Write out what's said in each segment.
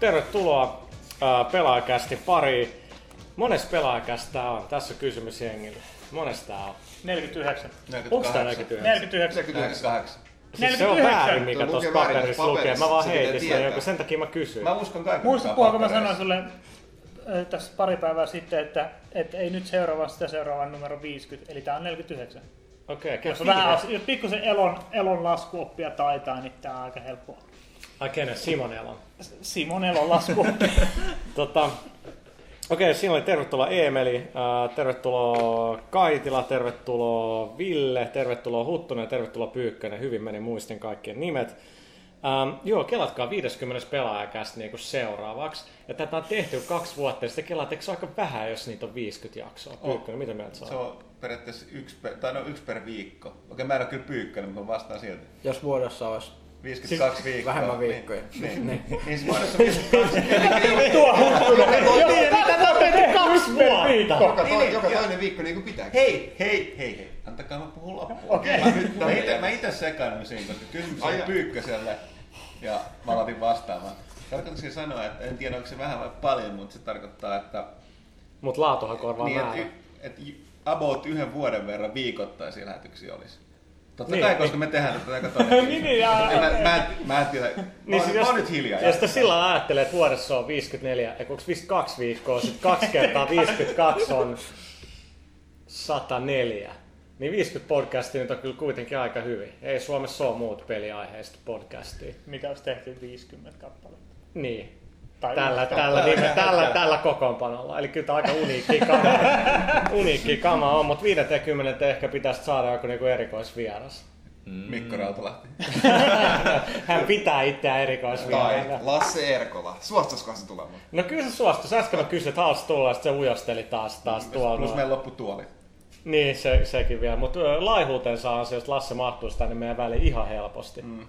tervetuloa äh, pelaajakästi pariin. Mones pelaajakästä tää on? Tässä on kysymys jengille. Mones tää on? 49. Onks tää 49? 49. 48. Siis se on 49. väärin, mikä Tuo tuossa lukee väärin paperissa tuossa lukee. Mä vaan heitin tietää. joku sen takia mä kysyin. Mä uskon kaiken. Muistatko, kun mä sanoin sulle äh, tässä pari päivää sitten, että, että ei nyt seuraava sitä seuraavan numero 50, eli tää on 49. Okei, okay, Jos on vähän, jos pikkusen elon, elon laskuoppia taitaa, niin tää on aika helppoa. Ai kenen? Simon Elon. Simon elon lasku. Tota, Okei, siinä oli tervetuloa Eemeli, tervetuloa Kaitila, tervetuloa Ville, tervetuloa Huttunen, tervetuloa Pyykkönen. Hyvin meni muistin kaikkien nimet. Ähm, joo, kelatkaa 50 pelaajakästä niin seuraavaksi. Ja tätä on tehty kaksi vuotta, ja sitten kelaat, eikö se aika vähän, jos niitä on 50 jaksoa? Pyykkönen, mitä mieltä sä Se on periaatteessa yksi per, tai no yksi per viikko. Okei, mä en ole kyllä pyykkäinen, mutta mä vastaan silti. Jos vuodessa olisi 52 Siis viikkoa. vähemmän viikkoja. Niin, niin. niin. niin vuodessa 52. Tuo huttunen. Joo, Niin, tätä on tehty kaksi vuotta. viikkoa. Joka, Niin, niin, toinen viikko niin kuin pitääkin. Hei, hei, hei, hei. Antakaa mä puhun loppuun. Okei. Mä, nyt, mä, ite sekaannut siinä, koska kysymys jaa. Pyykköselle. Ja mä aloitin vastaamaan. Tarkoitatko se sanoa, että en tiedä onko se vähän vai paljon, mutta se tarkoittaa, että, Mut laatuhan korvaa niin, määrä. että, että about yhden vuoden verran viikoittaisia lähetyksiä olisi. Totta Niin, kai, koska me tehdään tätä aika todella. Niin, niin, ja- mä, mä, en- mä en tiedä. Mä, Niin siis mä jos, oon nyt hiljaa. jos sillä lailla ajattelee, että vuodessa on 54, ei onko 52 viikkoa, sitten kaksi kertaa 52 on 104. Niin 50 podcastia nyt on kyllä kuitenkin aika hyvin. Ei Suomessa ole muut peliaiheista podcastia. Mitä olisi tehty 50 kappaletta. Niin. Tai Tällä, yhtä. tällä, nime, tällä, tällä kokoonpanolla. Eli kyllä tämä aika uniikki kama, uniikki kama on, mutta 50 ehkä pitäisi saada joku niinku erikoisvieras. Mikko Rautalahti. Hän pitää itseään Tai erikoisvieraana. Lasse Erkola. Suostuisiko se tulemaan? No kyllä se suostui. Äsken mä kysyin, että haluaisi tulla, ja sitten se ujosteli taas, taas tuolla. Plus meillä loppu tuoli. Niin, se, sekin vielä. Mutta laihuutensa ansiosta Lasse mahtuisi tänne meidän väliin ihan helposti. Mm.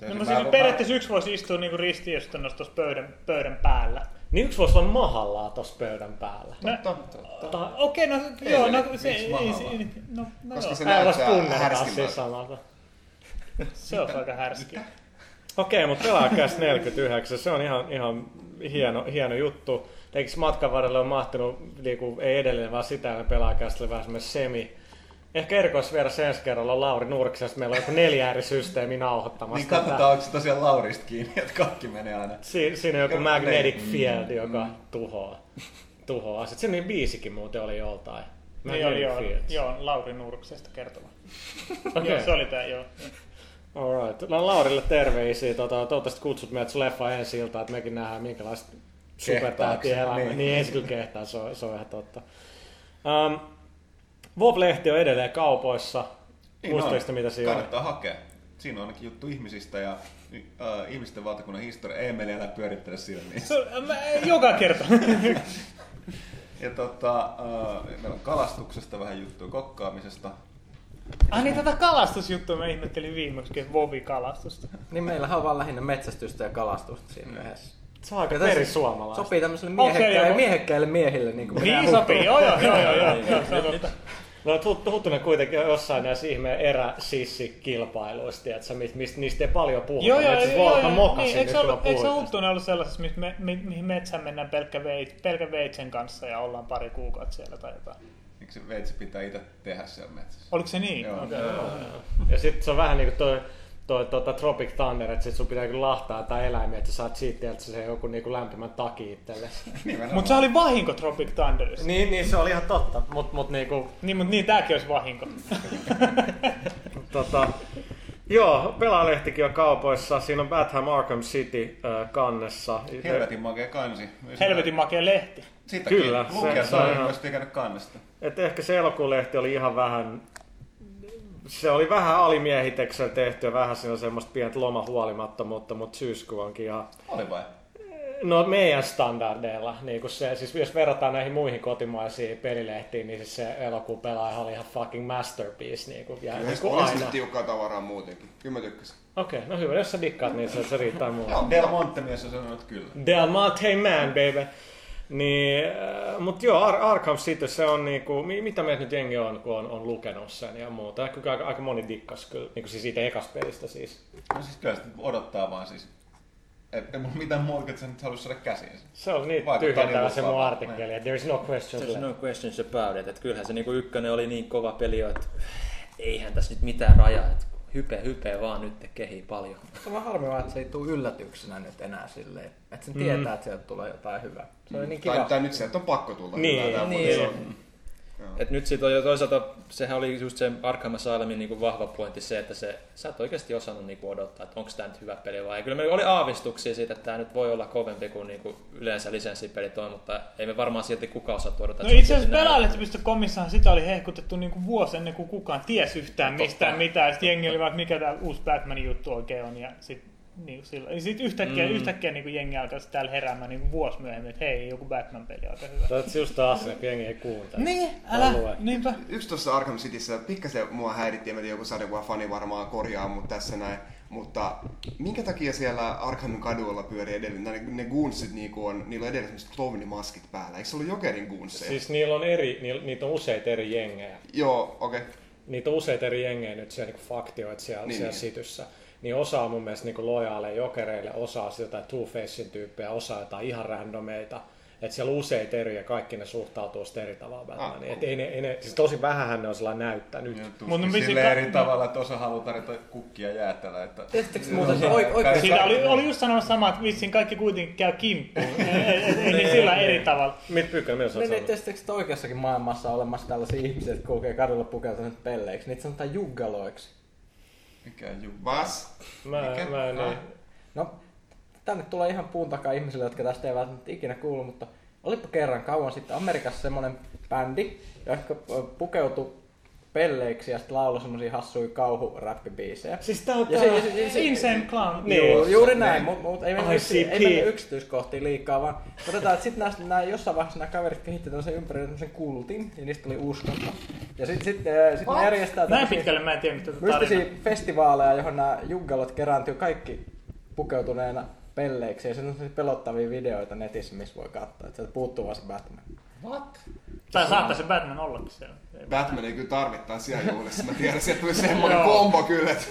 No, mutta siis periaatteessa yksi voisi istua niinku ristiöstönnossa tuossa pöydän, pöydän päällä. Niin yksi voisi olla mahallaan tuossa pöydän päällä. No, Totta, totta. Okei, no joo, no se, ei, no, no Koska joo, se näyttää härskiltä. samalta. se on aika härski. Okei, mutta pelaajakäs 49, se on ihan, ihan hieno, hieno juttu. Eikö matkan varrelle on mahtunut, niinku, ei edelleen, vaan sitä ennen pelaajakäsille vähän semmoinen semi. Ehkä erikoisvieras ensi kerralla on Lauri Nurksesta, meillä on joku neljä eri systeemi nauhoittamassa. Niin tätä. katsotaan, onko se tosiaan Laurista kiinni, että kaikki menee aina. Si- siinä on joku magnetic ne- field, joka tuhoaa. tuhoaa. Sitten se biisikin muuten oli joltain. Niin oli, joo, joo, Lauri Nurksesta kertova. Okei. Joo, se oli tää, joo. Alright. No Laurille terveisiä. Tota, toivottavasti kutsut meidät sun leffa ensi iltaan, että mekin nähdään minkälaista supertähtien elämää. Niin. Niin. niin ensi kyllä kehtaa, se on, se on ihan totta. Um, Vov-lehti on edelleen kaupoissa. Niin Muistatko on. mitä siinä on? Kannattaa hakea. Siinä on ainakin juttu ihmisistä ja äh, ihmisten valtakunnan historia. Ei meillä enää pyörittele sillä niin. Se, mä, joka kerta. Ja tota, äh, meillä on kalastuksesta vähän juttua, kokkaamisesta. ah niin, tätä kalastusjuttua mä ihmettelin viimeksi, Vovi-kalastusta. Niin meillähän on vaan lähinnä metsästystä ja kalastusta siinä yhdessä. Se on aika Ja tässä perisuomalaista. Sopii se miehekkäille, joku- miehekkäille miehille. Niin, kuin Niin sopii, joo joo joo joo, joo, joo se on totta. No Huttunen kuitenkin jossain näissä ihme eräsissikilpailuista, että mist, mist, niistä ei paljon puhuta. Joo, joo, joo, alkaa joo, mokasin, niin, eikö ollut, eikö se Huttunen ollut sellaisessa, missä me, mi, mihin metsään mennään pelkkä, veit, pelkkä veitsen kanssa ja ollaan pari kuukautta siellä tai jotain? Eikö se veitsi pitää itse tehdä siellä metsässä? Oliko se niin? Joo. Okei. Ja sitten se on vähän niin kuin toi, toi tota Tropic Thunder, että sit sun pitää kyllä lahtaa tai eläimiä, että sä saat siitä tieltä se joku niinku lämpimän taki itsellesi. Mutta se oli vahinko Tropic Thunderissa. niin, niin, se oli ihan totta, mut, mut niinku, Niin, mutta niin tääkin olisi vahinko. tota, joo, pelaalehtikin on kaupoissa, siinä on Batham Arkham City äh, kannessa. Helvetin makea kansi. Helvetin makea lehti. Sitäkin. Kyllä, se- on ihan- myös tykännyt kannesta. Et ehkä se elokuulehti oli ihan vähän, se oli vähän alimiehityksellä tehty ja vähän siinä semmoista pientä lomahuolimattomuutta, mutta syyskuu onkin ihan Oli vai? No meidän standardeilla, niin kuin se, siis jos verrataan näihin muihin kotimaisiin pelilehtiin, niin siis se elokuun pelaaja oli ihan fucking masterpiece, niin kuin, ja Kyllä niin kuin aina. tiukkaa tavaraa muutenkin. Kyllä mä tykkäsin. Okei, no hyvä, jos sä dikkaat, niin se, se riittää mulle. Del Monte mies on sanonut kyllä. Del Monte Man, baby. Niin, äh, mutta joo, Ar- Arkham City, se on niinku, mi- mitä meitä nyt jengi on, kun on, on lukenut sen ja muuta. Kyllä aika, aika moni dikkas kyllä, niinku siis siitä ekasta pelistä siis. No siis kyllä sitä odottaa vaan siis. Et ei mulla mitään muuta, että sä nyt haluaisi saada käsiinsä. Se oli niin Vaikuttaa tyhjentävä niin se mun artikkeli, että there's no questions There's no questions about it. Että kyllähän se niinku ykkönen oli niin kova peli, että eihän tässä nyt mitään rajaa. Että hype, hype vaan nyt kehii paljon. Se on vähän harmivaa, että se ei tule yllätyksenä nyt enää silleen. Että sen Mm. tietää, että sieltä tulee jotain hyvää. Se oli niin kiva. Tai, tai nyt sieltä on pakko tulla. Niin, hyvää, niin. on- Et nyt siitä on jo toisaalta, sehän oli just se Arkham Asylumin niinku vahva pointti se, että se, sä et oikeasti osannut niinku odottaa, että onko tämä nyt hyvä peli vai ei. Kyllä meillä oli aavistuksia siitä, että tämä nyt voi olla kovempi kuin niinku yleensä lisenssipelit on, mutta ei me varmaan silti kukaan osaa odottaa. No itse asiassa pelaajalehti.comissahan sitä oli hehkutettu niinku vuosi ennen kuin kukaan ties yhtään mistään mitään. Sitten jengi oli vaikka mikä tämä uusi Batmanin juttu oikein on. Ja sitten niin sillä, ja sit yhtäkkiä, mm. yhtäkkiä niin jengi alkaa täällä heräämään niin vuosi myöhemmin, että hei, joku Batman-peli on aika hyvä. Tämä on just taas se, kun jengi ei kuuntele. Niin, älä, lue. niinpä. Yksi tuossa Arkham Cityssä pikkasen mua häiritti, tiedä, joku sarjakuva fani varmaan korjaa mut tässä näin. Mutta minkä takia siellä Arkhamin kaduilla pyörii edelleen, ne, ne goonsit niinku on, niillä on edelleen semmoiset klovnimaskit päällä. Eikö se ollut Jokerin goonseja? Siis niillä on eri, niillä, niitä on useita eri jengejä. Joo, okei. Okay. Niitä on useita eri jengejä nyt siellä niin faktioita siellä, Niin, niin, siellä niin. sityssä. Niin osa on mun mielestä niin lojaaleja jokereille, osa on jotain Two-Facein tyyppejä, osa jotain ihan randomeita. Että siellä on useita eri ja kaikki ne suhtautuu sitten eri tavalla Batmaniin. Ah, Et ei ne, ei ne, siis tosi vähän ne on sellainen näyttänyt. Ja Mut tuskin no silleen ka- eri tavalla, että osa haluaa tarjota kukkia jäätelä. Että... Tiedättekö muuten, että oi- oikeasti Siitä oli, oli just sanomassa sama, että vissiin kaikki kuitenkin käy kimppuun. ei, ei, ei, ei sillä eri tavalla. Mit mitä oot Niin, niin, sanonut? tiedättekö, että oikeassakin maailmassa on olemassa tällaisia ihmisiä, jotka kulkee kadulla pukeutuneet pelleiksi. Niitä sanotaan juggaloiksi. Mikä juu. Vas? Mä, Mikä? mä en niin. No, tänne tulee ihan puun takaa ihmisille, jotka tästä ei välttämättä ikinä kuulu, mutta olipa kerran kauan sitten Amerikassa semmoinen bändi, jotka ö, pukeutui pelleiksi ja sitten lauloi semmoisia hassuja kauhuräppibiisejä. Siis tää on Ja tää... se, se, se, se, Insane Clown. Niin. Joo, juuri näin, mutta mut ei, mennä ei mennä yksityiskohtiin liikaa, vaan todetaan, että sitten nämä, nämä, jossain vaiheessa nämä kaverit kehitti tämmöisen ympärille tämmöisen kultin, ja niistä tuli uskonto. Ja sitten sit, sit, sit ne järjestää Näin pitkälle mä en tiedä tätä mystisiä tarinaa. festivaaleja, johon nämä juggalot kerääntyy kaikki pukeutuneena pelleiksi, ja sitten on pelottavia videoita netissä, missä voi katsoa, että sieltä puuttuu vaan se Batman. Tai saattaa se Batman ollakin siellä. Batman ei kyllä tarvittaa siellä juhlissa. Mä tiedän, sieltä tuli semmoinen kombo kyllä. että-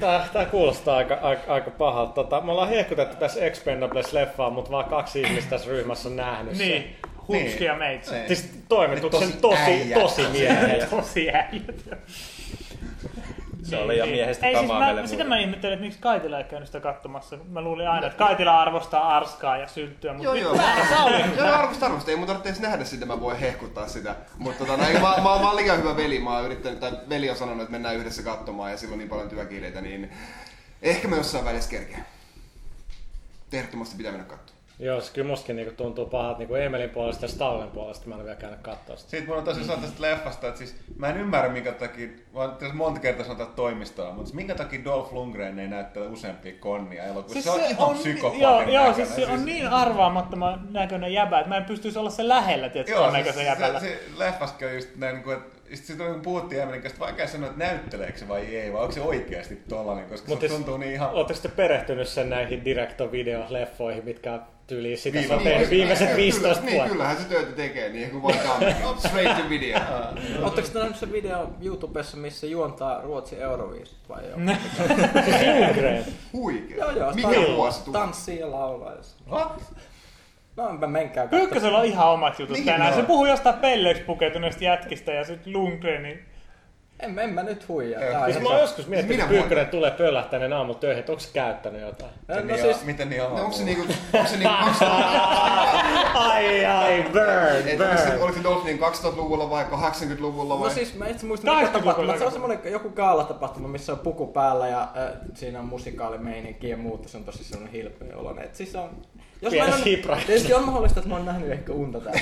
Tää, tää kuulostaa aika, aika, aika pahalta. Tota, me ollaan hehkutettu tässä Expendables-leffaa, mutta vaan kaksi ihmistä tässä ryhmässä on nähnyt sen. Niin, Hupski ja meitsi. Niin. Siis toimituksen Tosi tosi, äijät. tosi miehiä. Tosi äijät. Se oli ja miehestä Ei, siis kamaa mä, meille sitä mä ihmettelin, että miksi Kaitila ei käynyt sitä katsomassa. Mä luulin aina, että Kaitila arvostaa arskaa ja sylttyä, mutta Joo, joo. Joo, joo, arvosta arvosta. Ei mun tarvitse edes nähdä sitä, mä voin hehkuttaa sitä. Mutta tota, näin, mä, mä, mä, oon liian hyvä veli. Mä oon yrittänyt, tai veli on sanonut, että mennään yhdessä katsomaan ja silloin niin paljon työkiireitä, niin ehkä mä jossain välissä kerkeän. Ehdottomasti pitää mennä katsomaan. Joo, se kyllä mustakin niinku tuntuu pahalta niinku Emelin puolesta ja Stallen puolesta. Mä en ole vielä käynyt katsoa sitä. Sitten mulla on tosi sanoa tästä leffasta, että siis mä en ymmärrä minkä takia, mä oon tässä monta kertaa sanonut tätä toimistoa, mutta siis minkä takia Dolph Lundgren ei näyttää useampia konnia elokuvissa. Siis se on ihan joo, psykopaatin joo, näköinen. siis se on niin arvaamattoman näköinen jäbä, että mä en pystyisi olla sen lähellä, tiedätkö, Joo, siis näköisen se, jäbällä. se, leffaskin on just näin, niin kuin, että sitten sit kun puhuttiin Emelin kanssa, että vaikea sanoa, että näytteleekö se vai ei, vai onko se oikeasti tollanen, koska Mut se tuntuu niin ihan... Ootteko te perehtynyt sen näihin direct-video-leffoihin, mitkä on tyyliin sitä Niin, se on niin, tehnyt niin, viimeiset Kyllä, 15 Niin, vuotta? kyllähän se työtä tekee, niin kuin voi kamera. Straight to video. Oletteko te nähnyt se video YouTubessa, missä juontaa Ruotsin Euroviisut vai joo? Siis. Huikea. Joo, joo. Mikä vuosi tuli? Tanssii ja laulaa. No enpä menkää katsomaan. Pyykkösellä on ihan omat jutut Niin, tänään. joo. Se puhuu jostain pelleiksi pukeutuneista jätkistä ja sitten Lundgren, niin En, en mä nyt huijaa. Ei, Tää on Siis mä oon joskus miettinyt, Minä että Pyykkönen tulee pölähtäneen aamulla töihin, että onko se käyttänyt jotain? No, no siis, miten niin No, oma onko se niinku, onko se niinku, onko se, Ai ai, burn, et oliko se, burn. oliko se Dolph niin 2000-luvulla vai 80-luvulla vai? no siis mä itse muistan mikä 80-luvulla tapahtuma. Se on semmonen joku gaalatapahtuma, missä on puku päällä ja äh, siinä on musikaalimeininki ja muuta. Se on tosi semmonen hilpeä oloinen. Et siis on... Jos mä en, tietysti on mahdollista, että mä oon nähnyt ehkä unta täällä.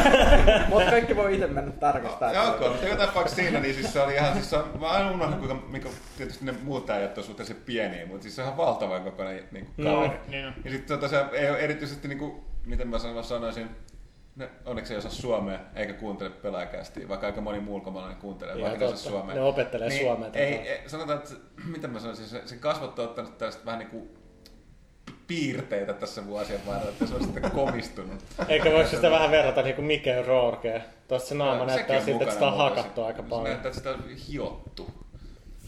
Mutta kaikki voi itse mennä tarkastamaan. Joo, ok, mutta joka tapauksessa siinä, niin siis se oli ihan, siis se on, mä aina unohdan, kuinka, mikä, tietysti ne muut äijät on suhteellisen pieniä, mutta siis se on ihan valtavan kokoinen niin kuin No. kaveri. niin on. Ja sitten tota, se ei ole erityisesti, niin kuin, miten mä sanon- sanoisin, ne onneksi ei osaa suomea eikä kuuntele pelaajakästiä, vaikka aika moni muu ulkomaalainen kuuntelee, vaikka ne osaa suomea. Ne opettelee suomea tätä. Ei, ei, sanotaan, että se, miten mä sanoisin, se, sen kasvot on ottanut tällaista vähän niin kuin piirteitä tässä vuosien varrella, että se on sitten komistunut. Eikä voiko sitä vähän verrata niinku Mikael Rourkeen? Tuosta se naama näyttää siltä, että sitä on hakattu se- aika Se paljon. näyttää, että sitä on hiottu.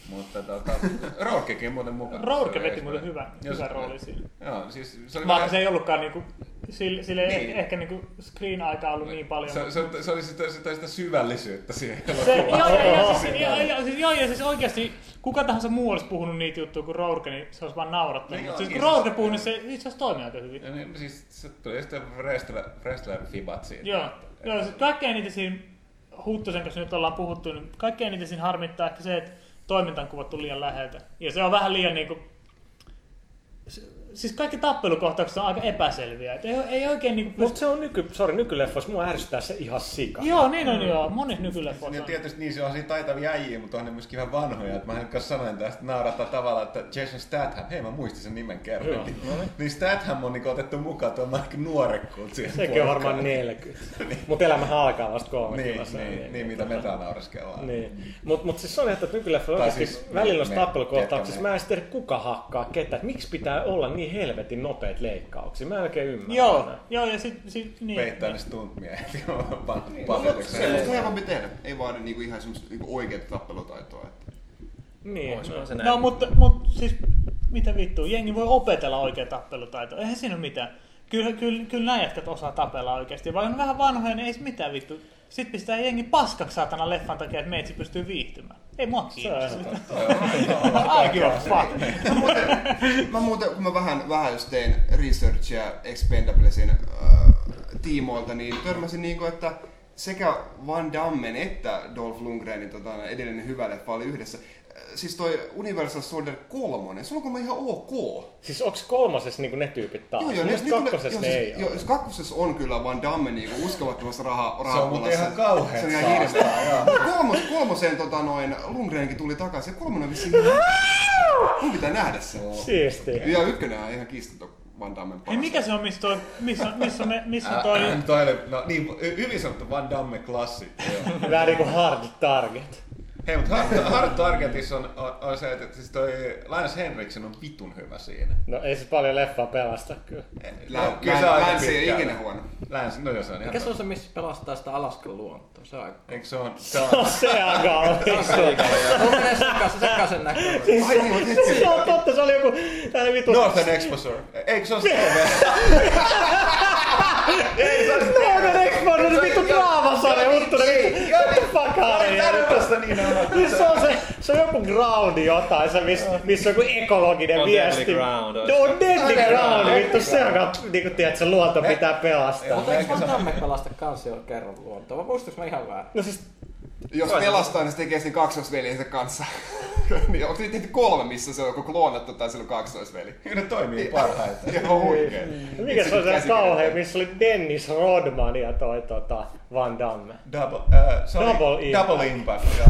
Mutta tota, Rourkekin muuten mukana. Rourke veti hyvän, Joo, hyvän se- roolin siinä. Joo, siis se oli Vaikka vähän- se ei ollutkaan niinku, sille, sille Niin. niin. ehkä niinku screen-aikaa ollut niin paljon. Se, se, se oli sitä, sitä, sitä syvällisyyttä siihen Se, joo, joo, joo, siis, joo, joo, siis, joo, ja siis oikeasti kuka tahansa muu olisi puhunut niitä juttuja kuin Rourke, niin se olisi vaan naurattanut. No No, siis kun niin Rourke puhuu, niin se itse asiassa toimii aika hyvin. Ja niin, siis se tuli sitten wrestler, wrestler fibat siitä. Joo, joo siis kaikkein eniten siinä Huttusen kanssa nyt ollaan puhuttu, niin kaikkein eniten siinä harmittaa ehkä se, että toiminta on kuvattu liian läheltä. Ja se on vähän liian niinku... Siis kaikki tappelukohtaukset on aika epäselviä. Et ei, ei oikein niinku... Mutta se on nyky, sorry, nykyleffoissa, mua ärsyttää se ihan sika. Joo, niin on joo. Monissa nykyleffoissa Ja on. tietysti niin, se on siinä taitavia äijiä, mutta on ne myöskin vähän vanhoja. Että mä kanssa sanoin tästä naurata tavalla, että Jason Statham, hei mä muistin sen nimen kerran. Joo, Niin, niin Statham on niin otettu mukaan tuon ehkä nuorekkuut siihen Sekin on varmaan porukkaan. 40. Mutta elämähän alkaa vasta kolme Niin, niin, niin, mitä me tää naureskellaan. Niin. Mutta mut siis se on, että oikeasti siis välillä on ketkä me- Mä en sitten tiedä kuka hakkaa ketä. Et Miksi pitää olla niin helvetin nopeat leikkauksia? Mä en oikein ymmärrä. Joo, enää. joo, ja sit, sit niin. Peittää ne stuntmiehet. Joo, pa- Se on helpompi tehdä. Ei vaadi niinku ihan semmoista niinku oikeaa tappelutaitoa. Että. Niin. Vaan se No, näin. mutta, mutta siis mitä vittua, jengi voi opetella oikea tappelutaito. Eihän siinä ole mitään. Kyllä, kyllä, kyllä nämä jätkät osaa tapella oikeasti. Vai on vähän vanhoja, niin ei se mitään vittu. Sitten pistää jengi paskaksi saatana leffan takia, että meitsi pystyy viihtymään. Ei mua Se on kiinnosta. I give a fuck. Mä muuten, kun mä vähän, vähän just tein researchia Expendablesin äh, tiimoilta, niin törmäsin niinku, että sekä Van Dammen että Dolph Lundgrenin tota, edellinen hyvä leffa oli yhdessä. Siis toi Universal Soldier 3, se on kuulemma ihan ok. Siis onks kolmosessa niinku ne tyypit taas? Joo, joo, ne, mielestä ne kakkosessa ne joo, ei siis, ole. joo, siis kakkosessa on kyllä Van Damme niinku uskomattomassa raha, Se on muuten ihan kauheet Se on ihan hirveä. Kolmos, kolmoseen tota noin, Lundgrenkin tuli takaisin ja kolmonen on vissiin ihan... Mun pitää nähdä se. Siistiä. Ja ykkönen on ihan kiistaton Van Dammen paras. Hei, mikä se on, missä, toi, missä, missä, me, missä on toi... Äh, toi oli, no niin, hyvin sanottu Van Damme klassi. Joo. Vähän niinku hard target. Hei, mutta Hard, Hard Targetissa on, on, on, se, että siis toi Lance Henriksen on vitun hyvä siinä. No ei se paljon leffaa pelasta kyllä. Lä, No, kyllä se lä, aika länsi ei ikinä huono. Länsi, no joo, se on ihan Mikä se on se, missä pelastaa sitä Alaskan luontoa? Se on. Eikö se on, se on, Se on kauhean. Mulla menee sekaisin, sekaisin. Ai niin. Se on totta, se oli joku tämmönen vitu... Northern Exposure. Eikö se ole se? Northern Exposure, se vittu draamasarja, Huttunen, vittu. What the fuck, Harri? Tästä niin on. Siis se on se, se on joku groundi jotain, se missä miss on joku ekologinen On viesti. Deadly Ground, No, on Deadly Ground, vittu se on ka- niinku tiedät, se luonto pitää pelastaa. Mutta eikö Van Damme pelasta kans jo kerran luontoa? Vai muistuks mä ihan väärin? No siis, Jos pelastaa, niin se tekee sen kaksosveljensä kanssa. niin, onko niitä tehty kolme, missä se on joko kloonattu tai sillä on kaksoisveli? Ne toimii parhaiten. Ihan huikee. mikä se on se kauhean, missä oli Dennis Rodman ja toi tota Van Damme. Double, äh, sorry, Double Impact. Double Impact. joo.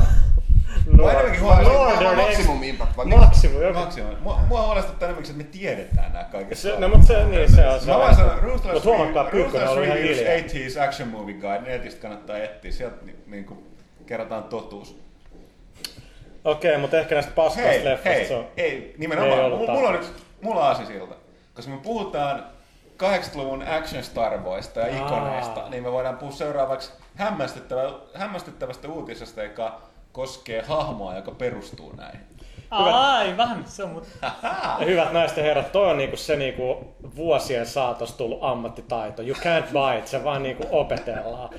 Mä enemmänkin huomasin, Northern Maximum Impact, vai Ex- mikä? Maximum, joku. Maksimum. Mua, mua huolestuttaa enemmän, että me tiedetään nämä kaikki. Se, no mut se, niin se on se. Mä vaan sanon, Ruthless, Ruthless Reviews hiljaa. 80s Action Movie Guide, netistä kannattaa etsiä. Sieltä ni, niin kuin kerrotaan totuus. Okei, mutta ehkä näistä paskoista Hei, leffoista se on. ei, nimenomaan. Ei mulla, mulla on nyt, mulla on aasisilta. Koska me puhutaan 80-luvun action starboista ja ikoneista, Aa. niin me voidaan puhua seuraavaksi hämmästyttävä, hämmästyttävästä uutisesta, joka koskee hahmoa, joka perustuu näihin. Aivan, se on mut... Ja Hyvät naiset ja herrat, toi on niinku se niinku vuosien saatossa tullut ammattitaito. You can't buy it, se vaan niinku opetellaan.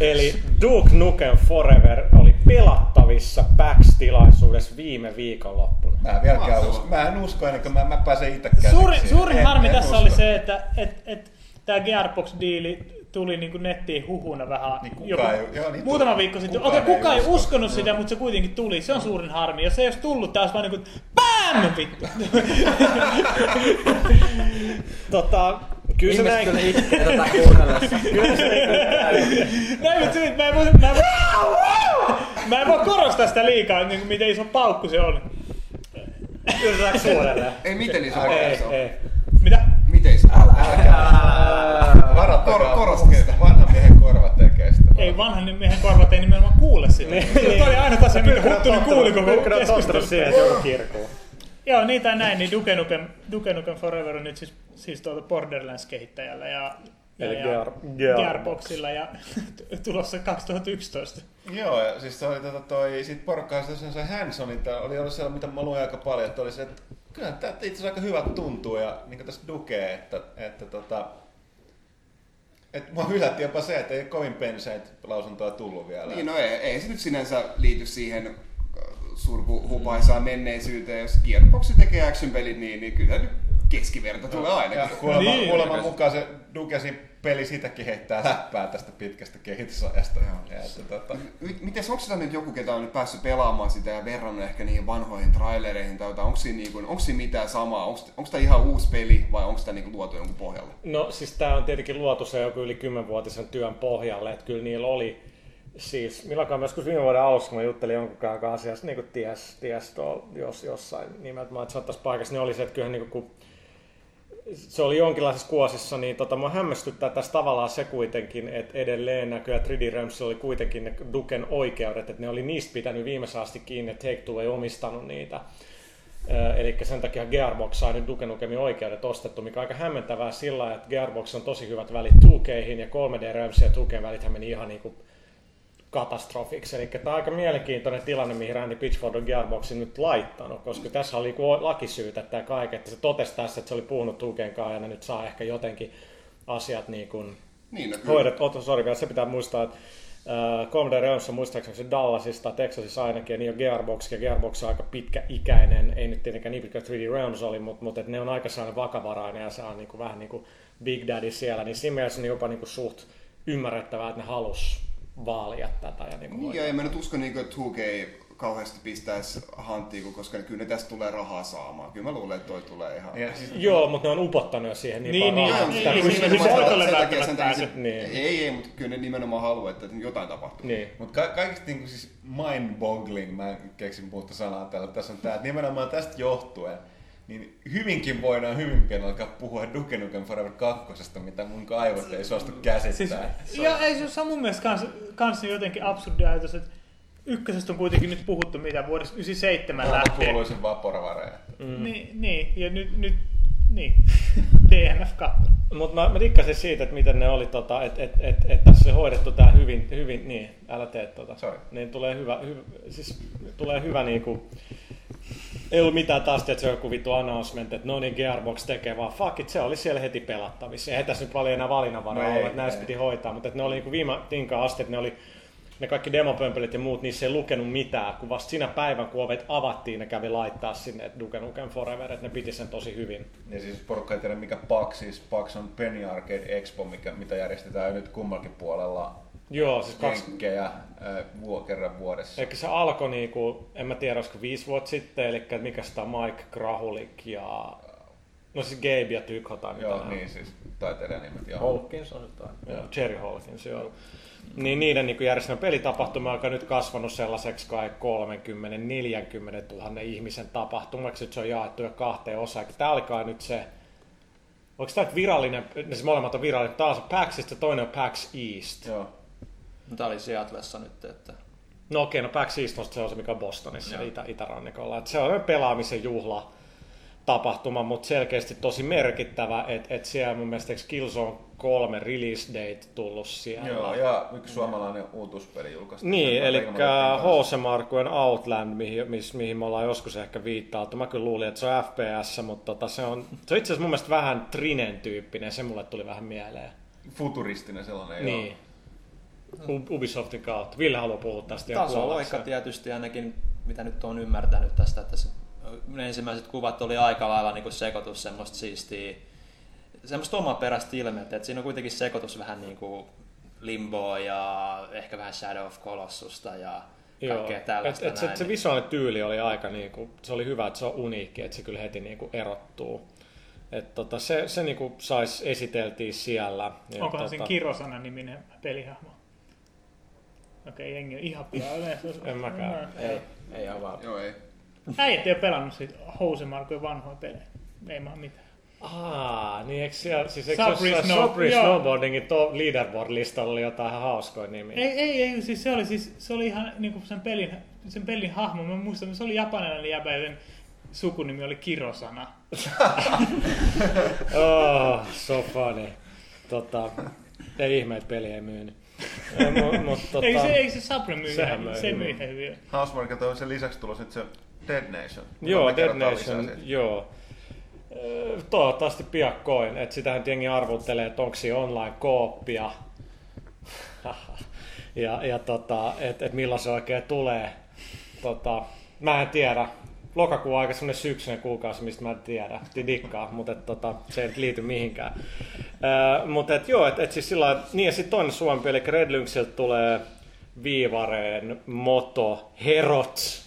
Eli Duke Nukem Forever oli pelattavissa PAX-tilaisuudessa viime viikonloppuna. Mä en vieläkään usko. Mä en usko ennen kuin mä, mä pääsen itse käsiksi Suurin, harmi en tässä usko. oli se, että et, et, tämä Gearbox-diili tuli niinku nettiin huhuna vähän Niin kukaan ei- joo, niin muutama tuli. viikko sitten. Okei, ei kukaan ei usko. uskonut sitä, mutta se kuitenkin tuli. Se on suurin harmi. Jos se ei olisi tullut, tämä olisi vaan niinku, BAM! Vittu. Tota, kyllä se näin. kyllä itkee tätä kuunnellessa. Näin, mutta se, mä en voi, mä en voi, mä en voi korostaa sitä liikaa, niin kuin miten iso paukku se on. Yritetäänkö suurelleen? Ei miten iso Ei, paikka se on. ei. Kor- korosta sitä. Vanhan miehen korvat tekee sitä. Ei vanhan miehen korvat ei nimenomaan kuule sitä. Se oli aina asia, minkä Huttunen kuuli koko tottunut keskustelun. siihen, että joku kirkuu. Joo, niitä näin, niin Duke Nukem, Duke Nukem Forever on nyt siis, siis tuolta Borderlands-kehittäjällä. Ja ja, Eli ja Gear- Gearbox. Gearboxilla ja tulossa 2011. Joo, ja siis se oli tota toi, sit porukkaa se, se Hansonin, oli ollut siellä, mitä mä luin aika paljon, että oli se, että kyllä tämä itse asiassa aika hyvä tuntuu, ja niin kuin tässä Dukee, että, että tota, että mua yllätti jopa se, että ei ole kovin penseitä lausuntoa tullut vielä. Niin, no ei, ei se nyt sinänsä liity siihen äh, surkuhupaisaan menneisyyteen. Jos Gearbox tekee action-pelit, niin, niin kyllä nyt keskiverto tulee Ja ainakin. kuulemma, Niin. niin, kuulemma mukaan se Dukesin peli sitäkin heittää läppää tästä pitkästä kehitysajasta. Ja, että, tota, M- Mites, onko sitä nyt joku, ketä on nyt päässyt pelaamaan sitä ja verrannut ehkä niihin vanhoihin trailereihin tai jotain? Onko siinä, niinku, onko siinä mitään samaa? Onko tämä ihan uusi peli vai onko tämä niinku luotu jonkun pohjalle? No siis tämä on tietenkin luotu se joku yli 10-vuotisen työn pohjalle, että kyllä niillä oli siis, milloinkaan joskus viime vuoden alussa, kun mä juttelin jonkun kanssa asiasta, niin kuin ties, ties tuolla, jos, jossain nimeltä, että saattaisi paikassa, niin oli se, että kyllähän niin kuin, kun se oli jonkinlaisessa kuosissa, niin tota, mua hämmästyttää tässä tavallaan se kuitenkin, että edelleen näköjään 3D Realms oli kuitenkin ne Duken oikeudet, että ne oli niistä pitänyt viimeiseen asti kiinni, että Take-Two ei omistanut niitä. Eli sen takia Gearbox sai nyt Duke Nukemin oikeudet ostettu, mikä on aika hämmentävää sillä että Gearbox on tosi hyvät välit 2Keihin ja 3D Realms ja 2K välithän meni ihan niin kuin katastrofiksi. Eli tämä on aika mielenkiintoinen tilanne, mihin Randy Pitchford on Gearboxin nyt laittanut, koska tässä oli lakisyytä tämä kaiken, että se totesi tässä, että se oli puhunut Tuken kanssa ja nyt saa ehkä jotenkin asiat niin kuin Niin, no kyllä. hoidettu. Otto, sorry, vielä se pitää muistaa, että äh, 3D Realms on muistaakseni se Dallasista, Texasissa ainakin, ja niin on Gearbox, ja Gearbox on aika pitkäikäinen, ei nyt tietenkään niin pitkä 3D Realms oli, mutta, mutta ne on aika sellainen vakavarainen, ja se on niin kuin, vähän niin kuin Big Daddy siellä, niin siinä mielessä on jopa niin kuin suht ymmärrettävää, että ne halus vaalia tätä. Ja niin kuin Niin, ja en mä nyt usko, niin että 2K kauheasti pistäisi hanttiin, koska kyllä ne tästä tulee rahaa saamaan. Kyllä mä luulen, että toi tulee ihan... ja siis, Joo, mutta ne on upottanut jo siihen niin, Niin, paljon niin, rahaa, niin, niin, niin, niin, niin, niin, takia se- niin. Ei, ei, mutta kyllä ne nimenomaan haluaa, että jotain tapahtuu. niin. Mutta ka- kaikista niin siis mind-boggling, mä en keksin muuta sanaa täällä, tässä on tää, että nimenomaan tästä johtuen, niin hyvinkin voidaan hyvinkin alkaa puhua Duke Nukem Forever 2, mitä mun aivot ei suostu Siis, käsittämään. joo, ei se on mun mielestä kans, kans jotenkin absurdi ajatus, että ykkösestä on kuitenkin nyt puhuttu mitä vuodesta 97 Maailman lähtien. kuuluisin Vaporware. Mm. Niin, niin, ja nyt, nyt niin, DNF 2. Mutta mä, mä dikkasin siitä, että miten ne oli, tota, että et, et, et tässä on hoidettu tää hyvin, hyvin, niin, älä tee tota. Sorry. Niin tulee hyvä, hy, siis tulee hyvä niinku, ei ollut mitään taas, että se on joku vittu announcement, että no niin Gearbox tekee, vaan fuck it, se oli siellä heti pelattavissa. Eihän tässä nyt paljon enää valinnanvaraa No ollut, että näistä ei. piti hoitaa, mutta että ne oli niinku viime tinkaan asti, että ne oli ne kaikki demopömpelit ja muut, niissä ei lukenut mitään, kun vasta sinä päivän, kun ovet avattiin, ne kävi laittaa sinne, että Duke Nukem Forever, että ne piti sen tosi hyvin. Ja siis porukka ei tiedä mikä PAX, siis PAX on Penny Arcade Expo, mikä, mitä järjestetään nyt kummallakin puolella Joo, siis kaksi, jenkkejä vuo, kerran vuodessa. Eli se alkoi, niinku, en mä tiedä, olisiko viisi vuotta sitten, eli mikä sitä on Mike Krahulik ja... No siis Gabe ja Tykho tai mitä Joo, on. niin siis taiteilijan nimet. Joo. Hawkins on jotain. Joo, Jerry Hawkins, joo. Niin niiden niin järjestämä pelitapahtuma, joka on nyt kasvanut sellaiseksi kai 30-40 000 ihmisen tapahtumaksi, että se on jaettu jo kahteen osaan. Tämä alkaa nyt se, onko tämä nyt virallinen, ne se molemmat on virallinen, tämä on se PAX ja toinen on PAX East. Joo. Tämä oli Seattleissa nyt, että No okei, no PAX East on se, on se mikä on Bostonissa, Joo. itä, itärannikolla. Et se on pelaamisen juhla tapahtuma, mutta selkeästi tosi merkittävä, että et siellä mun mielestä Killzone 3 release date tullut siellä. Joo, ja yksi suomalainen uutuuspeli julkaistiin. Niin, eli. H.C. Markuen Outland, mihin, mis, mihin me ollaan joskus ehkä viittailtu. Mä kyllä luulin, että se on FPS, mutta tota, se on, se on itse asiassa mun mielestä vähän Trinen tyyppinen, se mulle tuli vähän mieleen. Futuristinen sellainen, Niin. U- Ubisoftin kautta. Ville haluaa puhua tästä tasoloikka kuollakseen. tietysti ainakin, mitä nyt on ymmärtänyt tästä, että se, ne ensimmäiset kuvat oli aika lailla niin kuin sekoitus semmoista siistiä, semmoista omaperäistä ilmettä, että siinä on kuitenkin sekoitus vähän niin kuin Limboa ja ehkä vähän Shadow of Colossusta ja Joo, kaikkea et, tällaista et se, näin. se visuaalinen tyyli oli aika niinku, se oli hyvä, että se on uniikki, että se kyllä heti niinku erottuu. Et tota, se, se niinku sais esiteltiin siellä. Onkohan tota, siinä Kirosana niminen pelihahmo? Okei, jengi on ihan pian. En mäkään. Ei, ei avaa. Joo, ei. Äijät ei ole pelannut siitä Housemarkujen vanhoja pelejä. Ei maa mitään. Aa, niin eikö siellä, siis eikö jossain Snow- joo. Snowboardingin to, leaderboard-listalla oli jotain ihan hauskoja nimiä? Ei, ei, ei siis se oli, siis, se oli ihan niinku sen pelin, sen pelin hahmo. Mä muistan, se oli japanilainen jäbä ja sen sukunimi oli Kirosana. Oh, so funny. tota, ei ihme, että peli ei myynyt. Mut, tota, Ei se, ei se Sabre myy, Sehän se myy ihan hyvin. Housemarquilta on sen lisäksi tulossa nyt se Dead Nation. Joo, Dead Nation, joo. Toivottavasti piakkoin, että sitähän jengi arvuttelee, että onko siinä online-kooppia. ja ja tota, että et milloin se oikein tulee. Tota, mä en tiedä. Lokakuu aika semmonen syksyinen kuukausi, mistä mä en tiedä. Dikkaa, mutta et, tota, se ei liity mihinkään. Öö, mutta et, joo, et, et siis sillä niin ja sitten toinen suomi, eli Red Lynxiltä tulee Viivareen Moto Herots.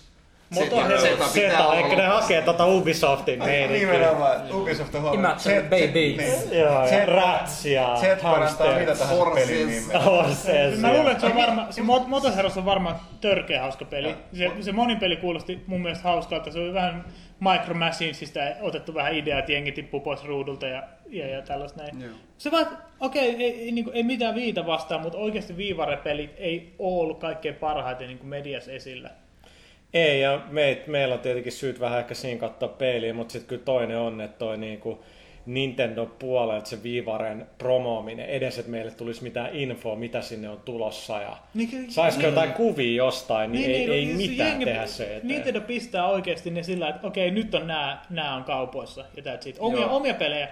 Moto Se- Hero- se- pitää Seta, olla eikä ne hakee tota Ubisoftin meininkiä. Nimenomaan Ubisoft on huomannut. Imagine Baby. niin. Joo, ja Rats ja Z parantaa mitä Hamsters. tahansa Horses. pelin nimeä. Horses. Mä luulen, että se on varma, se Mot- Motoheros on varmaan törkeä hauska peli. Se, se monin peli kuulosti mun mielestä hauskalta. Se oli vähän Micro Machinesista otettu vähän idea, että jengi tippuu pois ruudulta ja, ja, ja tällaista näin. Joo. Se vaan, okei, ei, ei, niin ei mitään viita vastaan, mutta oikeasti viivarepelit ei ole ollut kaikkein parhaiten niin mediassa esillä. Ei, ja me, meillä on tietenkin syyt vähän ehkä siinä katsoa peiliin, mutta sitten kyllä toinen on, että toi niinku Nintendo puolelta se viivaren promoominen, edes että meille tulisi mitään infoa, mitä sinne on tulossa ja Niin, saisiko niin. jotain kuvia jostain, niin, ei, ei siis mitään jengi- tehdä se eteen. Nintendo pistää oikeasti ne sillä, että okei, nyt on nämä, nämä on kaupoissa ja that's it. Omia, Joo. omia pelejä,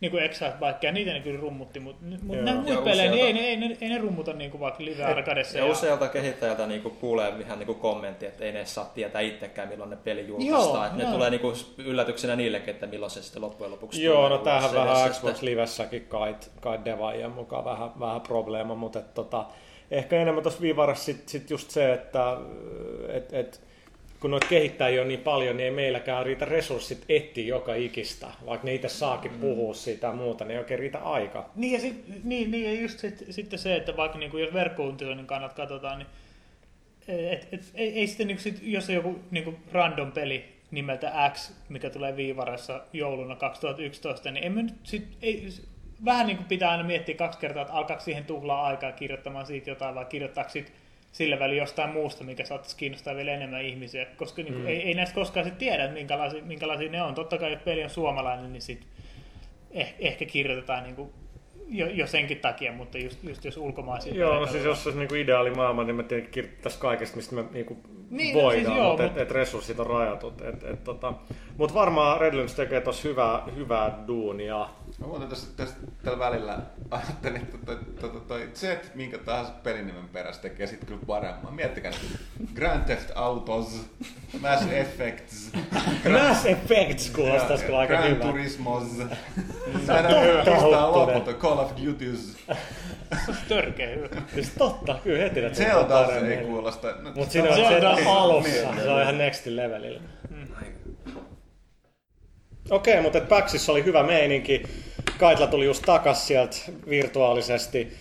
niin kuin Excite Bikea, niitä ne kyllä rummutti, mutta, Joo. nämä Ja muut pelejä, niin ei, ne, ei, ne, ei ne rummuta niin kuin vaikka Live Arcadessa. Ja usealta kehittäjältä niinku kuulee ihan niinku kommentti, että ei ne saa tietää itsekään, milloin ne peli Joo, julkaistaan. Että ne joo. tulee niinku yllätyksenä niillekin, että milloin se sitten loppujen lopuksi Joo, tulee no tämähän vähän Xbox sitten- Livessäkin kai, kai devaajien mukaan vähän, vähän probleema, mutta et, tota, ehkä enemmän tuossa Vivarassa sit, sit just se, että et, et, kun noita kehittäjiä on niin paljon, niin ei meilläkään riitä resurssit etsiä joka ikistä. Vaikka ne itse saakin puhua siitä ja muuta, niin ei oikein riitä aika. Niin ja sit, niin, niin, ja just sit, sitten se, että vaikka niin kuin jos verkkouutisoinnin kannalta katsotaan, niin et, et, ei, ei sitten, niin sit, jos on joku niin kuin random peli nimeltä X, mikä tulee Viivarassa jouluna 2011, niin emme nyt sit, ei, vähän niin kuin pitää aina miettiä kaksi kertaa, että alkaako siihen tuhlaa aikaa kirjoittamaan siitä jotain, vai kirjoittaako sit sillä välin jostain muusta, mikä saattaisi kiinnostaa vielä enemmän ihmisiä, koska niin kuin, ei, ei näistä koskaan sit tiedä, että minkälaisia, minkälaisia ne on. Totta kai, jos peli on suomalainen, niin sit eh, ehkä kirjoitetaan niin kuin jo, jo senkin takia, mutta just, just jos ulkomaisia Joo, no siis jos olisi niinku ideaali maailma, niin me tietenkin kirjoittaisiin kaikesta, mistä me niinku Niin, no voidaan, siis joo, mutta mut- et, et resurssit on rajatut. Et, et, tota, mutta varmaan Red Lynx tekee tuossa hyvää, hyvää duunia. Mä muuten tässä, tässä tällä välillä ajattelin, että toi, toi, toi, toi Z, minkä tahansa pelinimen perässä tekee sit kyllä paremman. Miettikää nyt. Grand Theft Autos, Mass Effects, Mass Effects kuulostaisi kyllä aika Gran hyvä. Turismos. Totta, Aina Huttunen. lopulta Call of Duties. Se on törkeä hyvä. Siis totta, kyllä heti ne Zelda ei paremmin. kuulosta. No, Mutta siinä on Zelda alussa, se on ihan next levelillä. Okei, mutta PAXissa oli hyvä meininki. Kaitla tuli just takas sieltä virtuaalisesti.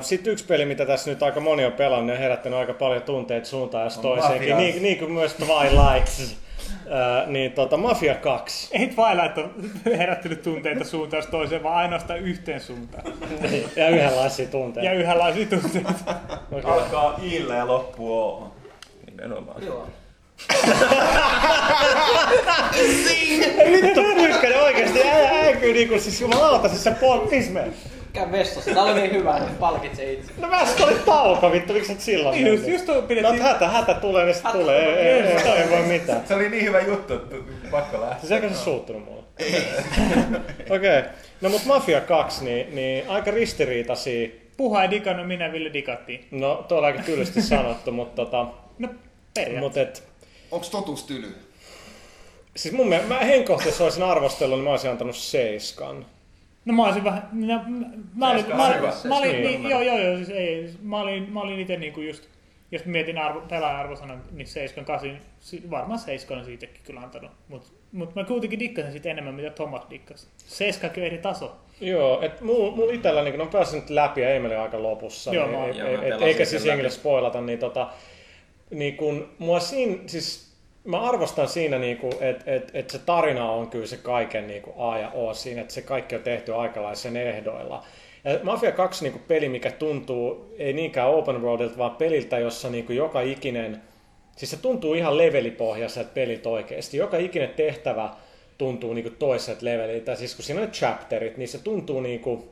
Sitten yksi peli, mitä tässä nyt aika moni on pelannut ja herättänyt aika paljon tunteita suuntaan jos toiseenkin, niin, niin kuin myös Twilight. Ää, niin tota, Mafia 2. Ei Twilight ole herättänyt tunteita suuntaan jos toiseen, vaan ainoastaan yhteen suuntaan. ja yhdenlaisia tunteita. Ja yhdenlaisia tunteita. Alkaa Ille ja loppuu. Nimenomaan. Joo. Vittu pyykkänen oikeesti, äijä äikyy niinku siis jumalauta, siis se puol pisme. Käy vessassa. Tää oli niin hyvä, että palkitse itse. No äsken oli tauko, vittu, miksi et silloin Niin, just, just tuo No pidettiin... hätä, hätä tulee, niin sit tulee, ei, ei, ei, voi mitään. Se oli niin hyvä juttu, että pakko lähteä. Siis eikö se suuttunut mulle? Okei. Okay. No mut Mafia 2, niin, niin aika ristiriitaisia. Puha ei digannut, minä Ville digattiin. No, tuo on aika tylysti sanottu, mutta tota, No, periaatteessa. mut et, Onks totuus tyly? siis mun mielestä, mä henkkohtaisesti olisin arvostellut, niin mä olisin antanut seiskan. No mä olisin vähän, minä, mä, mä olin, mä, hyvä. mä olin, niin, joo, joo, joo, siis ei, siis mä olin, mä olin itse niinku just, jos mietin arvo, pelaajan arvosanan, niin 7, 8, si- varmaan 7 on siitäkin kyllä antanut, mutta mut mä kuitenkin dikkasin siitä enemmän, mitä Thomas dikkasi. 7 on eri taso. Joo, et mulla mul itellä niin on päässyt nyt läpi ja Emeli aika lopussa, Joo, niin, mä- ei, joo, ei, mä et, eikä siis jengille spoilata, niin, tota, niin kun, mua siinä, siis mä arvostan siinä, niin että et, et se tarina on kyllä se kaiken niin A ja O siinä, että se kaikki on tehty aikalaisen ehdoilla. Ja Mafia 2 niin peli, mikä tuntuu ei niinkään open worldilta, vaan peliltä, jossa niin joka ikinen, siis se tuntuu ihan levelipohjaiselta pelit oikeasti. Joka ikinen tehtävä tuntuu niin toiselta leveliltä. Siis kun siinä on chapterit, niin se tuntuu niin kuin,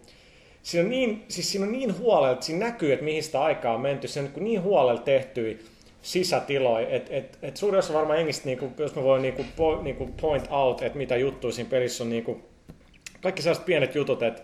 siinä on niin, siis siinä on niin huolella, siinä näkyy, että mihin sitä aikaa on menty, se on niin, niin huolella tehty sisätiloja, että et, et suurin osa varmaan engistä, niin kuin, jos mä voin niin kuin, po, niin kuin point out, että mitä juttuja siinä pelissä on, niin kuin, kaikki sellaiset pienet jutut, että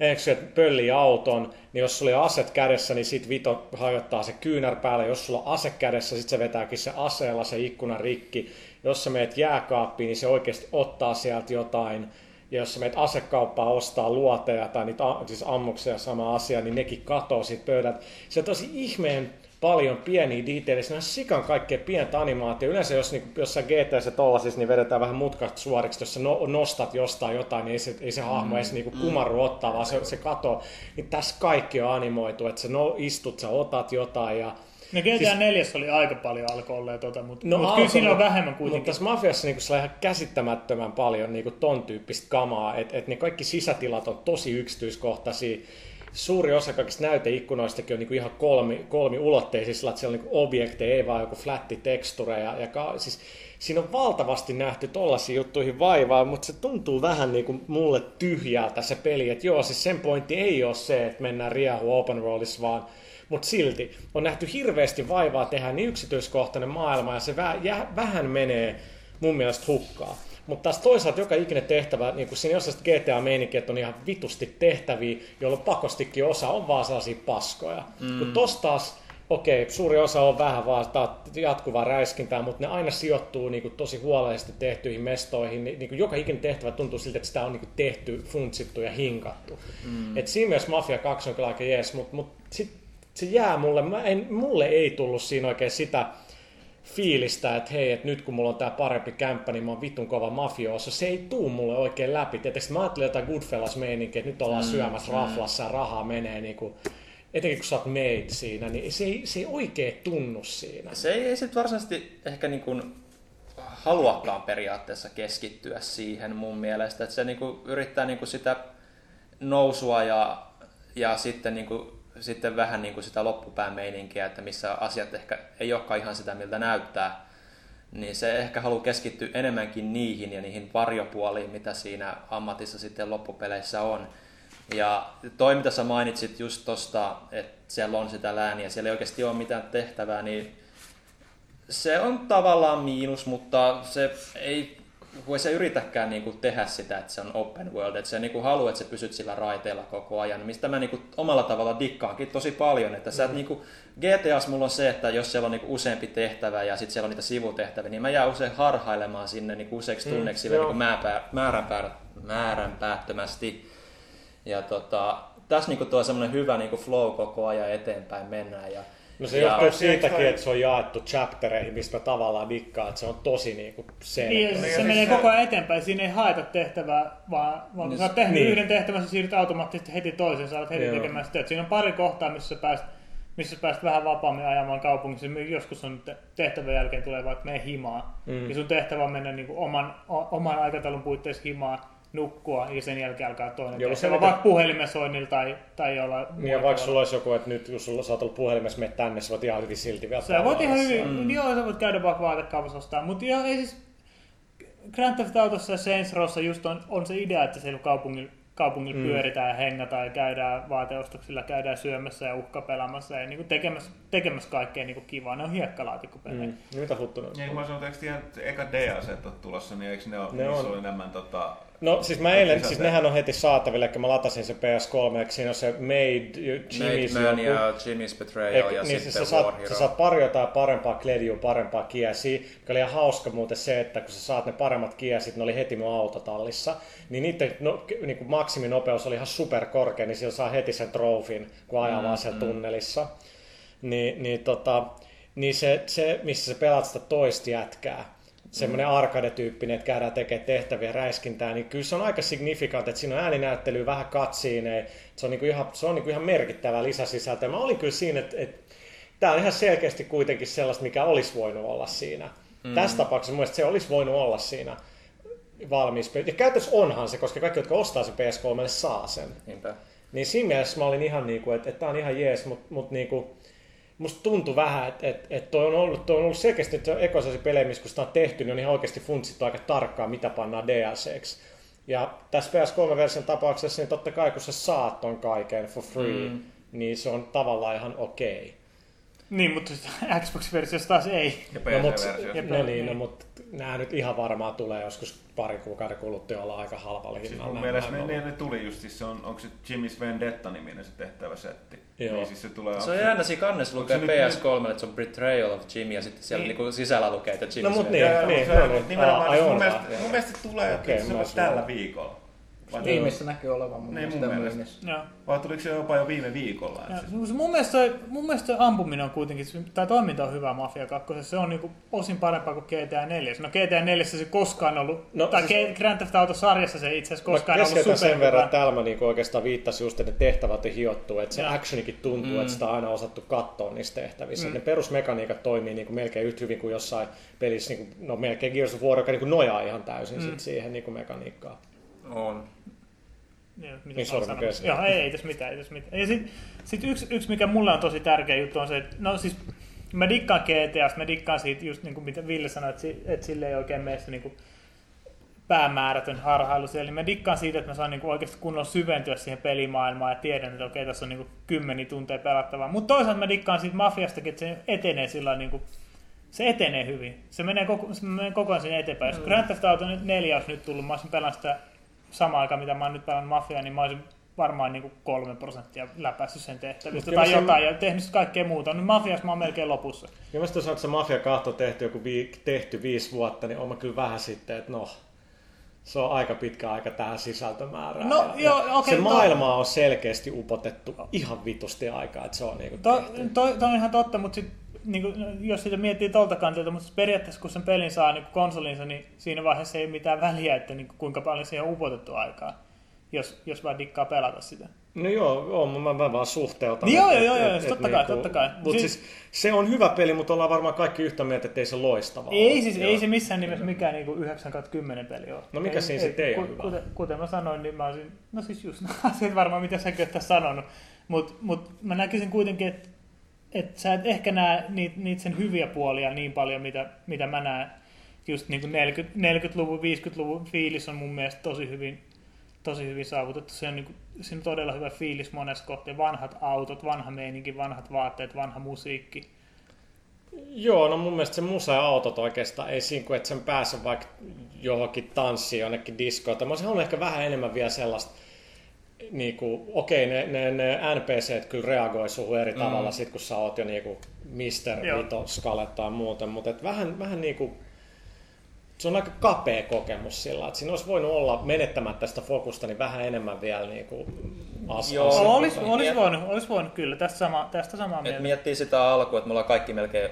Eikö se pölli auton, niin jos sulla on aset kädessä, niin sit Vito hajottaa se kyynär päälle. Jos sulla on ase kädessä, sit se vetääkin se aseella se ikkuna rikki. Jos sä meet jääkaappiin, niin se oikeasti ottaa sieltä jotain. Ja jos sä meet asekauppaa ostaa luoteja tai niitä siis ammuksia sama asia, niin nekin katoo siitä pöydältä. Se on tosi ihmeen paljon pieniä detailisia, ne on sikan kaikkea pientä animaatio. Yleensä jos niin, jossain GTS tollasissa, niin vedetään vähän mutkat suoriksi, jos sä no, nostat jostain jotain, niin ei se, ei se hahmo edes niin kumaru ottaa, vaan se, se katoo. Niin tässä kaikki on animoitu, että sä no, istut, sä otat jotain ja No GTA siis, 4 oli aika paljon alkoholia, tota, mutta No, mut alko- kyllä siinä on vähemmän Mutta kuitenkin. tässä mafiassa niin on ihan käsittämättömän paljon niin ton tyyppistä kamaa, että et ne kaikki sisätilat on tosi yksityiskohtaisia. Suuri osa kaikista näyteikkunoistakin on niin ihan kolmi, kolmiulotteisia, sillä että siellä on niin objekteja, ei vaan joku flätti teksture. Ja, ja ka, siis, siinä on valtavasti nähty tollaisiin juttuihin vaivaa, mutta se tuntuu vähän niin kuin mulle tyhjältä se peli. Että joo, siis sen pointti ei ole se, että mennään riehu open worldissa, vaan mutta silti on nähty hirveästi vaivaa tehdä niin yksityiskohtainen maailma ja se vä- jä- vähän menee mun mielestä hukkaa. Mutta taas toisaalta joka ikinen tehtävä, niin kuin siinä jossain GTA meininki, että on ihan vitusti tehtäviä, jolloin pakostikin osa on vaan sellaisia paskoja. Mm. Mutta tossa taas, okei, suuri osa on vähän vaan jatkuvaa räiskintää, mutta ne aina sijoittuu niin kuin, tosi huolellisesti tehtyihin mestoihin. Niin, niin kuin joka ikinen tehtävä tuntuu siltä, että sitä on niin kuin, tehty, funtsittu ja hinkattu. Mm. Et siinä mielessä Mafia 2 on kyllä aika jees, mutta mut sit se jää mulle, mä en, mulle ei tullut siinä oikein sitä fiilistä, että hei, että nyt kun mulla on tää parempi kämppä, niin mä oon vitun kova mafioso. Se ei tuu mulle oikein läpi. Tietysti mä ajattelin jotain Goodfellas meininkiä, että nyt ollaan mm, syömässä raflassa ja rahaa menee niinku, etenkin kun sä oot made siinä, niin se ei, se ei oikein tunnu siinä. Se ei, ei sitten varsinaisesti ehkä niin kuin haluakaan periaatteessa keskittyä siihen mun mielestä. Että se niin kuin yrittää niin kuin sitä nousua ja, ja sitten, niin kuin, sitten vähän niin kuin sitä loppupään meininkiä, että missä asiat ehkä ei olekaan ihan sitä, miltä näyttää. Niin se ehkä haluaa keskittyä enemmänkin niihin ja niihin varjopuoliin, mitä siinä ammatissa sitten loppupeleissä on. Ja toi, mitä sä mainitsit just tosta, että siellä on sitä lääniä, siellä ei oikeasti ole mitään tehtävää, niin se on tavallaan miinus, mutta se ei voi se yritäkään niinku tehdä sitä, että se on open world, että se niinku haluaa, että sä pysyt sillä raiteella koko ajan, mistä mä niinku omalla tavalla dikkaankin tosi paljon, että sä et niinku, GTAs mulla on se, että jos siellä on niinku useampi tehtävä ja sitten siellä on niitä sivutehtäviä, niin mä jään usein harhailemaan sinne niinku useiksi tunneiksi sille joo. niinku määrän, määrän, määrän päättömästi. Ja tota, tässä niinku tuo semmoinen hyvä niinku flow koko ajan eteenpäin mennään. Ja, No se ja, johtuu siitäkin, että se on jaettu chaptereihin, mistä mä tavallaan dikkaan, että se on tosi niinku selkeä. Niin, ja se, Niin, se ja menee siis se- koko ajan eteenpäin. Siinä ei haeta tehtävää, vaan, vaan kun sä oot tehnyt niin. yhden tehtävän, sä siirryt automaattisesti heti toiseen, sä alat heti Joo. tekemään sitä. Siinä on pari kohtaa, missä sä pääst, missä sä pääst vähän vapaammin ajamaan kaupungissa. Joskus on te- tehtävän jälkeen tulee vaikka mene himaa. Mm. Ja sun tehtävä on mennä niinku oman, o, oman aikataulun puitteissa himaa, nukkua ja sen jälkeen alkaa toinen Joo, se vaikka puhelimesoinnilla tai, tai jollain Niin, ja vaikka sulla olisi joku, että nyt kun sulla saat olla puhelimessa, mene tänne, sä voit ihan hyvin silti vielä Sä voit ihan hyvin, mm. joo, sä voit käydä vaikka vaatekaupassa ostaa, mutta joo, ei siis Grand Theft Autossa ja Saints Rowssa just on, on se idea, että siellä kaupungilla, kaupungilla mm. pyöritään ja hengataan ja käydään vaateostoksilla, käydään syömässä ja uhkapelaamassa ja niin tekemässä, tekemässä kaikkea niin kivaa. Ne on hiekkalaatikopelejä. Mm. Mm. Mitä huttunut? Niin, mä sanoin, että eikö eka DLC on tulossa, niin eikö ne ole, Ne on. enemmän tota... No siis mä eilen, siis nehän on heti saatavilla, eli mä latasin se PS3, eli siinä on se Made, Jimmy's Made Man ja Jimmy's Betrayal Eik, ja niin sitten sä, saat, War sä Hero. saat pari jotain parempaa kledjua, parempaa kiesiä, mikä oli ihan hauska muuten se, että kun sä saat ne paremmat kiesit, ne oli heti mun autotallissa, niin niiden no, niin kuin maksiminopeus oli ihan superkorkea, niin sillä saa heti sen trofin, kun ajaa mm, vaan siellä tunnelissa. Niin, niin, tota, niin se, se, missä sä pelaat sitä toista jätkää, semmoinen arcade-tyyppinen, että käydään tekemään tehtäviä räiskintää, niin kyllä se on aika significant, että siinä on ääninäyttelyä, vähän katsiineja, se on, niinku ihan, se on niinku ihan merkittävä lisäsisältö. Mä olin kyllä siinä, että, että tämä on ihan selkeästi kuitenkin sellaista, mikä olisi voinut olla siinä. Mm. Tässä tapauksessa mun se olisi voinut olla siinä valmis. Ja käytössä onhan se, koska kaikki, jotka ostaa sen PS3, saa sen. Niinpä. Niin siinä mielessä mä olin ihan niinku, että, että tämä on ihan jees, mutta mut niinku, musta tuntui vähän, että, että, että toi on ollut, toi on ollut selkeästi että ekoisasi pelejä, missä kun sitä on tehty, niin on ihan oikeasti funtsittu aika tarkkaan, mitä pannaan DLCksi. Ja tässä PS3-version tapauksessa, niin totta kai kun sä saat ton kaiken for free, mm. niin se on tavallaan ihan okei. Okay. Niin, mutta Xbox-versiossa taas ei. Ja No, mut, PC-versio. Ja no, niin, no, mutta nämä nyt ihan varmaan tulee joskus pari kuukauden kuluttua olla aika halvalla Siis hinnalla. mun mielestä ne, ne, ne, tuli just, siis se on, onko se Jimmy's Vendetta-niminen se tehtävä setti? Joo. Niin siis se tulee... Se on jännä, siinä kannessa lukee Onko se nyt- PS3, että se on Betrayal of Jimmy, ja sitten siellä Niin. niinku sisällä lukee, että Jimmy No, mut se- niin. Joo, joo, niin, se on- no niin. Nimenomaan, Aa, ai siis mun, on mielestä, vaan, mun mielestä se tulee Okei, okay, mä se tällä sulla. viikolla. Vai, Tiimissä näkyy olevan mun Niin, mielestä mun mielestä. Joo. vai tuliko se jopa jo viime viikolla? Ja, se- mun, mielestä, se- mun mielestä ampuminen on kuitenkin, tai toiminta on hyvä Mafia 2. Se on niinku osin parempaa kuin GTA 4. No GTA 4 se koskaan ollut, No, tai siis- siis, Grand Theft Auto-sarjassa se itse asiassa koskaan ollut keskeytän sen verran, että täällä mä niinku oikeastaan viittasin just, että ne tehtävät on hiottu, että se Joo. actionikin tuntuu, Mm. että sitä on aina osattu katsoa niissä tehtävissä. Mm. Ne perusmekaniikat toimii niinku melkein yhtä hyvin kuin jossain pelissä, niinku, no melkein Gears of War, joka niinku nojaa ihan täysin Mm. sit siihen niinku mekaniikkaan. On. Niin, mitä Niin, sormi. Joo, ei, ei tässä mitään, ei tässä mitään. Ja sit, sit yksi, yksi, mikä mulle on tosi tärkeä juttu on se, että no siis mä dikkaan GTAsta, mä dikkaan siitä just niin kuin mitä Ville sanoi, että, että sille ei oikein mene se niin kuin päämäärätön harhailu siellä, niin mä dikkaan siitä, että mä saan niin kuin oikeasti kunnolla syventyä siihen pelimaailmaan ja tiedän, että okei, tässä on niin kuin kymmeniä tunteja pelattavaa. Mutta toisaalta mä dikkaan siitä mafiastakin, että se etenee sillä niin kuin se etenee hyvin. Se menee koko, se menee koko ajan sinne eteenpäin. Jos Grand Theft Auto 4 olisi nyt tullut, mä olisin pelannut sitä samaan aikaan, mitä mä oon nyt pelannut Mafiaa, niin mä olisin varmaan niin kuin kolme prosenttia läpäissyt sen tehtävistä tai jotain ja tehnyt kaikkea muuta. Nyt Mafiassa mä oon melkein lopussa. Ja mä sitten sanoin, että se Mafia 2 on tehty joku vi- tehty viisi vuotta, niin on mä kyllä vähän sitten, että no, se on aika pitkä aika tähän sisältömäärään. No, Ja- joo, ja okei, se to- maailma on selkeästi upotettu ihan vitusti aikaa, että se on niinku To, tehty. to, to on ihan totta, mutta sit, niin kuin, jos sitä miettii tolta kantilta, mutta periaatteessa kun sen pelin saa niin konsolinsa, niin siinä vaiheessa ei ole mitään väliä, että niin kuin, kuinka paljon siihen on upotettu aikaa, jos, jos vaan dikkaa pelata sitä. No joo, joo mä, mä, vaan suhteutan. Niin joo, joo, joo, et- totta kai, niinku- totta kai. Mut Siis- siis, se on hyvä peli, mutta ollaan varmaan kaikki yhtä mieltä, että ei se loistava Ei ole. siis, Joo. ei se missään nimessä mikään niinku 9 10 peli ole. No mikä siinä sitten ei ole hyvä? Kuten, kuten mä sanoin, niin mä olisin, no siis just nämä asiat varmaan, mitä säkin oot sanonut. Mutta mut mä näkisin kuitenkin, että et sä et ehkä näe niitä, niitä sen hyviä puolia niin paljon, mitä, mitä mä näen. Just niin kuin 40, 40-luvun, 50-luvun fiilis on mun mielestä tosi hyvin, tosi hyvin saavutettu. Se on, niin kuin, siinä on todella hyvä fiilis monessa kohtaa. Vanhat autot, vanha meininki, vanhat vaatteet, vanha musiikki. Joo, no mun mielestä se musa ja autot oikeastaan ei siinä, kun et sen pääse vaikka johonkin tanssiin, jonnekin diskoon. Olisin halunnut ehkä vähän enemmän vielä sellaista, niinku, okei, ne, ne, ne NPCt kyllä reagoi suhun eri mm. tavalla sit, kun sä oot jo niinku Mr. Joo. Vito, Skale tai muuten, mutta et vähän, vähän niinku, se on aika kapea kokemus sillä, että siinä olisi voinut olla menettämättä sitä fokusta niin vähän enemmän vielä niinku as, Joo. asioita. Olisi, olisi, voinut, olisi voinut kyllä, tästä, sama, tästä samaa Et mieltä. miettii sitä alkua, että me ollaan kaikki melkein,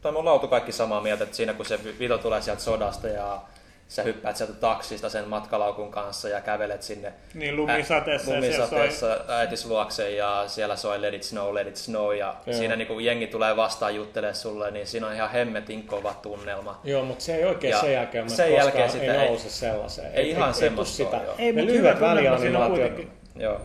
tai me ollaan oltu kaikki samaa mieltä, että siinä kun se Vito tulee sieltä sodasta ja sä hyppäät sieltä taksista sen matkalaukun kanssa ja kävelet sinne Niin lumisateessa ja siellä soi- lumisateessa äitis luokse ja siellä soi Let it snow, let it snow ja Joo. siinä niin kun jengi tulee vastaan juttelee sulle, niin siinä on ihan hemmetin kova tunnelma. Joo, mutta se ei oikein Ja sen jälkeen, mä sen jälkeen sitä ei ei- nouse sellaiseen. ei ihan tuu semmoista sitä. ole. Ei, ne lyhyet hyvä tunnelma siinä on välianimaatiot. kuitenkin. Joo.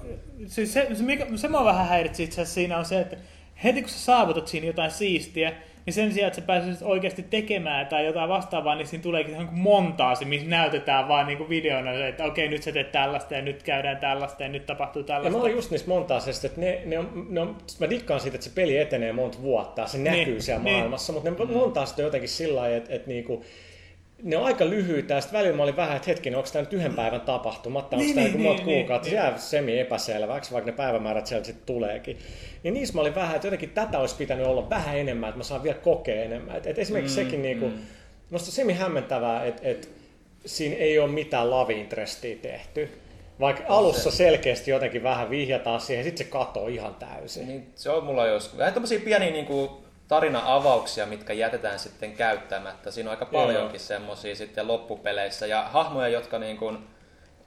Siis se, se, mikä, se mua vähän häiritsi itse asiassa siinä on se, että heti kun sä saavutat siinä jotain siistiä, niin sen sijaan, että sä pääsisit oikeasti tekemään tai jotain vastaavaa, niin siinä tuleekin niin montaasi, missä näytetään vaan niin videona, se, että okei, nyt sä teet tällaista ja nyt käydään tällaista ja nyt tapahtuu Ja tällaista. mä olin just niistä montaasesta, että ne, ne on, ne on, mä dikkaan siitä, että se peli etenee monta vuotta ja se näkyy Niin, siellä niin. maailmassa, mutta ne montaaset on jotenkin sillä lailla, että, että niinku, ne on aika lyhyitä ja sitten välillä mä olin vähän, että hetkinen, onko tämä nyt yhden päivän tapahtuma, tai onko Niin, tämä niin, niin, monta niin, kuukautta, niin, se jää semi epäselväksi, vaikka ne päivämäärät sieltä sitten tuleekin. Niin niissä mä olin vähän, että jotenkin tätä olisi pitänyt olla vähän enemmän, että mä saan vielä kokea enemmän. Et, et esimerkiksi mm, sekin, niinku, musta semi hämmentävää, että et, siinä ei ole mitään love tehty. Vaikka alussa selkeästi jotenkin vähän vihjataan siihen, sitten se katoo ihan täysin. Niin, se on mulla joskus. Vähän tämmöisiä pieniä niin kuin, tarina-avauksia, mitkä jätetään sitten käyttämättä. Siinä on aika paljonkin semmoisia sitten loppupeleissä. Ja hahmoja, jotka niin kuin,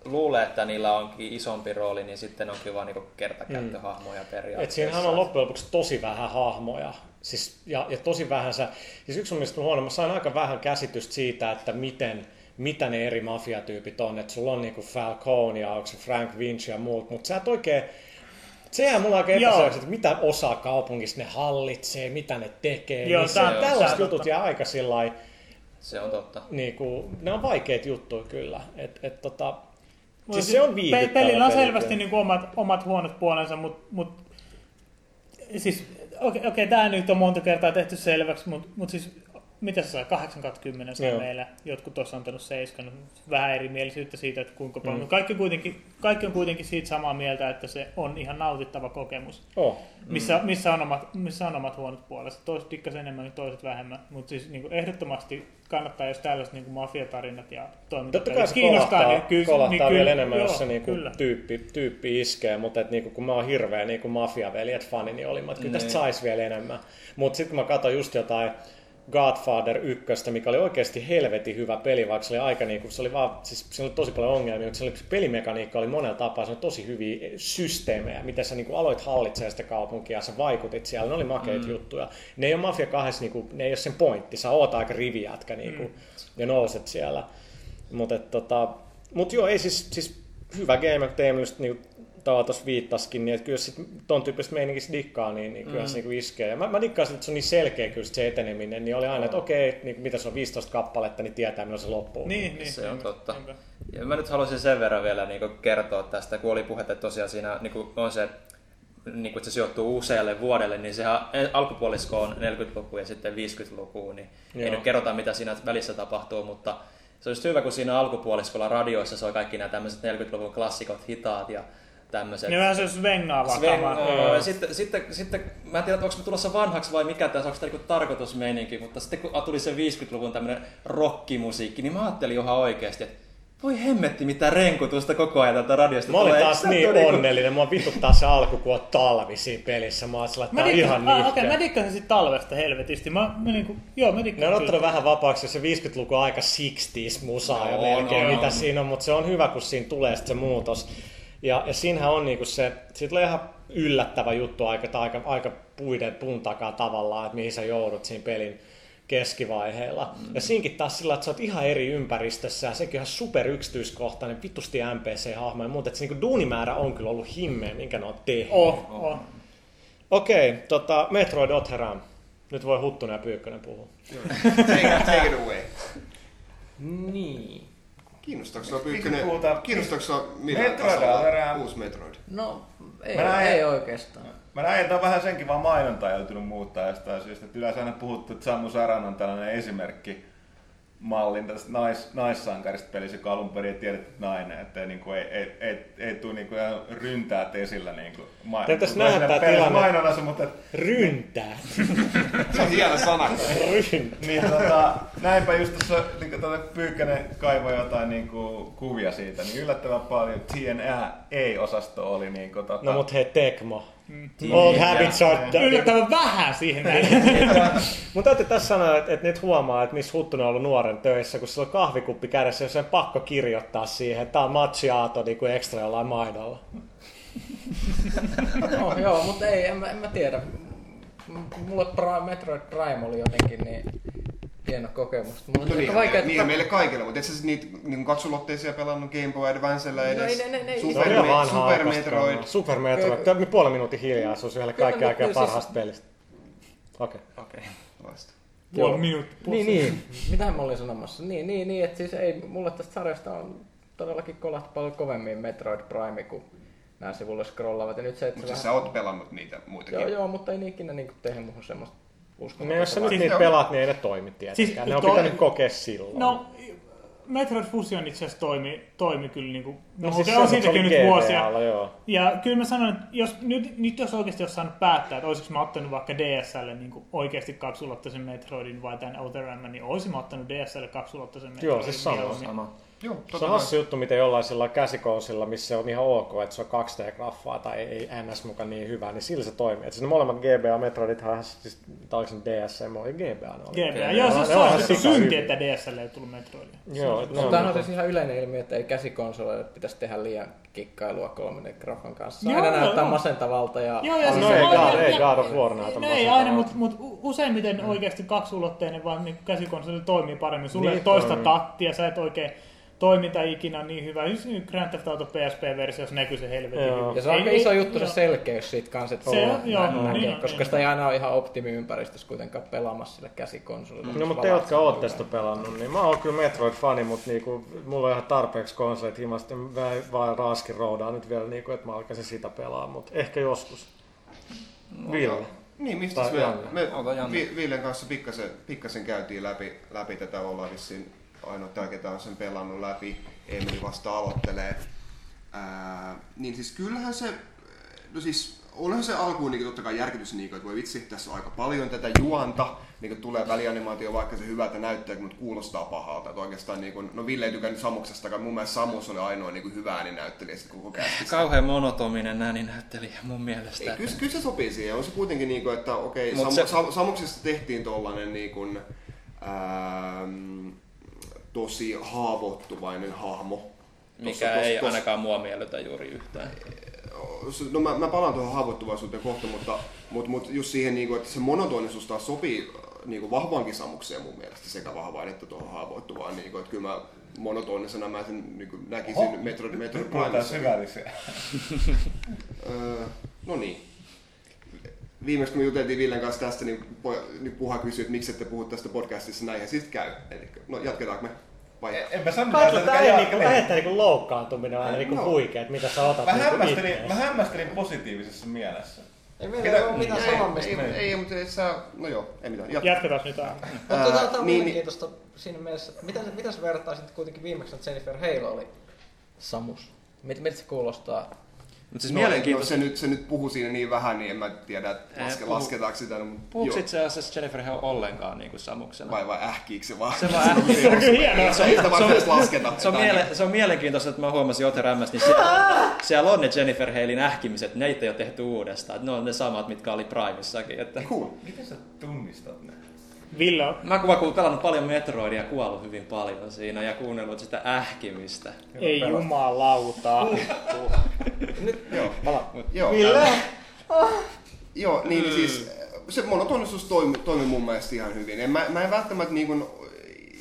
luulee, että niillä onkin isompi rooli, niin sitten onkin vaan niin kertakäyttöhahmoja Et periaatteessa. siinähän on loppujen lopuksi tosi vähän hahmoja. Siis, ja, ja tosi vähän sä, siis yksi on mielestä huono, mä sain aika vähän käsitystä siitä, että miten, mitä ne eri mafiatyypit on. Että sulla on niinku Falcone ja onko se Frank Vinci ja muut, mutta sä et oikein, se jää mulla aika Joo. epäselväksi, että mitä osaa kaupungissa ne hallitsee, mitä ne tekee. Joo, niin se, tää- tää tällaiset on jutut totta. jää aika sillä Se on totta. niinku, ne on vaikeita juttuja kyllä. Et, et, tota, Siis se on viihdyttävä Pe- Pelillä on peli, selvästi niin kuin omat, omat huonot puolensa, mutta mut, siis okei, okay, okay, tämä nyt on monta kertaa tehty selväksi, mutta mut siis mitä se saa? 8 10 saa Joo. meillä. Jotkut tuossa on antanut 7. Vähän erimielisyyttä siitä, että kuinka paljon. Mm. Mm. Kaikki, on kuitenkin, kaikki on kuitenkin siitä samaa mieltä, että se on ihan nautittava kokemus. Oh. Missä, missä, on, omat, missä on omat huonot puolensa. Toiset dikkas enemmän, toiset vähemmän. Mutta siis niin kuin ehdottomasti kannattaa, jos tällaiset niin kuin mafiatarinat ja Totta toimintapelit kai se kolahtaa, niin kyllä, kolahtaa niin vielä kyllä, enemmän, joo, jos se niinku kyllä. tyyppi, tyyppi iskee, mutta et niinku, kun mä oon hirveä niinku mafiaveljet fani, niin oli, mä, että kyllä tästä Niin. sais vielä enemmän. Mutta sitten kun mä katsoin just jotain Godfather 1, mikä oli oikeasti helvetin hyvä peli, vaikka se oli aika niinku, se oli vaan, siis siinä oli tosi paljon ongelmia, mutta se, oli, se pelimekaniikka oli monella tapaa, se oli tosi hyviä systeemejä, miten sä niinku aloit hallitsemaan sitä kaupunkia, sä vaikutit siellä, ne oli makeita mm. juttuja. Ne ei ole Mafia 2, niinku, ne ei ole sen pointti, sä oot aika rivijätkä niinku, mm. ja nouset siellä. Mutta tota, mut joo, ei siis, siis hyvä game, Teemu just niinku Tava tuossa viittasikin, niin että kyllä sit ton tyyppistä meininkissä dikkaa, niin, niin kyllä mm. se niinku iskee. Ja mä, mä dikkaan, että se on niin selkeä kyllä sit se eteneminen, niin oli aina, että okei, niin mitä se on 15 kappaletta, niin tietää milloin se loppuu. Niin, niin. Se on totta. niinpä. Ja mä nyt haluaisin sen verran vielä niin kertoa tästä, kun oli puhetta että tosiaan siinä niin on se, niin kuin, että se sijoittuu usealle vuodelle, niin sehän alkupuolisko on 40-luku ja sitten 50-luku, niin Joo. ei nyt kerrota mitä siinä välissä tapahtuu, mutta se olisi hyvä, kun siinä alkupuoliskolla radioissa soi kaikki nämä tämmöiset 40-luvun klassikot, hitaat ja tämmöiset. Niin vähän se svengaava Sven, kama. öö, ja sitten, sitten, sitten, mä en tiedä, onko mä tulossa vanhaksi vai mikä tässä, onko tämä niinku tarkoitusmeininki, mutta sitten kun tuli se 50-luvun tämmöinen rockimusiikki, niin mä ajattelin ihan oikeasti, että voi hemmetti mitä renkutusta koko ajan tältä radiosta Mä olin tulee. taas niin tuo niinku- onnellinen, mua vituttaa se alku, kun on talvi siinä pelissä. Mä oon sillä, että Mä tää on ihan dikkasin, ah, okay, mä dikkasin sit talvesta helvetisti. Mä, mä niinku, joo, mä Ne dikkasin on siitä. ottanut vähän vapaaksi, se 50-luku on aika 60s musaa jo On, melkein, on, mitä on. siinä on, mutta se on hyvä, kun siinä tulee sit se muutos. Ja, ja siinähän on niinku se, siitä tulee ihan yllättävä juttu aika, aika, aika puiden puun takaa tavallaan, että mihin sä joudut siinä pelin keskivaiheella. Mm. Ja siinkin taas sillä, että sä oot ihan eri ympäristössä ja sekin on ihan super yksityiskohtainen, vitusti NPC-hahmo ja muuta. Että se niinku duunimäärä on kyllä ollut himmeä, minkä ne on tehnyt. Oh, oh. Okei, tota, Metroid Otheram. Nyt voi Huttunen ja Pyykkönen puhua. Take, take it away. Niin. Kiinnostaako sinua Pyykkönen? puhutaan- Kiinnostaako sinua Metroid tasolla uusi Metroid? No, ei, Mä näen- ei oikeastaan. Mä näin, että on vähän senkin vaan mainontaa joutunut muuttaa jostain syystä. Että yleensä aina puhuttu, että Samu Saran on tällainen esimerkki mallin tästä nais, naissankarista pelissä, joka alun perin ei tiedetty nainen, että ei, niin kuin, ei, ei, ei, ei tule niin kuin ihan ryntäät esillä niin kuin, ma- Täytyisi nähdä pelissä tilanne. mainonnassa, mutta et- Ryntää. Se on hieno sana. Ryntää. niin, tota, näinpä just tuossa niin kuin, tuota, Pyykkänen kaivoi jotain niin kuin, kuvia siitä, niin yllättävän paljon TNA-osasto oli niin kuin, tota, No mut hei, Tekmo. Mm. Old habits are... Yllättävän vähän siihen. Mun täytyy tässä sanoa, että, että nyt huomaa, että missä Huttunen on ollut nuoren töissä, kun sillä on kahvikuppi kädessä, jos on pakko kirjoittaa siihen, että tää on macchiato niin kuin ekstra jollain maidolla. No, joo, mutta ei, en, mä- en mä tiedä. M- Mulle Prime, Metroid Prime oli jotenkin niin hieno kokemus. Mulla on No niin, vaikea, niin että- meille kaikille, mutta et sä sit niitä niin katsulotteisia pelannut Game Boy Advancella No edes? ei, ne- ne- Super, ihan Me- Super Metroid. Super Metroid. Tämä on puolen minuutin hiljaisuus Kyllä, kaikki mutta aikaa siis- parhaasta pelistä. Okei. Okei. Loista. Puoli minuuttia. Niin, niin. Mitähän mä olin sanomassa? Niin, niin, niin, että siis ei, mulle tästä sarjasta on todellakin kolahti paljon kovemmin Metroid Prime, kun nämä sivulle scrollaavat. Ja nyt se, että Mutta siis sä oot pelannut niitä muitakin. Joo, joo, mutta ei ne ikinä niin tehnyt muuhun semmoista uskomatonta. No jos sä nyt vaikutusta. niitä Joo. pelaat, niin ei ne toimi tietenkään. Siis ne on toi- pitänyt kokea silloin. No, Metroid Fusion itse asiassa toimi, toimi kyllä niinku, no, no siis se, on siitäkin nyt vuosia. GBAlla, joo. Ja kyllä mä sanon, että jos, nyt, nyt jos oikeasti olisi saanut päättää, että olisiko mä ottanut vaikka DSL niin kuin oikeasti kaksulotteisen Metroidin vai tämän Outer niin olisin mä ottanut DSL kaksulotteisen Metroidin. Joo, siis sama. Sama. Joo, Se on hassu juttu, miten jollain sillä käsikousilla, missä on ihan ok, että se on 2D-graffaa tai ei NS mukaan niin hyvä, niin sillä se toimii. Että ne molemmat GBA Metroidit on siis, tai oliko se DSM, oli GBA ne oli. GBA. Okei, Joo, se on- se synti, että DSL ei tullut Metroidia. Joo, Mutta tämähän on on, siis ihan yleinen ilmiö, että ei käsikonsoleille pitäisi tehdä liian kikkailua 3D-graffan kanssa. Se Joo, aina näyttää joo. masentavalta ja... Joo, ja No siis ei God- ei ja- God of War näytä No ei aina, mutta mut useimmiten oikeasti kaksulotteinen, vaan niin käsikonsoli toimii paremmin. Sulle Niin ei toista tattia, sä et oikein toiminta ikinä niin hyvä. Nyt Grand Theft Auto PSP-versiossa näkyy se helvetin Joo. hyvin. Ja se on aika Ei- iso ei- juttu se selkeys siitä kanssa, että Se on- joo, näin niin näkee, on, koska niin sitä ei aina ole ihan optimiympäristössä kuitenkaan pelaamassa sillä käsikonsolilla. No mutta te, jotka ootte sitä pelannut, niin mä oon kyllä Metroid-fani, mutta niinku, mulla on ihan tarpeeksi konsolit himasta, mä vaan raaskin roudaan nyt vielä, niinku, että mä alkaisin sitä pelaa, mutta ehkä joskus. Ville. Niin, mistä Tai me, Villen kanssa pikkasen, pikkasen käytiin läpi, läpi tätä, ollaan vissiin ainoa tämä, ketä on sen pelannut läpi. Emeli vasta aloittelee. Ää, niin siis kyllähän se, no siis onhan se alkuun niin totta kai järkytys, niin että voi vitsi, tässä on aika paljon tätä juonta, niin kuin tulee välianimaatio, vaikka se hyvältä näyttää, mutta kuulostaa pahalta. Että oikeastaan, niin kuin, no Ville ei tykännyt Samuksestakaan, mun mielestä Samus oli ainoa niin kuin hyvä ääninäyttelijä sitten koko kästissä. Kauhean monotominen ääninäyttelijä mun mielestä. Ei, kyllä, kyllä se sopii siihen. On se kuitenkin niin kuin, että okei, Mut Sam, se- Sam, Samuksesta tehtiin tollanen niin kuin, ähm, tosi haavoittuvainen hahmo. Mikä Tossa- ei tossa- ainakaan mua miellytä juuri yhtään. No mä, mä palaan tuohon haavoittuvaisuuteen kohta, mutta, mutta, mutta just siihen, niin kuin, että se monotonisuus taas sopii niin kuin vahvaankin Samukseen mun mielestä, sekä vahvaan että tuohon haavoittuvaan. Niin kuin, että kyllä mä monotonisena mä sen niin kuin näkisin Oho. Puhutaan Primessa. syvällisiä. Öö, no niin. Viimeksi kun me juteltiin Villen kanssa tästä, niin, poja, niin Puha kysyi, että miksi ette puhu tästä podcastissa näin, ja sitten käy. Eli, no jatketaanko me? Vai? En mä sano mitään, tätä niinku, lähettää niinku loukkaantuminen aina niinku No. huikea, että mitä sä otat Mä niinku hämmästelin, ittees. mä hämmästelin positiivisessa mielessä. Ei meillä Ketä- ole mitään ei, sanomista. ei, ei, ei, mutta sä, no joo, ei mitään. Jatka. Jatketaan nyt aina. Mutta tota, tämä on niin- mielenkiintoista siinä mielessä, että miten, miten sä vertaisit kuitenkin viimeksi, että Jennifer Hale oli Samus? Miltä se kuulostaa? Mutta siis No, mielenkiintoista. no, se, nyt, se nyt puhuu siinä niin vähän, niin en mä tiedä, että Ei, laske, puhu- lasketaanko sitä. Mutta Puhuuko itse asiassa Jennifer Hale ollenkaan niin kuin Samuksena? Vai, vai ähkiikö se vaan? Se vaan ähkii. Se on hienoa. Se on edes lasketa. Se on, miele, se on mielenkiintoista, että mä huomasin Ote Rämmästä, niin siellä, siellä on ne Jennifer Halein ähkimiset, ne ei ole tehty uudestaan. Että ne on ne samat, mitkä oli Primissakin. Että Cool. Miten sä tunnistat ne? Ville on, mä kun pelannut paljon Metroidia ja kuollut hyvin paljon siinä ja kuunnellut sitä ähkimistä. ei jumalauta. Joo. Pala. Joo. Ville! Joo, niin, niin siis se monotonisuus toimi, toimi mun mielestä ihan hyvin. En, mä, mä en välttämättä, niin kun,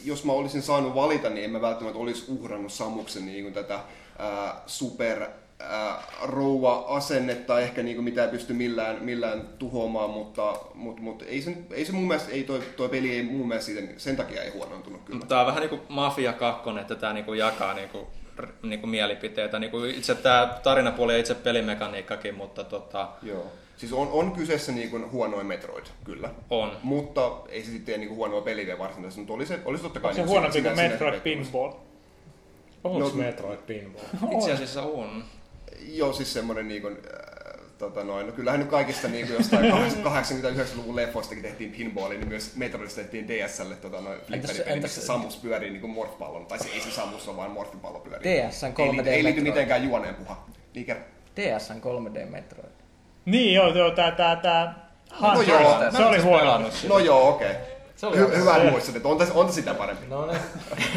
jos mä olisin saanut valita, niin en mä välttämättä olisi uhrannut Samuksen niin kun tätä ää, super ää, rouva-asennetta, ehkä niin kuin mitä ei pysty millään, millään tuhoamaan, mutta, mutta, mutta ei, se, ei se mun mielestä, ei toi, toi peli ei mun mielestä siitä, sen takia ei huonontunut kyllä. Tää on vähän niinku Mafia 2, että tää niinku jakaa niinku, r- niinku mielipiteitä. Niinku itse tää tarinapuoli ja itse pelimekaniikkakin, mutta tota, Joo. Siis on, on kyseessä niin kuin huonoin Metroid, kyllä. on. Mutta ei se sitten tee niin kuin huonoa peliä varsinaisesti, mutta oli se, oli se totta kai... Onko se niin huonompi kuin Metroid Pinball? Onko No- Metroid Pinball? Itse asiassa on. Joo, siis semmoinen niin kuin, äh, tota noin, no kyllähän nyt kaikista niin kuin jostain 89-luvun leffoistakin tehtiin pinballia, niin myös Metroidista tehtiin DSlle tota noin flipperipeli, entäs- missä Samus pyörii niin kuin morfpallon, tai se ei se Samus on vaan morfipallo pyörii. DS:n ei, 3D liity- ei liity mitenkään juoneen puha. Niin kerro. DSn 3D Metroid. Niin joo, joo tää, tää, tää Hunter, joo. se oli huono. No joo, okei. Se oli Hy- hyvä muistat, että on, tässä- on tässä sitä parempi. No niin.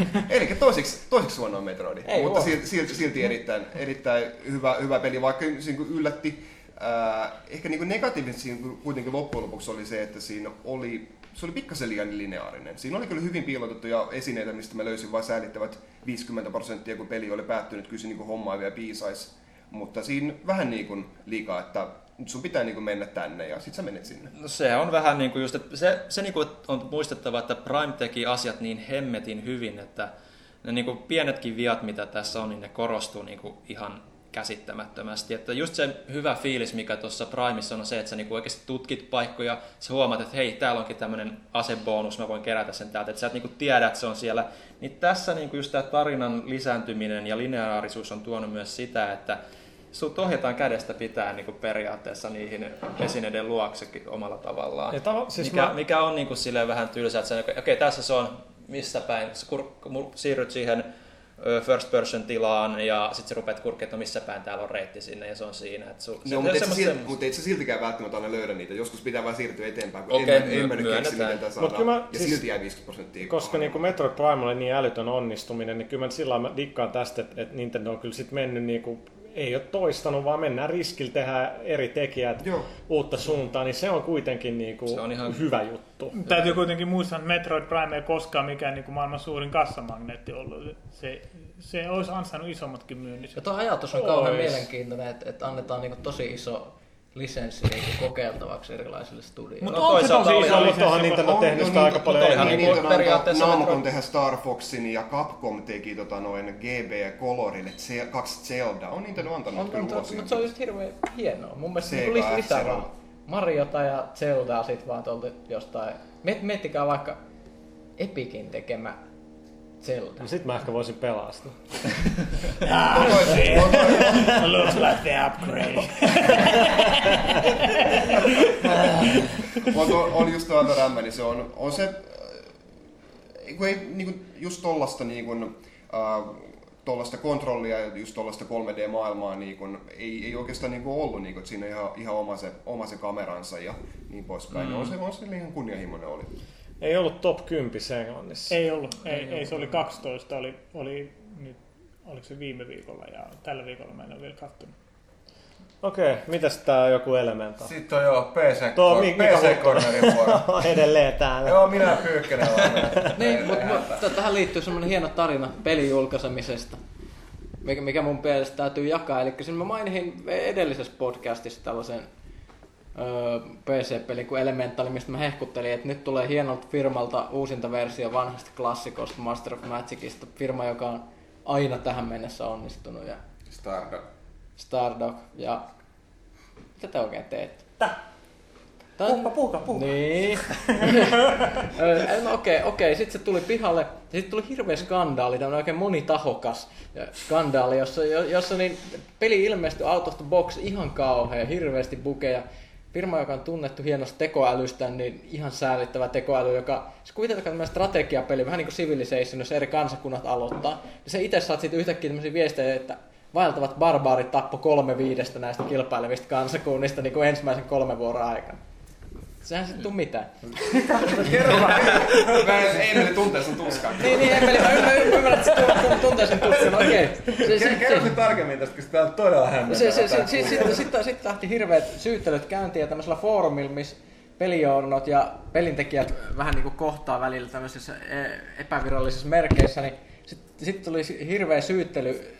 Eli toiseksi, toiseksi huono Metroidi, Ei mutta huono. silti, silti, silti erittäin, erittäin hyvä, hyvä peli, vaikka se niin yllätti. Ää, ehkä niin negatiivisesti siinä kuitenkin loppujen lopuksi oli se, että siinä oli, se oli pikkasen liian lineaarinen. Siinä oli kyllä hyvin piilotettuja esineitä, mistä mä löysin vain säällittävät 50 prosenttia, kun peli oli päättynyt, kyllä niin hommaa vielä piisaisi. Mutta siinä vähän niin kuin liikaa, että nyt sun pitää niin kuin mennä tänne ja sit sä menet sinne. No se on vähän niin kuin just, että se, se niin kuin on muistettava, että Prime teki asiat niin hemmetin hyvin, että ne niin kuin pienetkin viat, mitä tässä on, niin ne korostuu niin kuin ihan käsittämättömästi. Että just se hyvä fiilis, mikä tuossa Primeissa on, on se, että sä niin kuin oikeasti tutkit paikkoja, sä huomaat, että hei, täällä onkin tämmöinen asebonus, mä voin kerätä sen täältä, että sä et niin kuin tiedä, että se on siellä. Niin tässä niin kuin just tämä tarinan lisääntyminen ja lineaarisuus on tuonut myös sitä, että sut ohjataan kädestä pitää niin kuin periaatteessa niihin esineiden luoksekin omalla tavallaan. Ja tavo- siis mikä, mä- mikä on niin kuin silleen vähän tylsä, että sä, okei okay, tässä se on missä päin, mul- siirryt siihen first person tilaan ja sitten sä rupeat kurkkimaan, että no missä päin täällä on reitti sinne ja se on siinä. Että su, No, mutta et, sä semmoista- silti, mutta et sä siltikään välttämättä aina löydä niitä. Joskus pitää vaan siirtyä eteenpäin, kun Okei, en, mä- en my- mä nyt keksi, miten tämä saadaan. mä- ja siis- silti jää 50 prosenttia. Koska niin kuin Metroid Prime oli niin älytön onnistuminen, niin kyllä mä sillä lailla mä dikkaan tästä, että, että Nintendo on kyllä sit mennyt niin kuin ei ole toistanut, vaan mennään riskillä tehdä eri tekijät Joo. uutta suuntaa, niin se on kuitenkin niinku Se on ihan- hyvä juttu. Täytyy kuitenkin muistaa, että Metroid Prime ei koskaan mikään niin kuin maailman suurin kassamagneetti ollut. Se, se olisi ansainnut isommatkin myynnit. Ja tuo ajatus on kauhean Ois. mielenkiintoinen, että, että annetaan niinku tosi iso lisenssi niinku kokeiltavaksi erilaisille studioille. Mutta No onko se toisaalta oli- iso oli lisenssi? tuohon Nintendo On- tehnyt no sitä niin, aika paljon ennen. niinku Niin, periaatteessa Metro- tehdä Star Foxin ja Capcom teki tota noin GB ja Colorin, että se, kaksi Zelda. On Nintendo antanut On, kyllä on, ulos. mutta se on just hirveän hienoa. Mun mielestä niinku lis- lisää F-Zero. vaan Mariota ja Zeldaa sit vaan tuolta jostain. Miet- Miettikää vaikka Epicin tekemä Zelda. No sit mä ehkä voisin pelaa sitä. Looks like the upgrade. on, on, just tuolta rämmä, niin se on, on se, äh, kun ei niinku, just tollasta niinku, äh, tollasta kontrollia ja just tollasta 3D-maailmaa niinku, ei, ei oikeastaan niinku ollut, niinku, että siinä on ihan, ihan oma, se, oma se kameransa ja niin poispäin. Mm. On, se, on se ihan kunnianhimoinen oli. Ei ollut top 10 Englannissa. Ei ollut, ei, ei, se oli 12, oli, oli nyt, oliko se viime viikolla ja tällä viikolla mä en ole vielä kattonut. Okei, mitäs tää joku elementa? Sitten on joo PC, Tuo mi- PC? Cornerin vuoro. Edelleen täällä. joo, minä pyykkänen vaan. Niin, mutta tähän liittyy semmoinen hieno tarina pelin julkaisemisesta, mikä, mikä mun mielestä täytyy jakaa. Eli sen mä mainihin edellisessä podcastissa tällaisen PC-pelin kuin Elementali, mistä mä hehkuttelin, että nyt tulee hienolta firmalta uusinta versio vanhasta klassikosta Master of Magicista. Firma, joka on aina tähän mennessä onnistunut. Ja Stardom. Stardog. Ja mitä te oikein teette? Tää. Tää- Puhuka, puhuka, puhuka. Niin. No okei, okei. Sitten se tuli pihalle. Sitten tuli hirveä skandaali, tämmöinen oikein monitahokas skandaali, jossa, jo- jossa niin peli ilmestyi out of the box ihan kauhea, hirveästi bukeja. Firma, joka on tunnettu hienosta tekoälystä, niin ihan säälittävä tekoäly, joka se kuitenkaan tämmöinen strategiapeli, vähän niin kuin Civilization, jos eri kansakunnat aloittaa. Niin se itse saat sitten yhtäkkiä tämmöisiä viestejä, että vaeltavat barbaarit tappo kolme viidestä näistä kilpailevista kansakunnista niin kuin ensimmäisen kolmen vuoron aikana. Sehän sitten tuu mitään. Mä en, ei mene tuntee sun tuskaa. Niin, niin, Emeli, mä ymmärrän, että se tunt- tuntee sen tutsun, okei. Se, se, Kerro nyt tarkemmin tästä, koska tää on todella hämmentävää. sitten sit, lähti hirveät syyttelyt käyntiin ja tämmöisellä foorumilla, missä pelijournot ja pelintekijät vähän niin kuin kohtaa välillä tämmöisissä e- epävirallisissa merkeissä, niin sitten sit tuli hirveä syyttely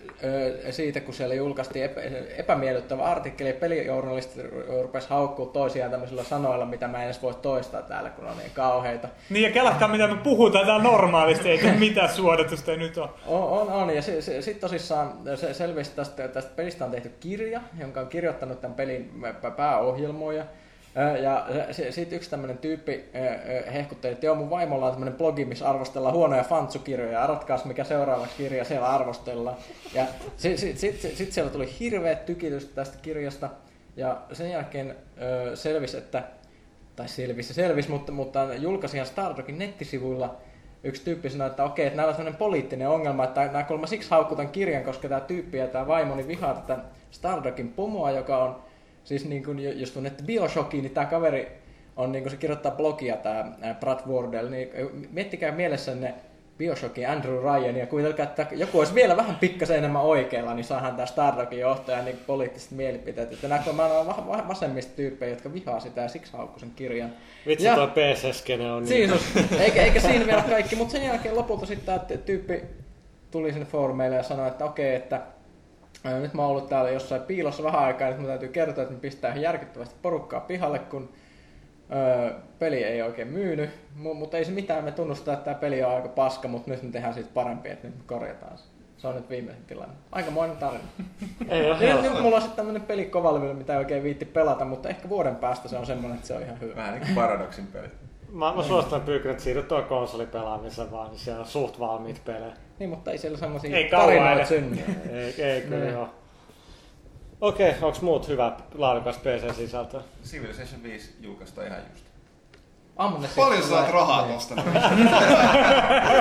siitä, kun siellä julkaistiin epä, epämiellyttävä artikkeli ja pelijournalistit rupesi haukkuu toisiaan tämmöisillä sanoilla, mitä mä en edes voi toistaa täällä, kun on niin kauheita. Niin ja kelatkaa mitä me puhutaan täällä normaalisti, eikä mitään suodatusta nyt ole. On, on, on. ja sitten tosissaan se selvisi tästä, tästä pelistä on tehty kirja, jonka on kirjoittanut tämän pelin pä- pääohjelmoja. Ja sitten yksi tämmöinen tyyppi hehkutteli, että joo, mun vaimolla on tämmöinen blogi, missä arvostellaan huonoja fantsukirjoja. Arvatkaas, mikä seuraavaksi kirja siellä arvostellaan. Ja sitten sit, sit, sit, siellä tuli hirveät tykitys tästä kirjasta. Ja sen jälkeen selvisi, että tai selvisi, selvisi, mutta, mutta julkaisihan Stardogin nettisivuilla yksi tyyppi sanoi, että okei, että näillä on sellainen poliittinen ongelma, että nämä kuulemma siksi haukkutan kirjan, koska tämä tyyppi ja tämä vaimoni vihaa tätä Stardogin pomoa, joka on siis niin kuin, jos tunnette Bioshockin, niin tämä kaveri on niin kuin se kirjoittaa blogia, tämä Brad Wardell, niin miettikää mielessänne Bioshockin Andrew Ryan ja kuvitelkaa, että joku olisi vielä vähän pikkasen enemmän oikealla, niin saadaan tämä Stardogin johtaja niin poliittiset mielipiteet. Että nämä mä on va- va- vasemmista tyyppejä, jotka vihaa sitä ja siksi haukkuu sen kirjan. Vitsi, Ja- toi PC-skene on niin... On, eikä, eikä siinä vielä kaikki, mutta sen jälkeen lopulta sitten tämä tyyppi tuli sinne foorumeille ja sanoi, että okei, että ää, nyt mä oon ollut täällä jossain piilossa vähän aikaa, nyt mun täytyy kertoa, että me pistää ihan järkyttävästi porukkaa pihalle, kun öö, peli ei oikein myynyt, Mu- mutta ei se mitään, me tunnustaa, että tämä peli on aika paska, mutta nyt me tehdään siitä parempi, että nyt me korjataan se. Se on nyt viimeisen tilanne. Aikamoinen tarina. Ei ole Nyt, nyt mulla on sitten tämmönen peli kovalevillä, mitä ei oikein viitti pelata, mutta ehkä vuoden päästä se on semmoinen, että se on ihan hyvä. Vähän niin kuin Paradoxin pelit. Mä, mä suosittelen pyykän, että siirryt tuon konsolipelaamisen vaan, niin siellä on suht valmiit pelejä. Niin, mutta ei siellä semmoisia tarinoita synny. Ei, ei kyllä Niin. joo. Okei, onks muut hyvä laadukasta PC-sisältöä? Civilization 5 julkaista ihan just. Amne Paljon saat rahaa tosta?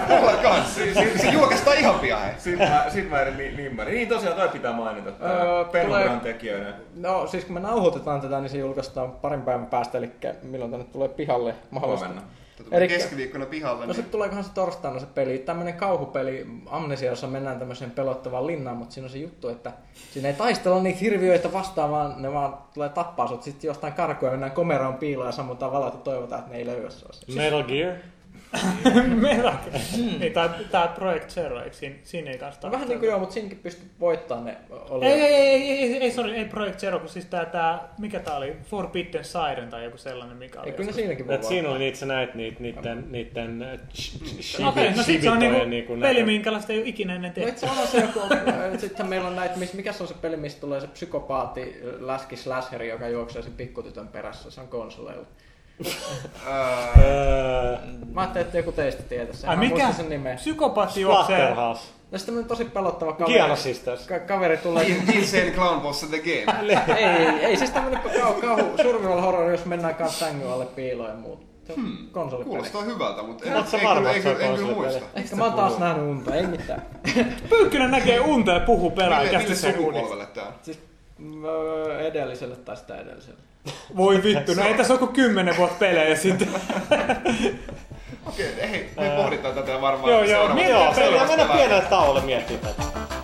Mulla kans. Se, se, se julkaistaan ihan pian. Sitten mä, sit mä erin limmari. Niin tosiaan toi pitää mainita. Öö, tulee- tekijöinä. No siis kun me nauhoitetaan tätä, niin se julkaistaan parin päivän päästä, eli milloin tänne tulee pihalle mahdollisesti. Huomenna. Tulee Elikkä- keskiviikkona pihalle. No Niin... sitten tuleekohan se torstaina se peli, tämmönen kauhupeli Amnesia, jossa mennään tämmöiseen pelottavaan linnaan, mutta siinä on se juttu, että siinä ei taistella niitä hirviöitä vastaan, vaan ne vaan tulee tappaa sut sitten jostain karkuun ja mennään komeroon piiloon ja sammutaan valot ja toivotaan, että ne ei löyä sua. Metal Gear. Meillä niin, tää, tää Project Zero, eikö siinä, siinä ei kanssa No vähän niin kuin joo, mutta siinäkin pystyt voittamaan ne. Oli Ei, ei, ei, ei, ei, ei, sorry, ei Project Zero, kun siis tää, tää mikä tää oli, Forbidden Siren tai joku sellainen, mikä oli. Ei, kyllä siinäkin voi Et siinä oli niitä, sä näit niitä, niiden, niiden äh, Okei, no sit se on niinku, niinku peli, minkälaista ei ole ikinä ennen No tehty. itse on se joku, äh, sitten meillä on näitä, mikä se on se peli, mistä tulee se psykopaatti läski slasheri, joka juoksee sen pikkutytön perässä, se on konsoleilla. Öö, Mä ajattelin, että joku teistä tietäisi sen. Ai mikä? sen nimeä. Psykopaatti juoksee. Splatterhouse. Ja sitten tämmönen tosi pelottava kaveri. Giana Sisters. Ka- kaveri tulee... Insane Clown Boss the Game. ei, ei, ei, siis tämmönen kau, kauhu, survival horror, jos mennään kanssa sängyn alle piiloon ja on Hmm, konsolipeli. Kuulostaa hyvältä, mutta en, varma, on kyllä- en kyllä konsolipeli? muista. Ehkä mä oon taas nähnyt unta, ei mitään. Pyykkönen näkee unta ja puhuu Mille, pelaajakästä mille sukupolvelle tää on? Siis edelliselle tai sitä edelliselle. Voi vittu, no ei tässä ole kuin kymmenen vuotta pelejä sitten. Okei, hei, me pohditaan tätä varmaan. Joo, joo, mennään pienelle tauolle miettimään tätä.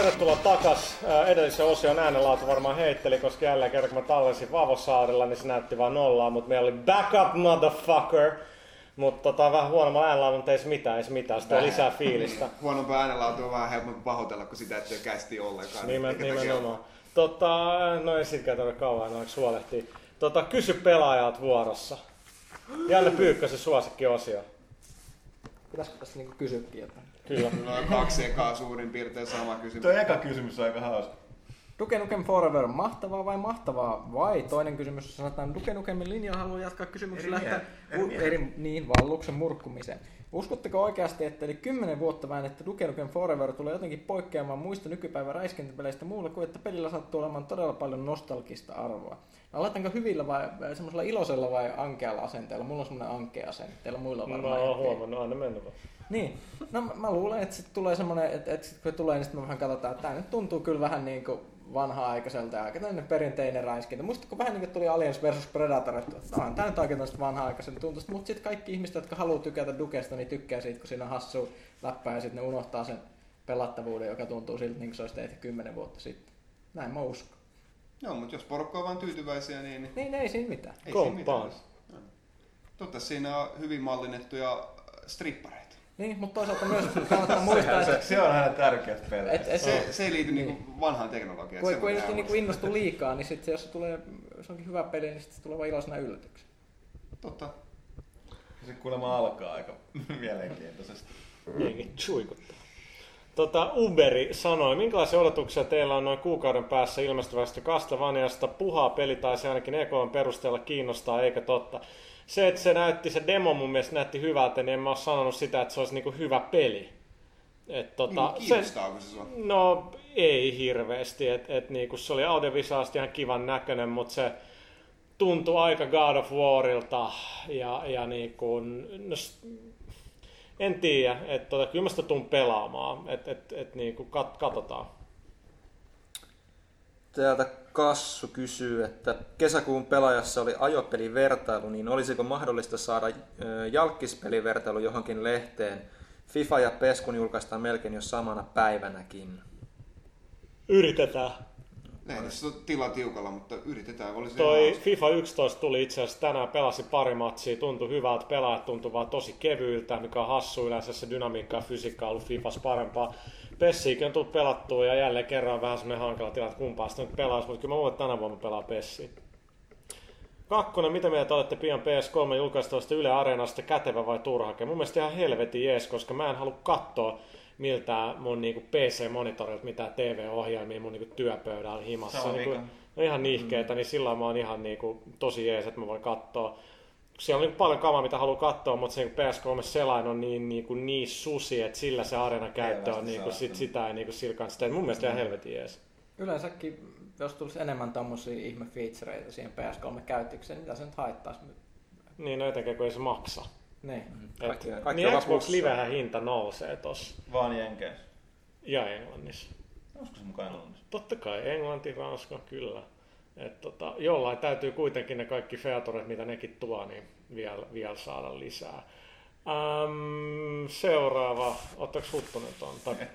Tervetuloa takas. Edellisen osion äänenlaatu varmaan heitteli, koska jälleen kerran kun mä tallensin Vavosaarella, niin se näytti vaan nollaa, mutta meillä oli backup motherfucker. Mutta tota, vähän huonommalla äänenlaadulla, mutta ei se mitään, ei se mitään. Sitä lisää fiilistä. Huonompaa äänenlaatu on vähän helpompi pahoitella kuin sitä, että ei kästi ollenkaan. Nimen, Eikä takia- nimenomaan. Tota, no ei silläkään tarvitse kauan noiksi huolehtia. Tota, kysy pelaajat vuorossa. Janne Pyykkösen suosikkiosio. Pitäisikö tässä niinku kysyäkin jotain? Kyllä. Noin kaksi ekaa suurin piirtein sama kysymys. Tuo eka kysymys on aika hauska. Duke Nukem Forever, mahtavaa vai mahtavaa? Vai toinen kysymys, jos sanotaan Duke Nukemin linjalla haluaa jatkaa kysymyksellä, Eri että eri eri, niin, valluksen murkkumiseen. Uskotteko oikeasti, että eli 10 vuotta väännetty Duke Nukem Forever tulee jotenkin poikkeamaan muista nykypäivän räiskintäpeleistä muulla kuin, että pelillä sattuu olemaan todella paljon nostalgista arvoa? No, aloitanko hyvillä vai semmoisella iloisella vai ankealla asenteella? Mulla on semmoinen ankea asenne, teillä muilla on varmaan. No ihan pieni. huomannut, aina mennyt vaan. Niin. No mä- mä luulen, että sitten tulee semmoinen, että, että sit kun tulee, niin sitten me vähän katsotaan, että tämä nyt tuntuu kyllä vähän niin kuin vanha-aikaiselta ja aika tämmöinen perinteinen räiskintä. Muistatko vähän niin kuin tuli Aliens vs Predator, että onhan tämä nyt aika tämmöistä vanha-aikaiselta tuntuista, mutta sitten kaikki ihmiset, jotka haluaa tykätä Dukesta, niin tykkää siitä, kun siinä on hassu läppä ja sitten ne unohtaa sen pelattavuuden, joka tuntuu siltä, niin kuin se olisi tehty kymmenen vuotta sitten. Näin mä uskon. Joo, mutta jos porukka on vaan tyytyväisiä, niin niin ei siinä mitään. ei Komppaan. siinä mitään. Totta siinä on hyvin mallinnettuja strippareita. Niin, mutta toisaalta myös kannattaa muistaa, Se, että se on aina tärkeät pelit. et, et, Se, se ei liity niinku vanhaan teknologiaan. kun, se kun ei nyt niinku innostu liikaa, niin sitten jos se tulee, jos onkin hyvä peli, niin sitten se tulee vaan iloisena yllätyksenä. Totta. Se kuulemma alkaa aika mielenkiintoisesti. Jengi chuikuttaa. Tota, Uberi sanoi, minkälaisia odotuksia teillä on noin kuukauden päässä ilmestyvästä Castlevaniasta? Puhaa peli tai se ainakin EKn perusteella kiinnostaa, eikä totta. Se, että se näytti, se demo mun mielestä näytti hyvältä, niin en mä ole sanonut sitä, että se olisi niinku hyvä peli. Et, tota, niin, se, se sua? No ei hirveästi, että et niinku se oli audiovisuaalisesti ihan kivan näköinen, mutta se tuntui aika God of Warilta ja, ja niinku, no, en tiedä, että tota, kyllä mä sitä tuun pelaamaan, että et, et, niinku kat, katsotaan. Täältä Kassu kysyy, että kesäkuun pelaajassa oli ajopelivertailu, niin olisiko mahdollista saada ö, jalkkispelivertailu johonkin lehteen? FIFA ja PES kun julkaistaan melkein jo samana päivänäkin. Yritetään. Ei tässä ole tila tiukalla, mutta yritetään. Olisi Toi. FIFA 11 tuli itse asiassa tänään, pelasi pari matsia, tuntui hyvältä, pelaajat tuntui vaan tosi kevyiltä, mikä on hassu yleensä se dynamiikka ja fysiikka on ollut FIFAs parempaa. Pessiikin on tullut pelattua ja jälleen kerran vähän semmoinen hankala tilanne, että kumpaa sitä nyt pelaisi, mutta kyllä mä luulen, että tänä vuonna pelaa Pessiä. Kakkonen, mitä mieltä olette pian PS3 julkaistavasta Yle Areenasta, kätevä vai turhake? Mun mielestä ihan helvetin jees, koska mä en halua katsoa miltä mun niinku PC-monitorilta mitään TV-ohjelmia mun niinku työpöydällä himassa. Sama niinku, vika. no ihan nihkeetä, niin silloin mä oon ihan niinku tosi jees, että mä voin katsoa. Siellä on niin paljon kamaa, mitä haluaa katsoa, mutta se niin PS3 selain on niin, niin, kuin niin susi, että sillä se arena käyttö on niin kuin, sit, sitä ei niin kuin sillä kanssa tee. Mun mielestä ihan helvetin jees. Yleensäkin, jos tulisi enemmän tommosia ihme featureita siihen PS3 käyttökseen, niin mitä se nyt haittaisi? Niin, no etenkin kun ei se maksa. Niin. Et, Kaikki- niin kaikki on Xbox. Livehän hinta nousee tossa. Vaan Jenkeissä. Ja Englannissa. Olisiko se mukaan Englannissa? Totta kai, Englanti, Ranska, kyllä. Et tota, jollain täytyy kuitenkin ne kaikki featuret, mitä nekin tuo, niin vielä, vielä saada lisää. Ähm, seuraava, ottaako Huttunen ton? Tai,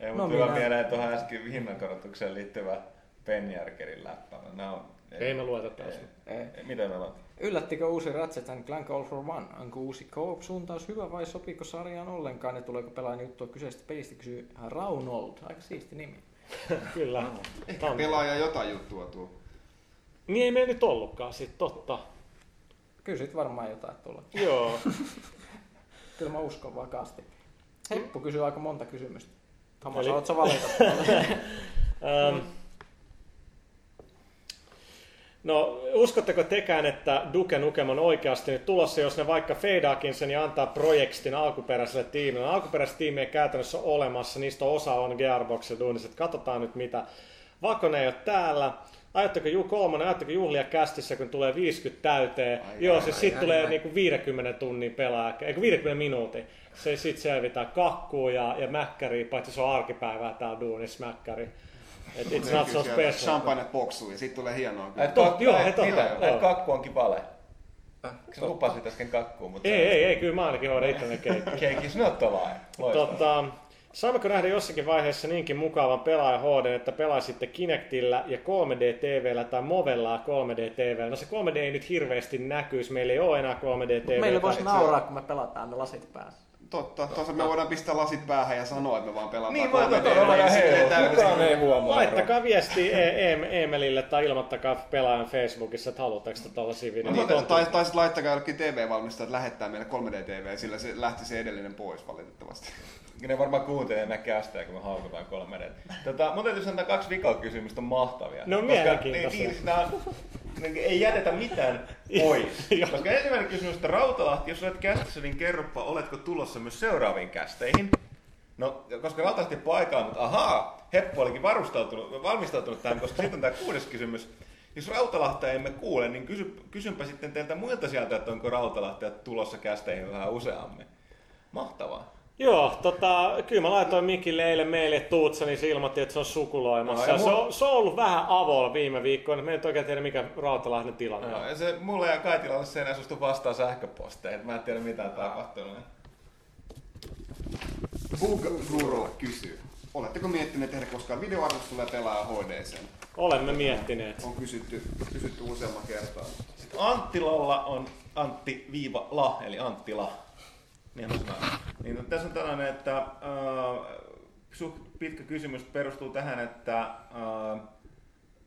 Ei, No mutta tuli minä- mieleen tuohon äsken hinnankorotukseen liittyvä Penjärkerin läppä. Nämä on, ei me lueta tästä. Ei. ei, mitä me luetaan? Yllättikö uusi Ratchet Clank All for One? Onko uusi co-op-suuntaus hyvä vai sopiiko sarjaan ollenkaan ja tuleeko pelaajan juttua kyseisestä pelistä? Kysyy Raunold. Aika siisti nimi. Kyllä. Tää on- Pelaaja jotain juttua tuo. Niin ei meillä nyt ollutkaan sit, totta. Kysyt varmaan jotain tulla. Joo. Kyllä mä uskon vakaasti. Heppu kysyy aika monta kysymystä. Thomas, Eli- haluatko valita? Ähm, No, uskotteko tekään, että Duke Nukem on oikeasti nyt tulossa, jos ne vaikka feidaakin sen ja antaa projektin alkuperäiselle tiimille? No, Alkuperäiset tiimiä ei käytännössä ole olemassa, niistä osa on Gearbox ja duunissa, katsotaan nyt mitä. Vaikka ne ei ole täällä, ajatteko Ju kolmonen, ajatteko juhlia kästissä, kun tulee 50 täyteen? Ai, Joo, ai, siis ai, sitten tulee ai. niinku 50 tunnin pelaa, eikö 50 minuutin. Se sitten selvitään kakkuu ja, ja mäkkäri, paitsi se on arkipäivää täällä duunissa mäkkäri. Et it's not so special. Champagne poksuun ja sitten tulee hienoa. kyllä. Et Tot- joo, et, he totta, mitä? Et kakku onkin vale. Sä lupasit äsken kakkuun, mutta... Ei, ei, ei, kyllä mä ainakin hoidan itselleni keikki. Cake is not saammeko nähdä jossakin vaiheessa niinkin mukavan pelaaja HD, että pelaisitte Kinectillä ja 3D-TVllä tai Movella 3D-TVllä? No se 3D ei nyt hirveästi näkyisi, meillä ei ole enää 3D-TVtä. Meillä voisi nauraa, kun me pelataan ne lasit päässä. Totta, tossa me voidaan pistää lasit päähän ja sanoa, että me vaan pelataan Niin, mä 3D, totta, ollaan silleen heilu. täysin. Kukaan ei huomaa. Laittakaa viesti e- e- Emelille tai ilmoittakaa pelaajan Facebookissa, että haluatteko te tällaisia No, videoita. tai, tai, tai sitten laittakaa jollekin TV-valmistajat että lähettää meille 3D-TV, sillä se lähti se edellinen pois valitettavasti. Ne varmaan kuuntelee meidän kästää, kun me haukutaan kolme d tota, Mun täytyy sanoa, että kaksi vikakysymystä on mahtavia. Ne on Koska. Niin, niin, nää on, niin, ei jätetä mitään pois. Koska ensimmäinen kysymys, että Rautalahti, jos olet kästissä, niin kerropa, oletko tulossa myös seuraaviin kästeihin? No, koska Rautalahti paikalla, mutta ahaa, Heppu olikin varustautunut, valmistautunut tähän, koska sitten on tämä kuudes kysymys. Jos Rautalahta emme kuule, niin kysy, kysynpä sitten teiltä muilta sieltä, että onko Rautalahtia tulossa kästeihin vähän useammin. Mahtavaa. Joo, tota, kyllä mä laitoin Mikille eilen meille Tuutsa, niin se ilmoitti, että se on sukuloimassa. No, se, on, se on ollut vähän avolla viime viikkoina. Me ei oikein tiedä, mikä Rautalahden tilanne on. No, ja se mulle ja Kaitilalle se enää suostu vastaa sähköposteihin. Mä en tiedä mitä on tapahtunut. Bug Guru kysyy. Oletteko miettineet tehdä koskaan videoarvostelua ja pelaa HDC? Olemme miettineet. On kysytty, kysytty useamman kertaa. Sitten Anttilalla on Antti viiva la, eli Anttila. Niin, on sana. niin no, tässä on tällainen, että äh, suht pitkä kysymys perustuu tähän, että äh,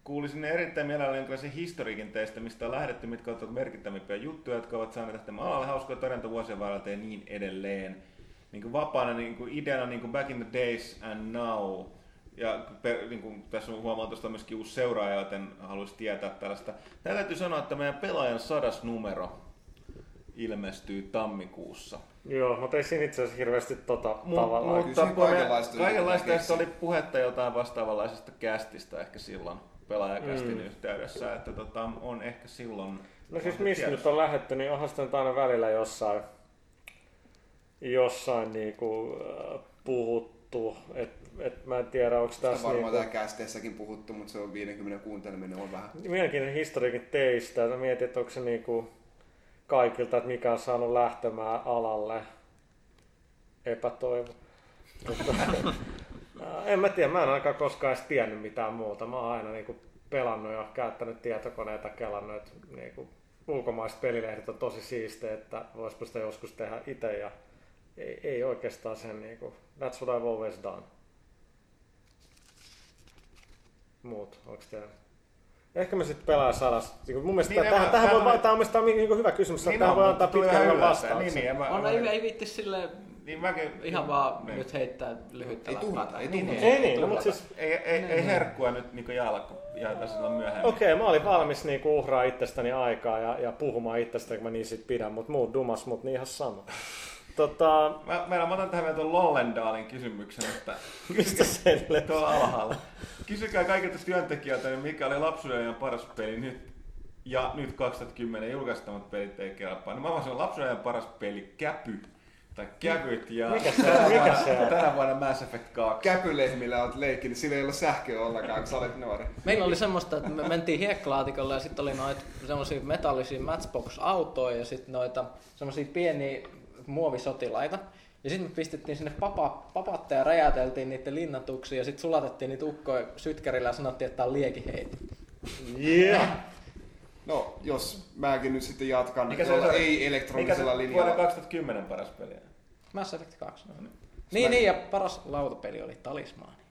kuulisin erittäin mielelläni jonkinlaisen historiikin teistä, mistä on lähdetty, mitkä ovat merkittävimpiä juttuja, jotka ovat saaneet lähtemään alalle hauskoja tarjonta vuosien varrelta ja niin edelleen. Niin kuin vapaana niin kuin ideana niin kuin back in the days and now. Ja per, niin kuin tässä on huomaa tuosta myöskin uusi seuraaja, joten haluaisin tietää tällaista. Tää täytyy sanoa, että meidän pelaajan sadas numero ilmestyy tammikuussa. Joo, mutta ei siinä itse asiassa hirveästi tota Mu- tavallaan. Me- kaikenlaista kaikenlaista tästä oli puhetta jotain vastaavanlaisesta kästistä ehkä silloin pelaajakästin Mm. yhteydessä, että tota, on ehkä silloin... No siis mistä nyt on lähdetty, niin onhan sitä nyt aina välillä jossain, jossain niinku, äh, puhuttu. Et, et mä en tiedä, onko tässä varmaan niinku, kästeessäkin puhuttu, mutta se on 50 kuunteleminen on vähän. mielenkiintoinen historiikin teistä. Mä mietin, että onko se niinku kaikilta, että mikä on saanut lähtemään alalle epätoivo. En mä tiedä, mä en ainakaan koskaan edes tiennyt mitään muuta. Mä oon aina niinku pelannut ja käyttänyt tietokoneita, kelannut, että niinku, ulkomaiset pelilehdet on tosi siistejä, että voisiko sitä joskus tehdä itse ja ei, ei oikeastaan sen niinku, that's what I've always done. Muut, onko teillä? Ehkä me sitten pelaa sadas. Niin mun mielestä Niin, niin, tähän, mä- tähän, mä- voi, tämä on mielestäni niin hyvä kysymys, että Niin tähän voi mutta antaa vähän hyvän vastauksen. Niin, niin, mä, On, ei, ei viitti sille Niin mäkin... Ihan vaan niin. nyt heittää lyhyttä Ei läppää. ei Niin, tuhota. Ei niin, no, mutta siis Ei, ei, ei herkkua nyt niinku jalka, jaeta silloin myöhemmin. Okei, mä olin valmis niinku uhraa itsestäni aikaa ja, ja puhumaan itsestäni, kun mä niin sit pidän, mutta muut dumas mut niin ihan sama. Tota, Mä, mä, mä otan tähän vielä tuon Lollendaalin kysymyksen, että mistä sen tuolla alhaalla. Kysykää kaikilta työntekijöiltä, niin mikä oli lapsuuden paras peli nyt ja nyt 2010 julkaistamat pelit ei kelpaa. No mä vaan sanon lapsuuden paras peli Käpy tai Kävyt ja Mikä se- tänä, mikä vuonna, se on? tänä vuonna Mass Effect 2. Käpylehmillä olet leikkinyt, sillä ei ole sähköä ollenkaan, kun sä olet nuori. Meillä oli semmoista, että me mentiin hiekkalaatikolle ja sitten oli noita semmoisia metallisia Matchbox-autoja ja sitten noita semmoisia pieniä muovisotilaita. Ja sitten me pistettiin sinne papa, papatta ja räjäteltiin niiden linnatuksia ja sitten sulatettiin niitä ukkoja sytkärillä ja sanottiin, että tää on liekiheiti. Yeah. No, jos mäkin nyt sitten jatkan Mikä se on? ei Mikä se elektronisella vuoden linjalla. 2010 paras peli? Mass Effect 2. Niin, niin, ja paras lautapeli oli Talismaani.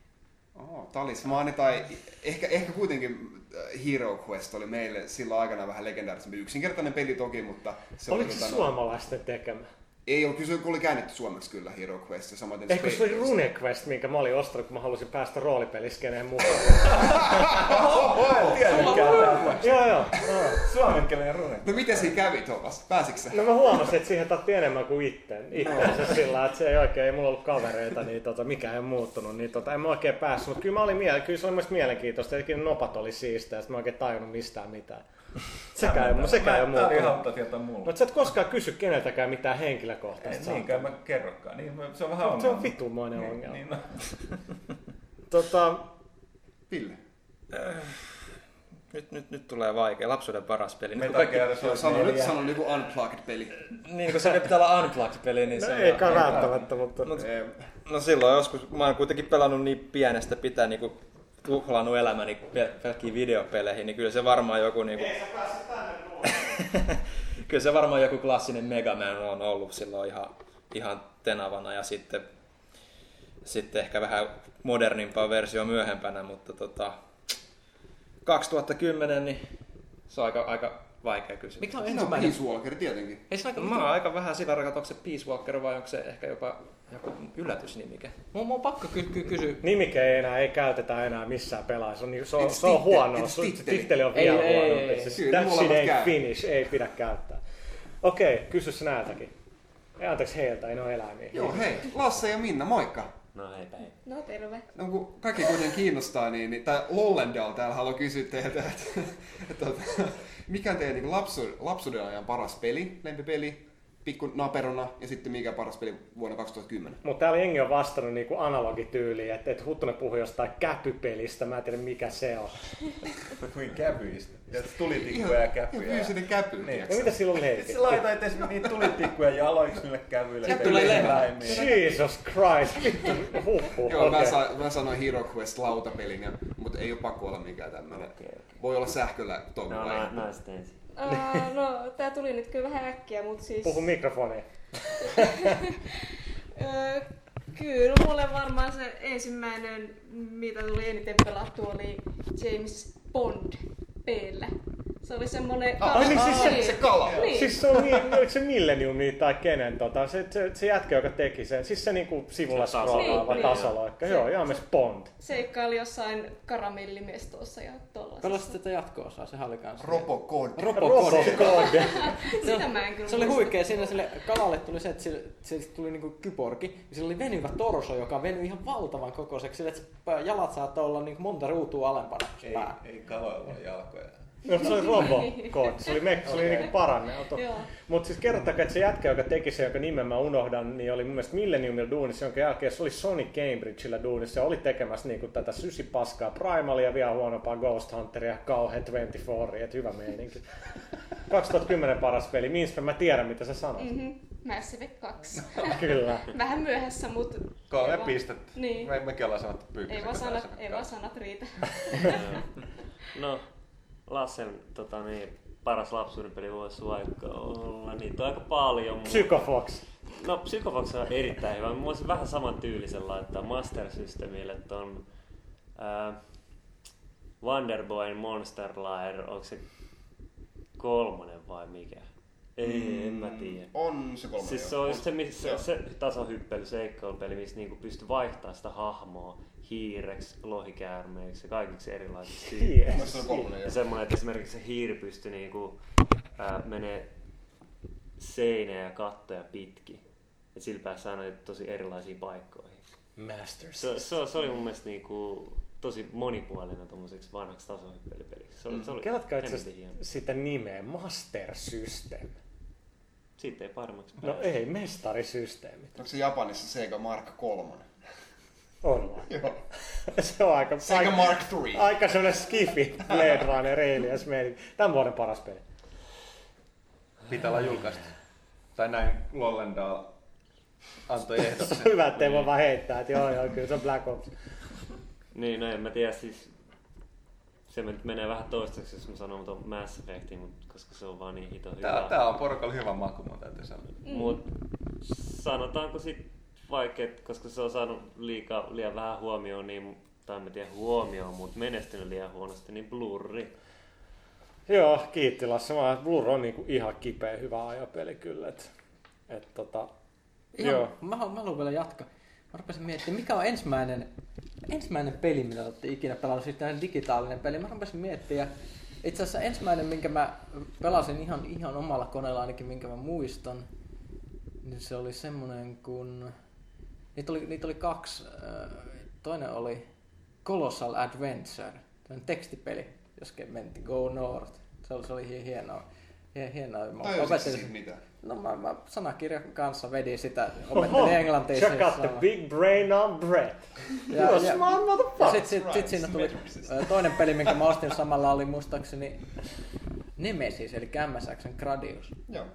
Oh, talismaani tai ehkä, ehkä kuitenkin äh, Hero Quest oli meille silloin aikana vähän legendaarisempi. Yksinkertainen peli toki, mutta se Oliko oli se tota, suomalaisten tekemä? Ei ollut, kyllä se oli käännetty suomeksi kyllä Hero Quest ja samaten Eikö se oli Quest. RuneQuest, minkä mä olin ostanut, kun mä halusin päästä roolipeliskeneen mukaan? joo, joo. joo. Suomenkielinen rune. No miten siinä kävi Thomas? Pääsitkö sä? No mä huomasin, että siihen tartti enemmän kuin itteen. Itteensä sillä, että se ei oikein, ei mulla ollut kavereita, niin tota, mikään ei muuttunut, niin tota, en mä oikein päässyt. Mutta kyllä, mä olin, miele- kyllä se oli myös mielenkiintoista, että nopat oli siistejä, ja sit mä en oikein tajunnut mistään mitään. Sekään, ei- sekään ei ole Tää oli muuttunut. hautta tietoa mulle. Mutta sä et koskaan kysy keneltäkään mitään henkilökohtaista. Ei niinkään mä kerrokaan. Niin, se on vähän Mut se on ongelma. vitumoinen Niin, ongelma. Niin, no. Tota, Ville. Nyt, nyt, nyt tulee vaikea. Lapsuuden paras peli. Nyt, kun Metal kaikki, Solid sano nyt, 4. sano joku Unplugged-peli. niin kun se pitää olla Unplugged-peli, niin no se ei on- kai välttämättä, mutta... No, no silloin joskus, mä oon kuitenkin pelannut niin pienestä pitää niinku tuhlannut elämäni pel- pelkkiin videopeleihin, niin kyllä se varmaan joku niinku... kyllä se varmaan joku klassinen Mega Man on ollut silloin ihan, ihan tenavana ja sitten, sitten ehkä vähän modernimpaa versio myöhempänä, mutta tota, 2010 niin se on aika, aika vaikea kysymys. Mikä on No, ensimmäinen? Peace Walker tietenkin. Ei se aika Mä oon aika vähän sillä rakata, onko se Peace Walker vai onko se ehkä jopa joku yllätysnimike. Mun, mun on pakko ky- ky- kysyä. Nimike ei enää, ei käytetä enää missään pelaajassa. Se on, niinku- se on, se on huono. titteli. on Ei, vielä ei, huonompi. ei, ei. Siis Kyllä, that molemmat shit ain't käy. finish, ei pidä käyttää. Okei, kysy se näiltäkin. Ei, anteeksi heiltä, ei ne ole eläimiä. Joo, hei, Lasse ja Minna, moikka. No heipä hei. No terve. No kun kaikki kuitenkin kiinnostaa, niin, niin tai Lollendal täällä haluaa kysyä teiltä, että, että, että mikä on teidän niin lapsu, lapsuuden ajan paras peli, lempipeli, pikku naperona ja sitten mikä paras peli vuonna 2010? Mutta täällä jengi on vastannut niinku analogityyliin, että et Huttunen puhui jostain käpypelistä, mä en tiedä mikä se on. Kuin käpyistä. Ja tulitikkuja ja käpyjä. fyysinen käpy, Niin. No tiiäksä? mitä silloin Sitten leikit? sä laitoit edes niitä tulitikkuja jaloiksi niille kävyille. Tulee lehmä. Jesus Christ, vittu, huhhuh. Joo, mä, okei. sa, mä sanoin Hero Quest lautapelin, ja, mutta ei ole pakko olla mikään tämmönen. Voi olla sähköllä toimiva. No, No, ensin. Uh, no, tää tuli nyt kyllä vähän äkkiä, mutta siis... Puhu mikrofoniin. Kyllä, mulle varmaan se ensimmäinen, mitä tuli eniten pelattu, oli James Bond Pllä. Se oli semmonen... Ai niin, siis se- se kala. Niin. Siis se on, niin- oliko se Millenniumi tai kenen, tota, se, se, se jätkä, joka teki sen, siis se niinku sivulla Se scrollaava Niin, tasoloikka. Joo, James Bond. Seikkaili jossain karamellimestossa ja tollaisessa. Pelasit tätä jatko-osaa, sehän oli kans. Robocod. Robocode. Robocode. Sitä mä en kyllä Se oli huikea, siinä sille kalalle tuli se, että sille, sille tuli niinku kyborgi, ja sillä oli venyvä torso, joka venyi ihan valtavan kokoiseksi, sille, että se jalat saattoi olla niinku monta ruutua alempana se Ei, ei kaloilla ole jalkoja. No, se oli Robocode, se oli, me, se oli Okei. niinku paranneltu. Joo. Mutta siis kerrottakaa, että se jätkä, joka teki sen, jonka nimen mä unohdan, niin oli mun mielestä Millenniumilla duunissa, jonka jälkeen se oli Sony Cambridgeillä duunissa ja oli tekemässä niinku tätä sysipaskaa Primalia, vielä huonompaa Ghost Hunteria, kauhean 24, että hyvä meininki. 2010 paras peli, Minspe, mä tiedän mitä sä sanot. Mhm. Mass Effect 2. Kyllä. Vähän myöhässä, mutta... Kolme ei vaan- pistettä. Niin. Me, mekin ollaan sanottu pyykkösen. Ei vaan sanat, ei vaan sanat riitä. No, Lassen tota, niin, paras lapsuuden peli voisi vaikka olla, niitä on aika paljon. mutta- Psychofox. No, Psychofox on erittäin hyvä. Mä voisin vähän saman tyylisen laittaa Master Systemille ton ää, Wonderboyn Monster Lair, onko se kolmonen vai mikä? Ei, en mä tiedä. On se kolmonen. Siis se on just se, missä se, se tasohyppely, seikkailupeli, missä niinku pystyy vaihtamaan sitä hahmoa hiireksi, lohikäärmeeksi ja kaikiksi erilaisiksi Yes. Ja semmoinen, että esimerkiksi se hiiri pystyy niinku, ää, menee seinää ja kattoja pitkin. Et sillä pääsi aina tosi erilaisiin paikkoihin. Masters. Se, se, se oli mun mielestä niinku, tosi monipuolinen tommoseksi vanhaksi tasohyppelypeliksi. Se oli, se oli Kelatkaa itse sitä nimeä Master System. Siitä ei paremmaksi No ei, mestarisysteemi. Onko se Japanissa Sega Mark 3? On vai? Joo. Se on aika, Sega aika, Mark 3. aika sellainen skifi, Blade Runner, Alias, meininki. Tämän vuoden paras peli. Pitää olla julkaistu. Tai näin Lollendal antoi ehdotuksen. Hyvä, ettei voi vaan heittää, että joo, joo, kyllä se on Black Ops. Niin, no en mä tiedä, siis se nyt menee vähän toistaiseksi, jos mä sanon tuon Mass Effectin, koska se on vaan niin hito hyvä. Tää, tää on porukalla hyvä maku, mun täytyy sanoa. Mut sanotaanko sit vaikka, et koska se on saanut liikaa, liian vähän huomioon, niin, tai en mä tiedä huomioon, mutta menestynyt liian huonosti, niin Blurri. Joo, kiitti Lasse. Mä, Blur on niinku ihan kipeä hyvä ajopeli kyllä. Et, et tota, Ihan, Joo. Mä, haluan- mä haluan vielä jatkaa. Mä rupesin miettimään, mikä on ensimmäinen, ensimmäinen peli, mitä olette ikinä pelannut, siis tämmöinen digitaalinen peli. Mä rupesin miettimään, ja itse asiassa ensimmäinen, minkä mä pelasin ihan, ihan omalla koneella ainakin, minkä mä muistan, niin se oli semmonen kuin... Niitä oli, niitä oli kaksi. äh, Toinen oli Colossal Adventure, tämmöinen tekstipeli, jos mentiin Go North. Se oli, se oli hie- hienoa. Hie- hienoa. Mä opettelin- siitä mitään? No mä, mä sanakirjan kanssa vedin sitä, opettelin englantia. Check siis out the big brain on Brett. Ja, ja, smart ja motherfucker. sit, sit, sit siinä tuli ö, toinen peli, minkä mä ostin samalla oli muistaakseni Nemesis, eli MSXn Gradius. Joo.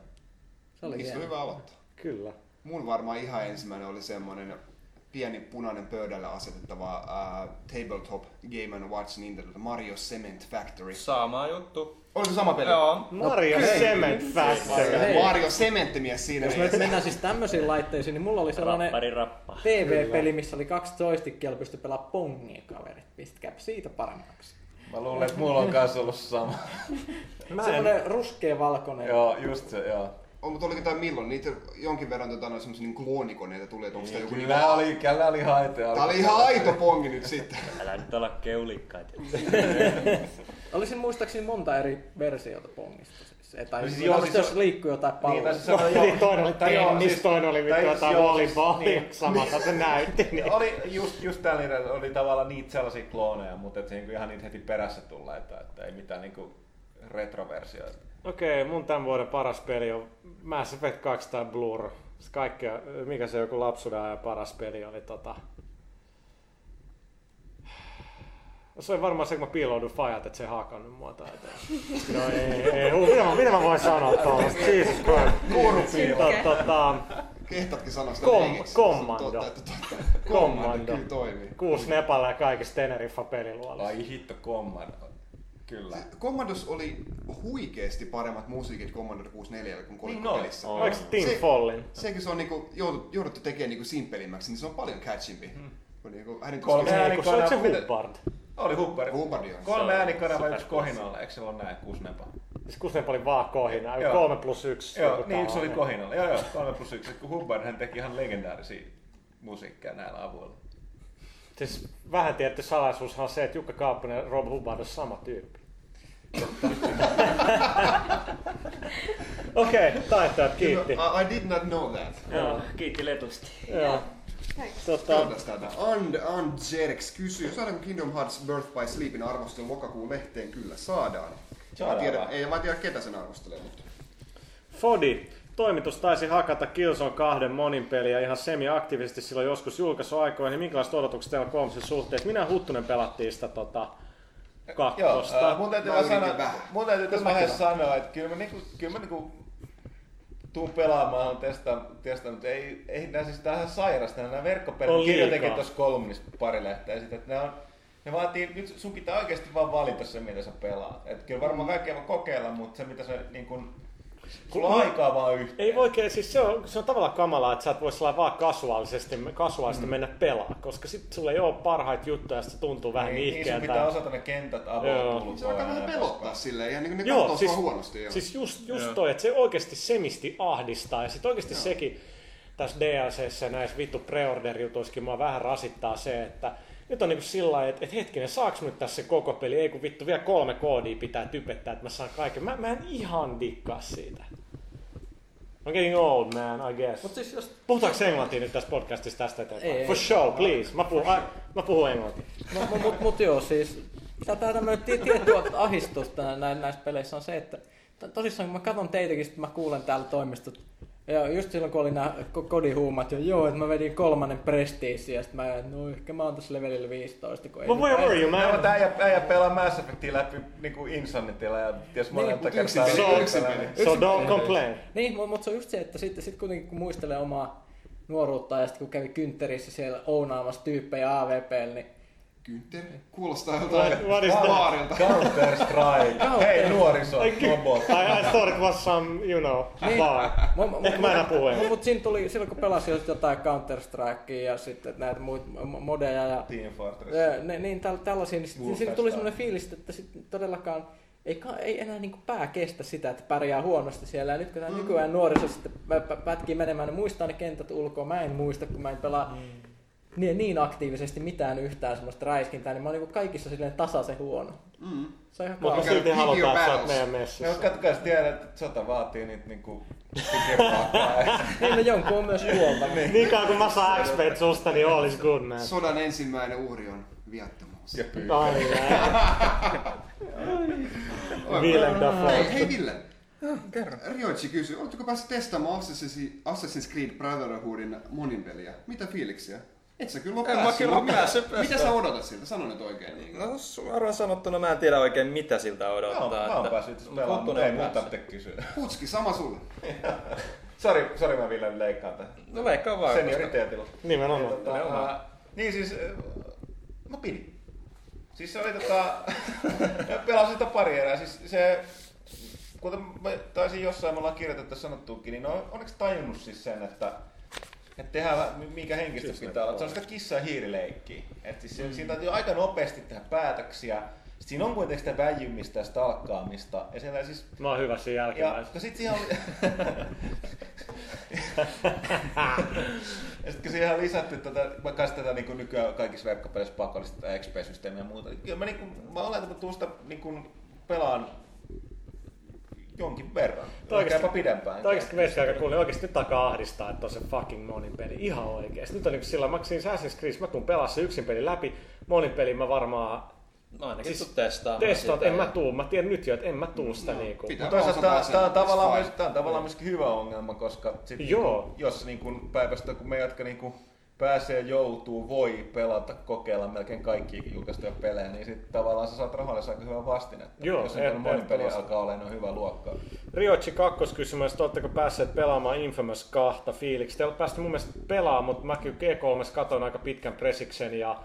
Se oli Niistä hieno. hyvä aloittaa. Kyllä. Mun varmaan ihan ensimmäinen oli semmoinen pieni punainen pöydälle asetettava uh, tabletop Game and Watch Nintendo Mario Cement Factory. Sama juttu. Oliko se sama peli? Joo. Mario Cement Factory. Hei. Mario Sementtimies siinä Jos me mennään siis tämmöisiin laitteisiin, niin mulla oli sellainen Rappari rappa. TV-peli, missä oli kaksi joystickia, jolla pystyi pelaamaan pongia kaverit. Pistäkääpä siitä paremmaksi. Mä luulen, että mulla on kanssa ollut sama. Mä en, Semmoinen ruskea valkoinen. joo, just se, joo. On, mutta oliko tämä milloin? Niitä jonkin verran tota, noin semmosia niin kloonikoneita tuli, että onko tämä joku Kyllä niinku... oli, kyllä oli haitoja. Tää oli ihan aito pongi nyt sitten. Älä nyt olla keulikkaita. Olisi muistaakseni monta eri versiota pongista. Siis, tai No siis siis joo, siis jos se- liikkuu jotain palloa. tai se- No, niin, toinen oli tennis, siis- toinen oli vittu siis jotain joo, volleyballia, niin. samalta se näytti. Niin. Oli just, just tällä oli tavallaan niitä sellaisia klooneja, mutta et se niinku ihan niitä heti perässä tulleita, että ei mitään niinku retroversioita. Okei, mun tämän vuoden paras peli on Mass Effect 2 tai Blur. Kaikkea, mikä se joku lapsuuden ajan paras peli oli tota... Se oli varmaan se, kun mä piiloudun fajat, että se ei hakannut mua tai jotain. No ei, ei, uu, mitä, mä, mitä mä voin sanoa tuollaista? Jesus Christ. Kuurupiilo. To- Tota, Kehtatkin sanoa sitä Kom-. Kommando. Kommando. Kommando. Kyllä toimii. kuusi Nepalla ja kaikista Teneriffa peliluolissa. Ai hitto Command. Kyllä. Commandos oli huikeasti paremmat musiikit Commodore 64 kuin Niin kolikkopelissä. oli. Oliko Tim Se- Follin? Sekin se on niinku joudut, jouduttu tekemään niinku simppelimmäksi, niin se on paljon catchimpi. Kun niinku, Kolme ääni- Ei, kun se oliko se Hubbard? Oli Hubbard. Hubbard, joo. Kolme Se on äänikanava yksi kohinalla, eikö se ole näin? Kuusi nepa. Siis se oli vaan kohina, Joo. kolme plus yksi. Joo, joku niin yksi oli kohinalla. Joo, joo, kolme plus yksi. Kun Hubbard hän teki ihan legendaarisia musiikkia näillä avuilla. Siis vähän tietty salaisuushan on se, että Jukka Kauppanen ja Rob Hubbard on sama tyyppi. Okei, okay, taittajat kiitti. I, I did not know that. Joo, kiitti letusti. Joo. Tota, tätä. And, and Jerks kysyy, saadaanko Kingdom Hearts Birth by Sleepin arvostelu lokakuun lehteen? Kyllä saadaan. Mä Saadaan tiedän, vaan. ei mä tiedä ketä sen arvostelee, mutta... Fodi. Toimitus taisi hakata Killzone kahden monin peliä ihan semi-aktiivisesti silloin joskus julkaisuaikoina. Niin minkälaiset odotukset teillä on kolmisen suhteen? Minä Huttunen pelattiin sitä tota, Joo, kakkosta. äh, mun täytyy Mä sanoa, vähän. mun täytyy tässä vaiheessa sanoa, että kyllä mä niinku, kyllä mä niinku tuun pelaamaan, on testannut, testannut. Ei, ei nää siis on ihan sairasta, nämä On verkkopelit, liikaa. kirjoitinkin tuossa kolumnissa pari lehteä sitten, että ne on, ne vaatii, nyt sun pitää oikeasti vaan valita se, mitä sä pelaat. Et kyllä varmaan kaikkea voi kokeilla, mutta se mitä sä niin kun, Sulla on aikaa vaan yhteen. Ei oikein, siis se on, se on tavallaan kamalaa, että sä et voi sillä vaan kasuaalisesti, kasuaalisesti mm. mennä pelaa, koska sit sulla ei ole parhaita juttuja ja se tuntuu vähän Niin, niin sun pitää osata ne kentät Joo. avoin Se alkaa vähän pelottaa silleen, ja niin ne Joo, katsoo siis, huonosti. Joo. siis just, just Joo. toi, että se oikeasti semisti ahdistaa ja sitten oikeasti sekin tässä DLCssä ja näissä vittu preorder-jutuissakin mua vähän rasittaa se, että nyt on niinku sillä lailla, että, että hetkinen, saaks nyt tässä koko peli? Ei kun vittu vielä kolme koodia pitää typettää, että mä saan kaiken. Mä, mä en ihan dikkaa siitä. I'm getting old, man, I guess. Mut siis jos... Puhutaanko englantia nyt tässä podcastissa tästä eteenpäin? Ei, For sure, please. Mä puhun, ai, mä puhun englantia. Mut, mut, mut, mut joo, siis tää tämmönen ti- tietty ahdistusta nä- näissä peleissä on se, että tosissaan kun mä katson teitäkin, sit mä kuulen täällä toimistot, ja just silloin kun oli nämä kodihuumat, ja joo, että mä vedin kolmannen prestiisiin, ja sit mä, no ehkä mä oon tässä levelillä 15, kun ei But where were you, Mä man? oon äijä, äijä pelaa Mass Effectia läpi niinku Insanitilla ja ties monetta mut kertaa. niin- peli. So don't complain. Niin, mutta mut se on just se, että sitten sit kuitenkin kun muistelee omaa nuoruutta ja sitten kun kävi Kynterissä siellä ounaamassa tyyppejä AVPllä, niin Günther? Kuulostaa that? baarilta. Counter Strike. Hei nuoriso, robot. I, I thought it was some, you know, Niin. bar. Mu- mu- Ehkä mä enää puhu mu- englantia. Mutta siinä tuli, silloin kun pelasin just jotain Counter Strikea ja sitten näitä muita mo- modeja ja Team Fortress. ja ne, niin täl, tällaisia, niin sitten siinä tuli semmoinen fiilis, että sit todellakaan ei, ei enää niin pää kestä sitä, että pärjää huonosti siellä. Ja nyt kun tämä Mm. nykyään nuoriso sitten pä- pä- pätkii menemään, ne muistaa ne kentät ulkoa. Mä en muista, kun mä en pelaa Mm. Niin, niin aktiivisesti mitään yhtään semmoista räiskintää, niin mä oon niin kaikissa silleen tasaisen huono. Mm. Se on ihan Mutta silti halutaan, että sä oot meidän No, messissä. katsokaa, jos tiedät, että sota vaatii niitä niinku. Niin, no jonkun on myös kuoltava. Niin kauan kun mä saan XP susta, niin all is good, man. Sodan ensimmäinen uhri on viattomuus. ja pyy. Ai, Willem Hei, Dafoe. hei Ville. Rioitsi kysyy, oletteko päässyt testaamaan Assassin's Creed Brotherhoodin monin peliä? Mitä fiiliksiä? Et sä kyllä ole En mä päässyt. kyllä päässyt Mitä sä odotat siltä? Sano nyt oikein. Niin. No suoraan sanottuna mä en tiedä oikein mitä siltä odottaa. oon, mä oon että- päässyt itse pelaamaan, mutta ei on muuta tarvitse kysyä. Putski, sama sulle. Sori, sori mä Ville leikkaan tähän. No veikkaa vaan. koska- Senioriteetilla. Nimenomaan. Tota, Nimenomaan. ää, niin siis, ää, mä pidin. Siis se oli tota, pelasin sitä pari erää. Siis se, kuten mä taisin jossain, me ollaan kirjoitettu ja sanottukin, niin on onneksi tajunnut siis sen, että että tehdään, mikä henkistä pitää olla. Se on sitä kissa- ja hiirileikkiä. Et siis mm. Siinä täytyy aika nopeasti tehdä päätöksiä. Sitten siinä on kuitenkin sitä väjymistä ja stalkkaamista. Ja siellä siis Mä oon hyvä siinä ja jälkimmäisessä. kun sit siihen oli... ja sit kun siihen on lisätty tätä, vaikka tätä niin kuin nykyään kaikissa webkapeleissä pakollista tätä XP-systeemiä ja muuta, niin kyllä mä, niin kuin, mä oletan, että mä tuun sitä niin kuin pelaan jonkin verran. Jopa pidempään. Toi oikeesti meistä aika cool, niin oikeesti nyt alkaa ahdistaa, että on se fucking monin peli. Ihan oikeesti. Nyt on niinku sillä, mä siinä Assassin's Creed, mä tuun pelaa se yksin peli läpi. Monin peli mä varmaan No ainakin Siis testaa. testaan, että en mä tuu. Mä tiedän nyt jo, että en mä tuu sitä niinku. pitää. Mutta toisaalta sen, tämä, on tavallaan myös, tämä on tavallaan myöskin hyvä ongelma, koska sit Joo. Niin kuin, jos niin kuin päivästä, kun me jotka niin kuin pääsee, joutuu, voi pelata, kokeilla melkein kaikki julkaistuja pelejä, niin sitten tavallaan sä saat rahalle aika hyvän vastinetta. Joo, jos et- on monin peli alkaa olemaan noin hyvä luokka. Riochi kakkoskysymys, että oletteko päässeet pelaamaan Infamous 2 fiiliksi? Te olette päästy mun mielestä pelaamaan, mutta mä kyllä G3 katon aika pitkän presiksen ja,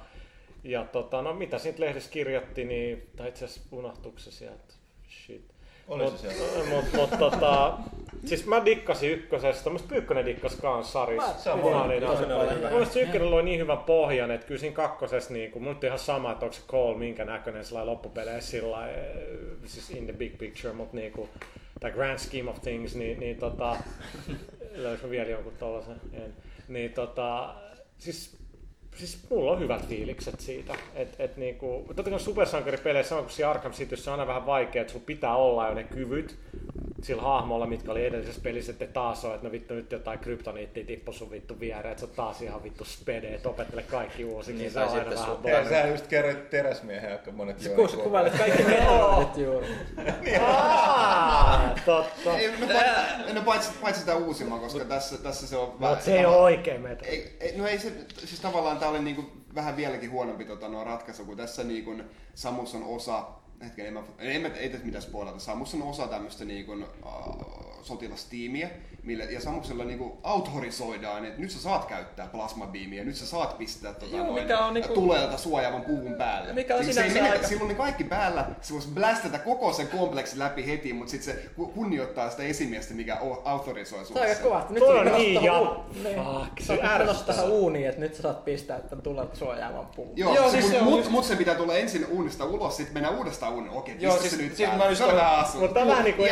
ja tota, no mitä siitä lehdessä kirjoitti, niin, tai itse asiassa unohtuiko se sieltä? Shit. Oli mut, se siellä. Mut, mut, tota, siis mä dikkasin ykkösestä, musta Pyykkönen dikkas kans Saris. Se on. Mielestäni ykkönen loi niin hyvän pohjan, että kyllä siinä kakkosessa niin kuin, mun ihan sama, että onko se Cole minkä näköinen sillä loppupeleissä sillä eh, siis in the big picture, mutta niin kuin, tai grand scheme of things, niin, niin tota, löysikö vielä jonkun tollasen? En. Niin tota, siis Siis mulla on hyvät fiilikset siitä, että et niinku, totta kai supersankaripeleissä sama kuin siinä Arkham Cityssä on aina vähän vaikea, että sulla pitää olla jo ne kyvyt sillä hahmolla, mitkä oli edellisessä pelissä, että taas on, että no vittu nyt jotain kryptoniittia tippu sun vittu viereen, että sä oot taas ihan vittu spede, että opettele kaikki uusiksi, Niin, se on aina vähän Hei, boring. sä just kerroit teräsmiehen, aika monet Sä joo, ku- niin kuvailet kaikki metroidit juuri. Totta. Ei, no, paitsi, no, paitsi, sitä uusimman, koska tässä, tässä se on Mutta se ei ole oikein ei, no ei se, siis tavallaan tää oli niinku vähän vieläkin huonompi tota, no, ratkaisu, kun tässä niinku Samus on osa, hetken, en mä, en mä, ei tässä mitään spoilata, Samus on osa tämmöistä niinku, uh, sotilastiimiä, millä, ja Samuksella niinku autorisoidaan, että nyt sä saat käyttää plasmabiimiä, nyt sä saat pistää tota, Joo, noin, mikä on niinku- tulelta suojaavan puvun päälle. Mikä on Siis se ei aika- Silloin ne kaikki päällä, se voisi blästätä koko sen kompleksin läpi heti, mutta sitten se ku- kunnioittaa sitä esimiestä, mikä autorisoi Se on aika. Nyt Toi on niin ja- u- niin. Fuck, se oot menossa ärsyttää. tähän uuniin, että nyt sä saat pistää tämän tulet suojaavan puvun. Joo, Joo, se, siis mut, se on mut, just- mut se pitää tulla ensin uunista ulos, sitten mennään uudestaan uuniin. Okei, Joo, siis- se nyt siis päälle. mä just on vähän hassu. Mutta tämä on vähän niinku,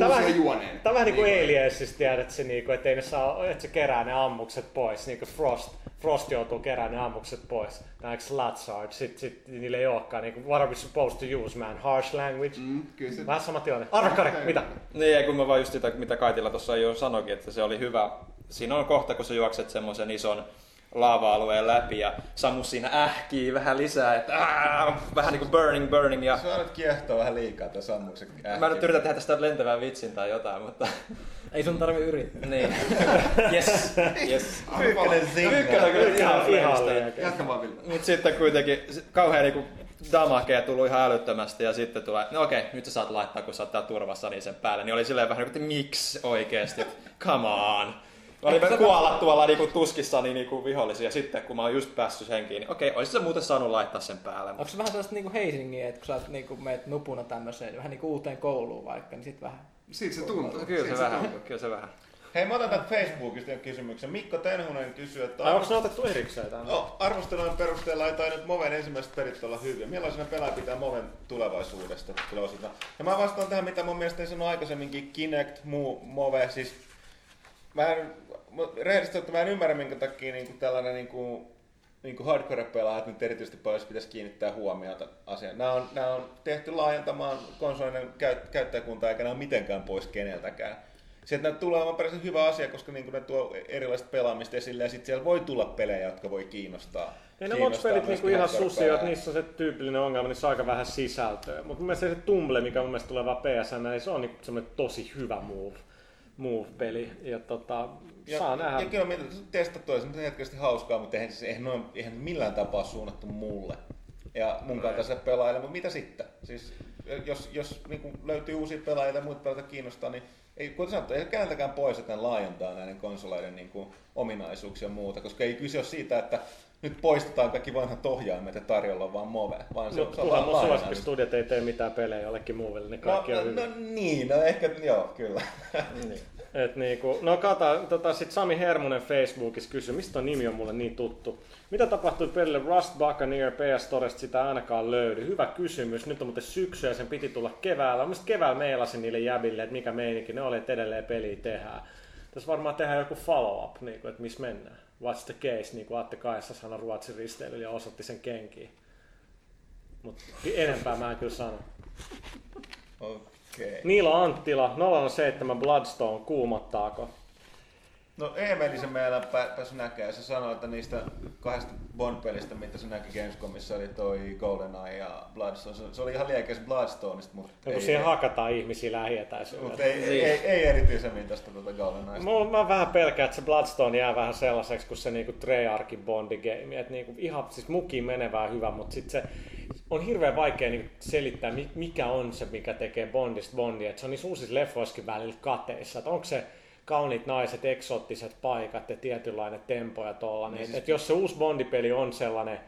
vähän, siihen juoneen. tää vähän niinku Niin. Aliensista tiedät se niinku, että ei ne saa, että se kerää ne ammukset pois, niinku Frost. Frost joutuu keräämään ne ammukset pois. Eikö Latsard, sit, sit niillä ei olekaan niinku, what are we supposed to use man, harsh language. Mm, kyllä se... Vähän sama tilanne. Arvakari, mitä? Niin, kun mä vaan just sitä, mitä Kaitila tuossa jo sanoikin, että se oli hyvä. Siinä on kohta, kun sä juokset semmoisen ison laava-alueen läpi ja Samus siinä ähkii vähän lisää, että aah, vähän niinku burning, burning ja Se on nyt kiehtoo vähän liikaa tuo sammuksen Mä nyt yritän tehdä tästä lentävän vitsin tai jotain, mutta Ei sun tarvi yrittää. niin. Yes, yes. Pyykkönen zingaa. Ykkönen on kyllä ihan liian. Jatka vaan Ville. Mut sitten kuitenkin kauhean niinku damakea tullut ihan älyttömästi ja sitten tulee, no okei, nyt sä saat laittaa, kun sä oot täällä turvassa niin sen päälle. Niin oli silleen vähän niin kuin, että miksi oikeesti, come on. Mä olin kuolla tuolla niinku tuskissani niinku vihollisia ja sitten kun mä oon just päässyt henkiin, niin okei, olisit sä muuten saanut laittaa sen päälle. Onko se vähän sellaista niinku Heisingiä, että kun sä oot niinku meet nupuna tämmöiseen, vähän niinku uuteen kouluun vaikka, niin sit vähän... Siltä se tuntuu. Kyllä Siltä se vähän, tuntuu. kyllä se vähän. Hei, mä otan täältä Facebookista kysymyksen. Mikko Tenhunen kysyy, että Ai onko ne otettu erikseen tänne? No, arvostelujen perusteella ei tainnut Moven ensimmäiset perit olla hyviä. Millaisena pelaaja pitää Moven tulevaisuudesta? Ja mä vastaan tähän, mitä mun mielestä sanoin aikaisemminkin, Kinect, muu, Move, siis mä en, rehellisesti että mä en ymmärrä, minkä takia niin kuin tällainen niin kuin, niin kuin hardcore-pelaajat nyt erityisesti paljon pitäisi kiinnittää huomiota asiaan. Nämä on, nämä on tehty laajentamaan konsolinen käyt, käyttäjäkuntaa eikä nämä ole mitenkään pois keneltäkään. Näitä tulee olemaan peräisin hyvä asia, koska niin ne tuo erilaista pelaamista esille ja sitten siellä voi tulla pelejä, jotka voi kiinnostaa. Ei ne kiinnostaa launchpelit niinku ihan susia, että niissä on se tyypillinen ongelma, niissä on aika vähän sisältöä. Mutta mun mielestä se Tumble, mikä mun mielestä tulee vaan PSN, niin se on niinku semmoinen tosi hyvä move, move-peli. Ja tota, Ja, saa nähdä. ja kyllä me testattu, se on hetkellisesti hauskaa, mutta eihän, se, eihän, noin, eihän millään tapaa suunnattu mulle ja mun kaltaiselle pelaajalle, mutta mitä sitten? Siis, jos jos niin löytyy uusia pelaajia ja muita pelaajia kiinnostaa, niin ei, kuten sanottu, ei keneltäkään pois, että ne laajentaa näiden konsoleiden niin kuin, ominaisuuksia ja muuta, koska ei kyse ole siitä, että nyt poistetaan kaikki vanhat ohjaimet ja tarjolla on vaan move, vaan se, Mutta se on kunhan mun suosikkistudiot ei tee mitään pelejä jollekin muulle, niin No, kaikki no, on hyvin. no, niin, no ehkä, joo, kyllä. Niin. Et niinku, no kata, tota, sit Sami Hermunen Facebookissa kysyi, mistä ton nimi on mulle niin tuttu. Mitä tapahtui pelille Rust Buccaneer PS Storesta, sitä ainakaan löydy. Hyvä kysymys, nyt on muuten syksy ja sen piti tulla keväällä. Mielestäni keväällä meilasin niille jäbille, että mikä meininki ne oli, että edelleen peliä tehdään. Tässä varmaan tehdään joku follow-up, niinku, että missä mennään. What's the case, niin kuin Atte Kaissa sanoi Ruotsin risteilyllä ja osoitti sen kenkiin. Mutta enempää mä en kyllä sano. Okei. Niilo Anttila, 007 Bloodstone, kuumottaako? No Eemeli se meillä pä- pääsi näkemään. Se sanoi, että niistä kahdesta Bond-pelistä, mitä se näki Gamescomissa, oli toi GoldenEye ja Bloodstone. Se, oli ihan liekeis Bloodstoneista, mutta Ja kun siihen ei, hakataan ihmisiä lähietäisyydellä. mut ei, ei, ei, ei, erityisemmin tästä tuota GoldenEyesta. Mulla, mä vähän pelkään, että se Bloodstone jää vähän sellaiseksi kuin se niinku Treyarchin Bondi game. Että niinku ihan siis mukiin menevää hyvä, mutta sitten se on hirveän vaikea niinku selittää, mi- mikä on se, mikä tekee Bondista Bondia. Et se on niissä uusissa leffoissakin välillä kateissa. Että onko se kauniit naiset, eksoottiset paikat ja tietynlainen tempo ja tollanen. Niin Et, siis- et jos se uusi Bondipeli on sellainen,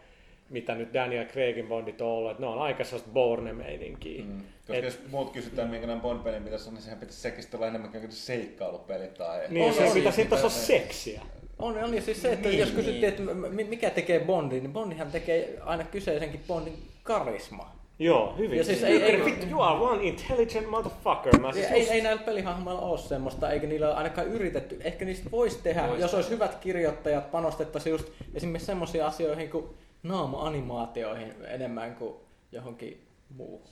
mitä nyt Daniel Craigin Bondit on ollut, että ne on aika sellaista Bourne-meininkiä. Mm. Koska Et- jos muut kysytään, minkälainen Bond-peli pitäisi olla, niin sehän pitäisi sekin olla enemmän kuin seikkailupeli tai... Niin, On, se on, pitäisi mitä- olla seksiä. On, on ja siis se, että Niin, jos kysyttiin, että mikä tekee Bondin, niin Bondihan tekee aina kyseisenkin Bondin karisma. Joo, hyvin. Ja siis ei- ei- Vittu, you are one intelligent motherfucker. Mä siis Ei, ei, ei näillä pelihahmoilla ole semmoista, eikä niillä ole ainakaan yritetty. Ehkä niistä voisi tehdä, Vois jos olisi hyvät kirjoittajat, panostettaisiin just esimerkiksi semmoisiin asioihin kuin naama-animaatioihin enemmän kuin johonkin muuhun.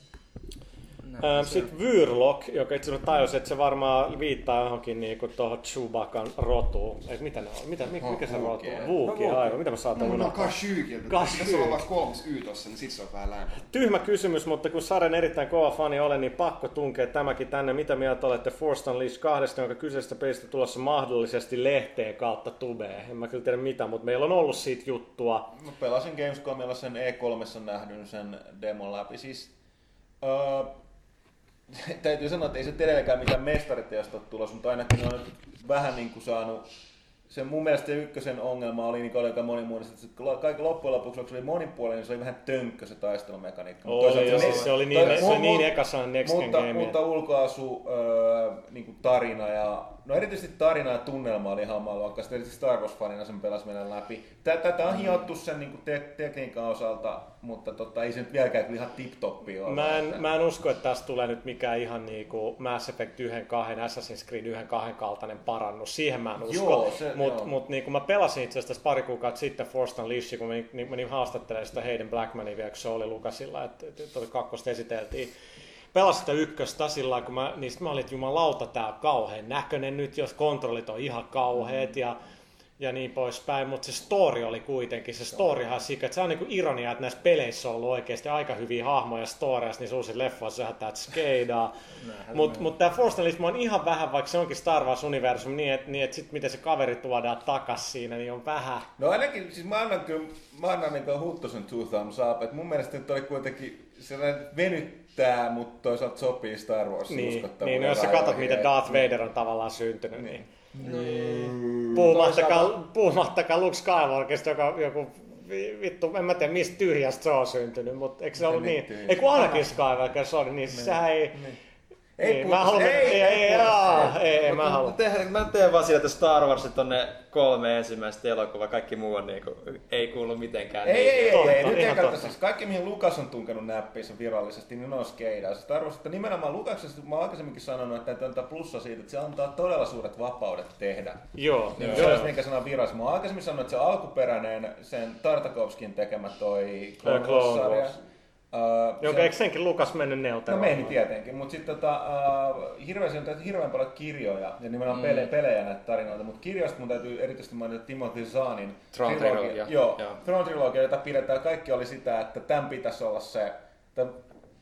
Ähm, Sitten Vyrlock, joka itse asiassa tajusi, että se varmaan viittaa johonkin niinku tuohon Chewbacan rotuun. Ei, mitä ne on? Mitä, mikä, mikä se rotu on? Vuuki, No, aivan. Mitä mä saatan No, no unohtaa? Kashyykiltä. Kashyyyk. Pitäisi olla vaikka kolmas Y tossa, niin sit se on vähän lämpö. Tyhmä kysymys, mutta kun Saren erittäin kova fani olen, niin pakko tunkea tämäkin tänne. Mitä mieltä olette Force Unleashed 2, jonka kyseisestä pelistä tulossa mahdollisesti lehteen kautta tubeen? En mä kyllä tiedä mitä, mutta meillä on ollut siitä juttua. Mä pelasin Gamescomilla sen E3 nähdyn sen demon läpi. Siis, öö, täytyy sanoa, että ei se edelleenkään mitään mestariteosta ole tulossa, mutta ainakin on vähän niin kuin saanut se mun mielestä se ykkösen ongelma oli niin aika että se kaikki loppujen lopuksi, se oli monipuolinen, niin se oli vähän tönkkö se taistelumekaniikka. Mutta Oli, toisaalta joo, siis se oli niin, toi- se oli niin ekassa Next Gen mutta, Game. mutta ulkoasu, öö, niin kuin tarina ja No erityisesti tarina ja tunnelma oli ihan maailmanluokkaista, erityisesti Star Wars-fanina sen pelasi meidän läpi. Tä- Tätä on hiottu sen niin kuin te- tekniikan osalta, mutta tota, ei se nyt vieläkään kyllä ihan tip-toppi ole. Mä en, mä en usko, että tästä tulee nyt mikään ihan niinku Mass Effect 1, 2, Assassin's Creed 1, 2 kaltainen parannus. Siihen mä en usko. Mutta mut, niinku mä pelasin itse asiassa pari kuukautta sitten Force Unleashed, kun menin, niin menin haastattelemaan sitä Hayden Blackmania vielä, kun se oli Lukasilla, että, että, että kakkosta esiteltiin. Pelasin sitä ykköstä sillä kun mä, niin mä olin, että jumalauta, tää on kauhean näköinen nyt, jos kontrollit on ihan kauheet ja ja niin poispäin, mutta se story oli kuitenkin, se storyhan sikä, että se on niinku ironia, että näissä peleissä on ollut oikeasti aika hyviä hahmoja storeissa, niin uusin leffoissa sehän tää skeidaa. Mutta mut tää Force Unleashed on ihan vähän, vaikka se onkin Star Wars-universumi, niin että niin et sit miten se kaveri tuodaan takas siinä, niin on vähän. No ainakin, siis mä annan kyllä, mä annan niin Huttosen two thumbs up, että mun mielestä nyt oli kuitenkin sellainen venyttää, mutta toisaalta sopii Star Wars Niin, niin no jos sä katsot, miten Darth Vader on tavallaan syntynyt, niin... Puhumattakaan, puhumattakaan Luke Skywalkerista, joka joku vi- vittu, en mä tiedä mistä tyhjästä se on syntynyt, mutta eikö se ollut niin niin? Ei kun Anakin Skywalker se oli, niin. sehän ei... Ei puhuta- mä haluan, ei, ei, ei, ei ei, ei, ei, mä haluan. tehdään- Mä teen vaan sillä, että Star Warsit on ne kolme ensimmäistä elokuvaa, kaikki muu on niinku, ei kuulu mitenkään. Ei, ei, ei, ei, nyt ei kannata. totta. Siis kaikki, mihin Lukas on tunkenut näppiinsä virallisesti, niin on skeidaa. Tarkoittaa, että nimenomaan Lukaksesta, mä oon aikaisemminkin sanonut, että täytyy antaa plussa siitä, että se antaa todella suuret vapaudet tehdä. Joo, Niin joo. se minkä sanan virallisesti. Mä oon aikaisemmin sanonut, että se alkuperäinen, sen Tartakovskin tekemä toi Clone Clone Wars-sarja. Uh, Jonka eikö senkin Lukas mennyt No neuteroimaan? meni tietenkin, mutta sitten tota, uh, hirveän, on tehty hirveän paljon kirjoja ja nimenomaan mm. pele, pelejä näitä tarinoita, mutta kirjoista mun täytyy erityisesti mainita Timothy Zahnin Tron trilogia. Joo, Joo. Tron trilogia, jota pidetään, kaikki oli sitä, että tämän pitäisi olla se, tämän,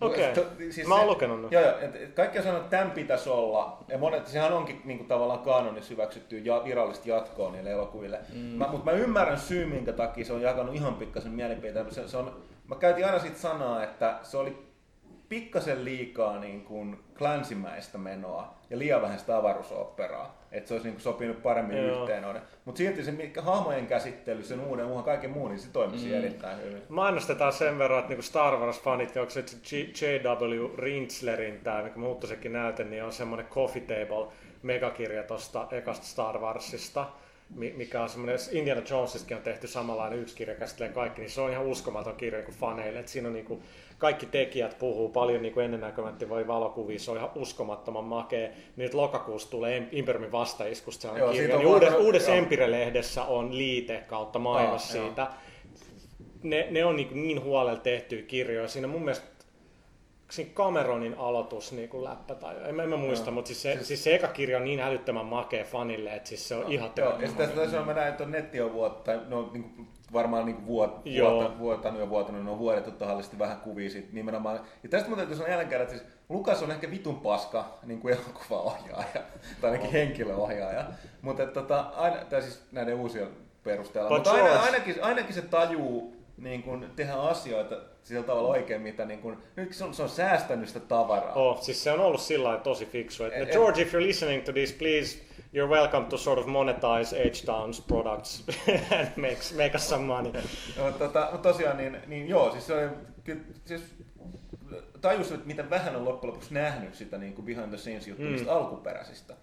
Okei. to- Mä oon se- lukenut ne. Joo, joo, et, et kaikki on sanonut, että tämän pitäisi olla, ja monet, sehän onkin niinku, tavallaan kanonissa hyväksytty ja virallista jatkoa niille elokuville. Mm. Mä, mutta mä ymmärrän syy, minkä takia se on jakanut ihan pikkasen mielipiteen. Se, se on, mä käytin aina siitä sanaa, että se oli pikkasen liikaa niin kuin klänsimäistä menoa ja liian vähän sitä avaruusoperaa. Että se olisi niin kuin sopinut paremmin Joo. yhteen noiden. Mutta silti se mikä- hahmojen käsittely, sen uuden uuden kaiken muun, niin se toimisi mm. erittäin hyvin. Mainostetaan sen verran, että niinku Star Wars-fanit, onko se J.W. Rinslerin, tämä mikä muuttosekin näyte, niin on semmoinen coffee table megakirja tuosta ekasta Star Warsista, mikä on semmoinen, Indiana Jonesistakin on tehty samanlainen yksi kirja, käsittelee kaikki, niin se on ihan uskomaton kirja niin faneille, että siinä on niinku, kaikki tekijät puhuu paljon niin ennennäkemättä voi valokuvia, se on ihan uskomattoman makea. Nyt lokakuussa tulee Im- Imperiumin vastaiskusta se on Joo, kirja. Niin uudessa, uudessa. Empire-lehdessä on liite kautta mainos joo. siitä ne, ne on niin, niin huolella tehtyjä kirjoja. Siinä mun mielestä Cameronin aloitus niin kuin läppä tai en, mä- en mä muista, mutta siis se, siis... se eka kirja on niin älyttömän makea fanille, että siis se on ihan Joo, ja sitten on, mä näin, että on netti on vuotta, no, niin kuin, varmaan niin vuot, vuotta, vuotanut ja vuotanut, ne on vuodettu tahallisesti vähän kuvia siitä nimenomaan. Ja tästä mun täytyy sanoa jälleen kerran, että siis Lukas on ehkä vitun paska niin kuin elokuvaohjaaja, tai ainakin henkilöohjaaja, mutta että, tota, aina, tai siis näiden uusien perusteella, But mutta aina, ainakin, ainakin se tajuu niin kuin, tehdä asioita sillä tavalla oikein, mitä niin kuin, nyt se on, se on säästänyt sitä tavaraa. Oh, siis se on ollut sillä tosi fiksu. Että, Et- George, if you're listening to this, please, you're welcome to sort of monetize H-Town's products and make, make us some money. No, tota, mutta tosiaan, niin, niin joo, siis se oli, kyllä, siis tajus, että miten vähän on loppujen lopuksi nähnyt sitä niin kuin behind the scenes juttuja Mm. alkuperäisistä.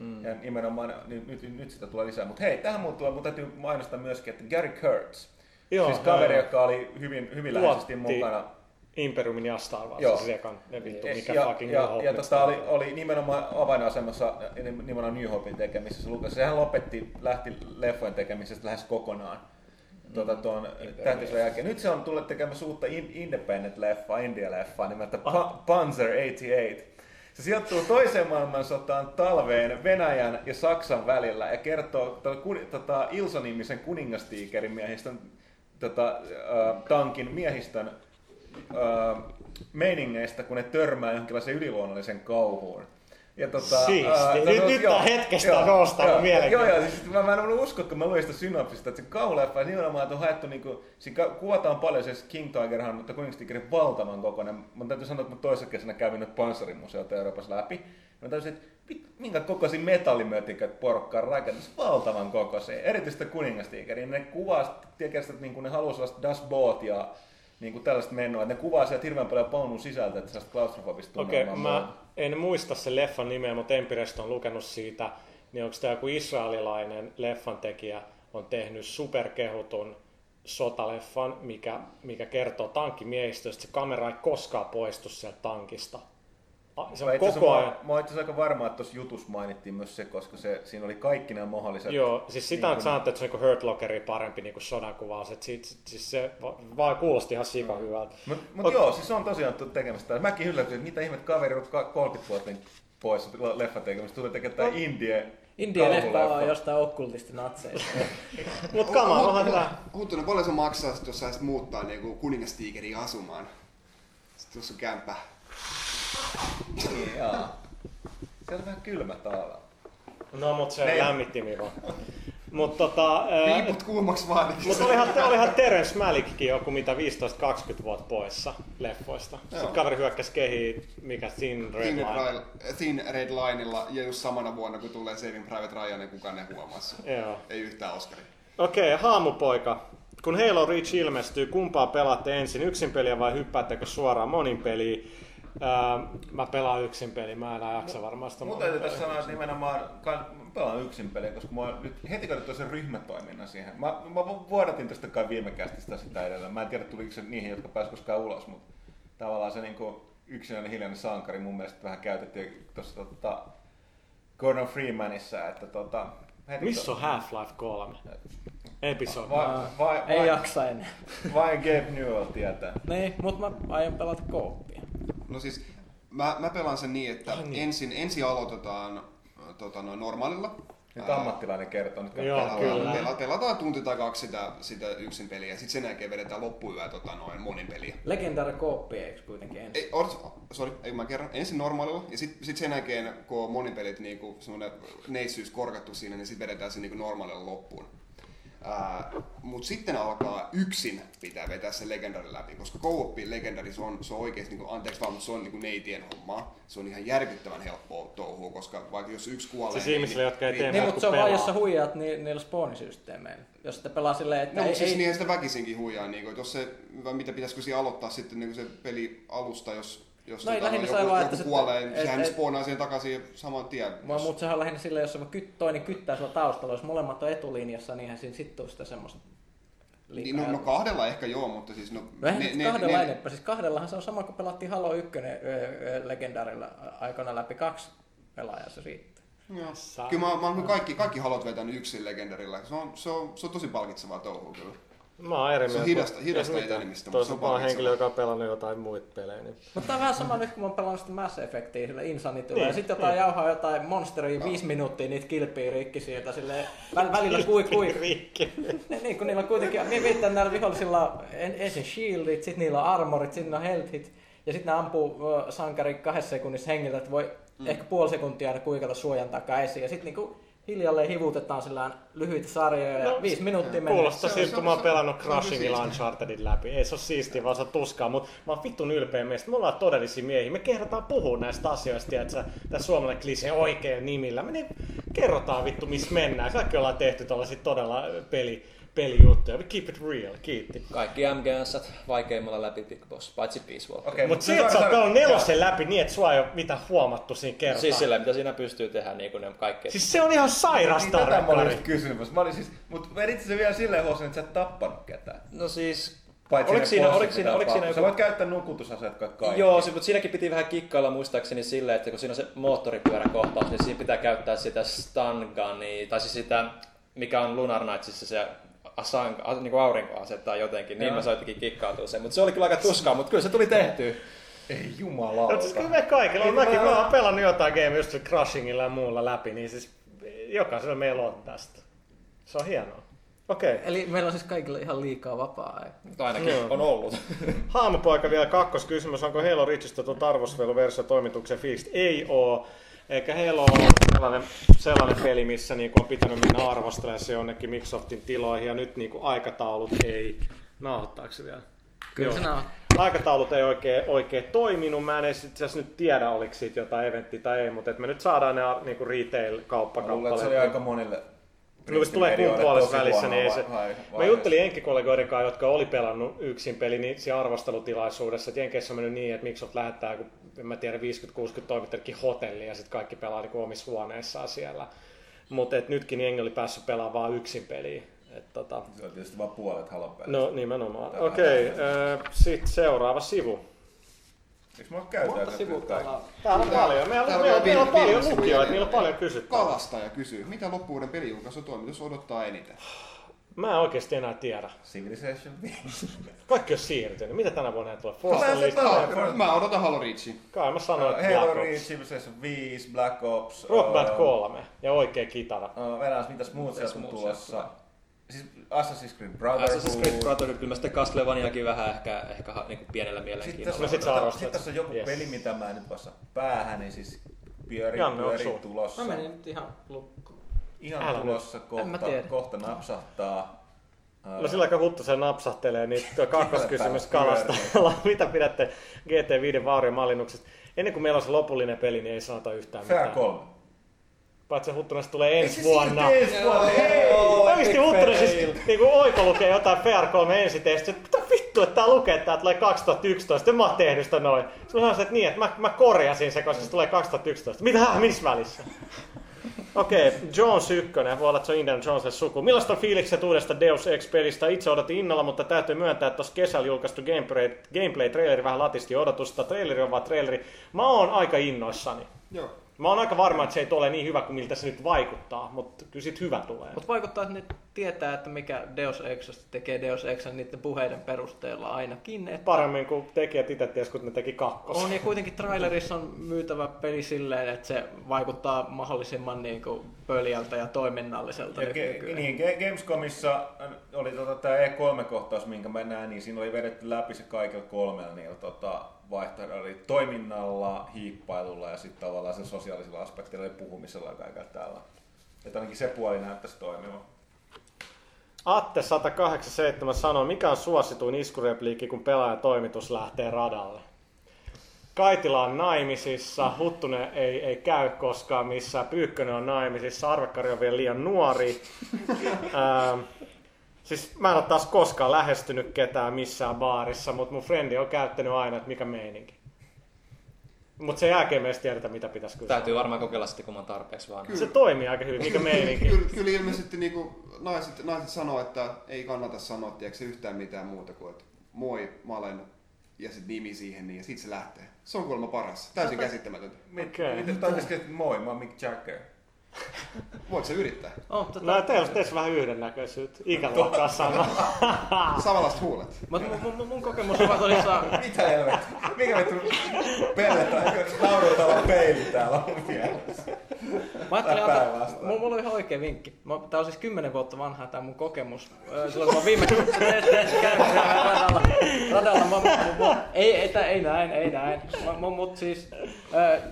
Mm. Ja nimenomaan, niin, nyt, nyt sitä tulee lisää. Mutta hei, tähän tulee, mun täytyy mainostaa myöskin, että Gary Kurtz, Joo, siis kaveri, joo. joka oli hyvin, hyvin läheisesti mukana. Imperiumin ja Star Wars, Joo. siis ekan, ne vittu, mikä ja, fucking ja, New Hope ja tota, oli, oli nimenomaan avainasemassa nimenomaan New Hopein tekemisessä. Lukas, sehän lopetti, lähti leffojen tekemisestä lähes kokonaan tuota, tuon tähtisodan jälkeen. Nyt se on tullut tekemässä uutta in- independent-leffaa, India-leffaa nimeltä pa- Panzer 88. Se sijoittuu toiseen maailmansotaan talveen Venäjän ja Saksan välillä ja kertoo tota, kun- tota, Ilso-nimisen kuningastiikerin miehistön tota, äh, tankin miehistön äh, meiningeistä, kun ne törmää jonkinlaiseen yliluonnolliseen kauhuun. Ja tota, ää, Nyt- tota, nyt joo, tää hetkestä joo, nostaa mun joo, mielenkiintoa. Joo, joo, siis mä, mä en ollut usko, kun mä luin sitä synopsista, että se kauhuleffa nimenomaan että on haettu niinku, siinä ka- kuvataan paljon se King Tigerhan, mutta Kuningstigerin valtavan kokoinen. Mä täytyy sanoa, että mä toisessa kesänä kävin nyt panssarimuseota Euroopassa läpi. Mä täysin, että minkä kokoisia metallimötikät porukka on rakennus, valtavan kokoisia. Erityisesti kuningastigeri. Ne tiedätkö, että niinku ne haluaa sellaista Das Boot ja niin kuin tällaista menoa. että Ne kuvaa sieltä hirveän paljon paunun sisältä, että sellaista klaustrofobista Okei, tunnelmaa. mä en muista sen leffan nimeä, mutta Empirest on lukenut siitä, niin onko tämä joku israelilainen leffan tekijä on tehnyt superkehutun sotaleffan, mikä, mikä kertoo tankkimiehistöstä. Se kamera ei koskaan poistu sieltä tankista. Se Mä on koko ajan. Mä oon aika varma, että tuossa jutussa mainittiin myös se, koska se, siinä oli kaikki nämä mahdolliset... Joo, siis sitä niin on sanottu, että se on niin Hurt Lockeri parempi niin sodan kuvaus. Että siitä, siis se va- vaan kuulosti ihan sika hyvältä. Mutta mut joo, siis se on tosiaan tekemistä. Mäkin yllätyin, että mitä ihmet kaveri on ka- 30 vuotta niin pois leffa tekemistä. Tuli tekemään tää Indie India-leffa kauhuleffa. on jostain okkultista natseista. Mutta kama, onhan tää. Huttunen, paljon se maksaa, jos saisit muuttaa niinku kuningastiikeriin asumaan? Sitten jos on kämppä. Niin, jaa. Se on vähän kylmä täällä. No, mutta se Ne- lämmitti minua. Mutta tota, Piiput kuumaksi vaan. Mutta olihan, olihan Terence Malickkin joku mitä 15-20 vuotta poissa leffoista. Sitten Joo. kaveri hyökkäsi kehiin, mikä Thin Red Thin Line. Red, Thin Red Lineilla ja just samana vuonna kun tulee Saving Private Ryan, niin kukaan ei huomassa. Joo. Ei yhtään Oscaria. Okei, haamupoika. Kun Halo Reach ilmestyy, kumpaa pelaatte ensin? Yksin peliä vai hyppäättekö suoraan monin peliin? Ää, mä pelaan yksin peliä, mä en jaksa varmaan sitä monin täytyy tässä sanoa, että nimenomaan kan- mä pelaan yksin peliä, koska mä nyt heti katsottu sen ryhmätoiminnan siihen. Mä, mä vuodatin tästä kai viime kästistä sitä edelleen. Mä en tiedä tuliko se niihin, jotka pääsivät koskaan ulos, mutta tavallaan se niinku yksinäinen hiljainen sankari mun mielestä vähän käytettiin tuossa tota, Gordon Freemanissa, että tota, heti Missä on Half-Life 3? Episodi. Vai, vai, Ei vai, jaksa enää. vai Gabe Newell tietää. Niin, mutta mä aion pelata kooppia. No siis, mä, mä pelaan sen niin, että Ah, niin. ensin, ensin aloitetaan äh, tota, noin normaalilla. Nyt Ää, ammattilainen kertoo. Nyt Joo, kannattaa- kyllä. Pelataan, pelataan tunti tai kaksi sitä, sitä yksin peliä, sitten sen jälkeen vedetään loppuyö tota, noin monin peliä. Legendary kooppi eikö kuitenkin ensin? Ei, or, sorry, ei mä kerran. Ensin normaalilla ja sitten sit sen jälkeen, kun on monin pelit niinku semmoinen neissyys korkattu siinä, niin sitten vedetään se niinku normaalilla loppuun. Ää, mut sitten alkaa yksin pitää vetää se legendari läpi, koska co legendari se on, se on oikeesti, niinku, anteeksi vaan, mutta se on niinku neitien hommaa. Se on ihan järkyttävän helppoa touhua, koska vaikka jos yksi kuolee... Siis ihmisille, jotka ei tee Niin, mutta se on vaan, jos sä huijaat ni, niillä spoonisysteemeillä. Jos sitä pelaa silleen, että No, ei, mutta siis ei, niinhän sitä väkisinkin huijaa, niin kuin, jos se, mitä pitäisikö siinä aloittaa sitten niin se peli alusta, jos, jos No ei, tota, lähinnä joku, vaan, joku että se- kuolee, et- sehän et- spoonaa siihen takaisin saman tien. Mua, mutta sehän on lähinnä silleen, jos se kyt, toinen kyttää sulla taustalla, jos molemmat on etulinjassa, niin eihän siinä sitten ole sitä semmoista Niin, no, no, kahdella ehkä joo, mutta siis no... No eihän ne- ne, ne- kahdella ne- enempää. Siis kahdellahan se on sama kuin pelattiin Halo 1 legendarilla aikana läpi kaksi pelaajaa se riittää. Joo. Kyllä mä, mä oon kaikki, kaikki halot vetänyt yksin legendarilla. Se on, se on, se on tosi palkitsevaa touhua kyllä. Mä oon eri Se on mieltä. hidasta- hidasta Ei mitään. etenemistä, mutta se on Toisaalta mä oon palkitsevaa. henkilö, joka on pelannut jotain muita pelejä. Niin... Mutta on vähän sama nyt, kun mä oon pelannut sitä Mass Effectia sillä Insanityllä. Niin, ja sitten jotain jauhaa jotain monsteria viisi minuuttia niitä kilpiä rikki sieltä silleen väl, välillä kui kui. Rikki. niin, niin, kun niillä on kuitenkin, niin viittaa että näillä vihollisilla ensin shieldit, sitten niillä on armorit, sitten on healthit. Ja sitten ne ampuu sankari kahdessa sekunnissa hengiltä, että voi mm. ehkä puoli sekuntia aina kuikata suojan takaa esiin. Ja sitten niinku hiljalleen hivutetaan sillä lyhyitä sarjoja ja No, viisi minuuttia menee. Kuulostaa siltä, kun mä oon pelannut siistiä. Unchartedin läpi. Ei se ole siistiä, vaan se on tuskaa, mutta mä oon vittun ylpeä meistä. Me ollaan todellisia miehiä. Me kerrotaan puhua näistä asioista, että tässä suomalainen klise oikein nimillä. Me niin kerrotaan vittu, missä mennään. Kaikki ollaan tehty tällaisia todella peli, pelijuttuja. We keep it real. Kiitti. Kaikki MGS vaikeimmalla läpi Big Boss, paitsi Peace Walker. Okei, Mutta se, että sä oot pelannut nelosen läpi niin, että sua ei ole mitään huomattu siinä kertaa. Siis sillä, mitä siinä pystyy tehdä, niin kuin ne kaikki. Siis se on ihan sairas Niin, tätä mä olin kysymässä. Mä olin siis, mutta vedit se vielä silleen hosin, että sä et tappanut ketään. No siis, Paitsi oliko siinä, oliko siinä, oliko siinä tapaa. Sä joku... voit käyttää nukutusaseet kai kaikki. Joo, se, mutta siinäkin piti vähän kikkailla muistaakseni silleen, että kun siinä on se moottoripyöräkohtaus, niin siinä pitää käyttää sitä stun gunia, tai siis sitä, mikä on Lunar Knightsissa se asan, a, niin kuin aurinkoase tai jotenkin, niin Joo. mä soitinkin kikkautua sen, mutta se oli kyllä aika tuskaa, mutta kyllä se tuli tehtyä. Ei jumalauta. No, siis kyllä me kaikilla on. Mäkin mä oon pelannut jotain game just Crushingilla ja muulla läpi, niin siis jokaisella meillä on tästä. Se on hienoa. Okei. Okay. Eli meillä on siis kaikilla ihan liikaa vapaa-aikaa. Tai ainakin Joo. on ollut. Haamupoika vielä kakkoskysymys. Onko Halo Reachista tuon arvosveluversio toimituksen fiilis? Ei oo. Eikä Halo ole sellainen, sellainen peli, missä niinku on pitänyt mennä arvostelemaan se jonnekin Microsoftin tiloihin ja nyt niinku aikataulut ei... Nauhoittaako se vielä? Kyllä se Joo. Aikataulut ei oikein, oikein toiminut. Mä en edes itse asiassa nyt tiedä, oliko siitä jotain eventtiä tai ei, mutta et me nyt saadaan ne niinku Mä luulen, että se oli retail-kauppakappaleet. aika monille No, kun se tulee kuun puolessa välissä, niin ei se... Mä juttelin enkikollegoiden kanssa, jotka oli pelannut yksin peli niin siinä arvostelutilaisuudessa. että Jenkeissä on mennyt niin, että Microsoft lähettää, kun en mä tiedä, 50-60 toimittajakin hotelliin ja sitten kaikki pelaa niin omissa huoneissaan siellä. Mutta nytkin jengi oli päässyt pelaamaan vain yksin peliä. Et, tota, Se on tietysti vaan puolet Halon pelistä. no nimenomaan. Okei, okay, sitten seuraava sivu. Eikö mä käytä Monta sivua täällä on? Täällä on paljon. Meillä, Täällä meillä, on meillä on paljon lukijoita, niillä on paljon kysyttävää. Kalastaja kysyy, mitä loppuuden pelijulkaisun toimitus odottaa eniten? Mä en oikeasti enää tiedä. Civilization 5. Kaikki on siirtynyt. Mitä tänä vuonna tulee? Force se Unleashed? taas. Mä odotan Halo Reachia. Kai mä sanoin, että Halo Black Ops. Reach, Civilization 5, Black Ops. Rock Band uh, 3 ja oikea kitara. Uh, Venäjäs, mitäs muut sieltä on tulossa? Siis Assassin's Creed Brotherhood. Assassin's Creed Brotherhood, kyllä mä sitten Castlevaniakin vähän ehkä, ehkä niinku pienellä Sitten mielenkiinnolla. tässä, No on, arvostat. sit tässä on joku Yes. peli, mitä mä en nyt vasta päähän, niin siis pyöri, pyöri tulossa. Mä menin nyt ihan lukkoon. Ihan Älä tulossa, mä kohta, tiedä. kohta napsahtaa. No sillä aika huttusen napsahtelee, niin tuo kakkoskysymys kalasta. Mitä pidätte GT5 vaariomallinnuksesta? Ennen kuin meillä on se lopullinen peli, niin ei sanota yhtään Fair mitään. 3. Paitsi Huttunesta tulee Ei ensi se vuonna. ensi vuonna. Epic Huttunen siis niinku oiko lukee jotain Fair 3 ensitesti, että mitä vittu, että tää lukee, että tää tulee 2011, en mä oon tehnyt sitä noin. Sitten mä sanoin, että niin, että mä, mä korjasin se, koska se tulee 2011. Mitä? Missä välissä? Okei, okay, Jones 1, voi olla, että se on Indiana Jonesin suku. Millaista on fiilikset uudesta Deus Ex-pelistä? Itse odotin innolla, mutta täytyy myöntää, että tuossa kesällä julkaistu gameplay, gameplay-traileri vähän latisti odotusta. Traileri on vaan traileri. Mä oon aika innoissani. Joo. Mä oon aika varma, että se ei tule niin hyvä kuin miltä se nyt vaikuttaa, mutta kyllä sit hyvä tulee. Mutta vaikuttaa, että ne tietää, että mikä Deus Exosta tekee Deus Exan niiden puheiden perusteella ainakin. Että Paremmin kuin tekijät itse ties, kun ne teki kakkos. on ja kuitenkin trailerissa on myytävä peli silleen, että se vaikuttaa mahdollisimman niin kuin pöljältä ja toiminnalliselta. Ja ge, niin, Gamescomissa oli tota, tämä E3-kohtaus, minkä mä näin, niin siinä oli vedetty läpi se kaikilla kolmella niillä tota, vaihtoehdolla. Eli toiminnalla, hiippailulla ja sitten tavallaan sen sosiaalisilla aspekteilla ja puhumisella ja kaikella täällä. Että ainakin se puoli näyttäisi toimivan. Atte 187 sanoo, mikä on suosituin iskurepliikki, kun pelaajan toimitus lähtee radalle? Kaitila on naimisissa, Huttunen ei, ei käy koskaan missään, Pyykkönen on naimisissa, Arvekkari on vielä liian nuori. Ähm, siis mä en ole taas koskaan lähestynyt ketään missään baarissa, mutta mun frendi on käyttänyt aina, että mikä meininki. Mutta sen jälkeen me edes tiedetä, mitä pitäisi kysyä. Täytyy varmaan kokeilla sitten, kun mä tarpeeksi vaan. Se toimii aika hyvin, mikä meininki. Kyllä, kyllä ilmeisesti niinku naiset, naiset sanoo, että ei kannata sanoa tiedätkö, yhtään mitään muuta kuin, että moi, mä olen ja sitten nimi siihen, niin ja sit se lähtee. Se on kuulemma paras. Täysin käsittämätöntä. Okei. Miten toivottavasti, että moi, mä oon Mick Jagger. Voit se yrittää. Oh, tota, No teillä on teissä vähän yhdennäköisyyttä. Ikäluokkaa sanoo. Samanlaiset huulet. Mut mun, mun, mun kokemus on vaan tosissaan, Mitä helvettiä? Mikä vittu pelletään? Nauruttava peili täällä on vielä. Mä ajattelin Tai päinvastoin. mulla mulla on ihan oikea vinkki. Mä, tää on siis 10 vuotta vanha tää mun kokemus. Silloin kun mä viimeksi käynyt siellä radalla, radalla mä, mä, mä, ei, ei, tää- ei näin, ei näin. Mä, mä, mut siis,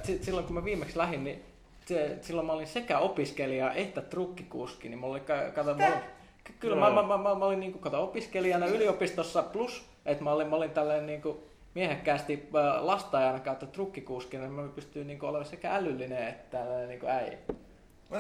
si- silloin kun mä viimeksi lähdin, niin silloin mä olin sekä opiskelija että trukkikuski, niin mulla oli, ka- kato, mulla, ky- kyllä mä, mä, mä, mä, mä olin niinku, kato, opiskelijana yliopistossa plus, että mä olin, mä olin tälleen niinku, miehekkäästi äh, lastaajana kautta trukkikuskina, niin mä pystyin niinku olemaan sekä älyllinen että tällainen niinku äijä.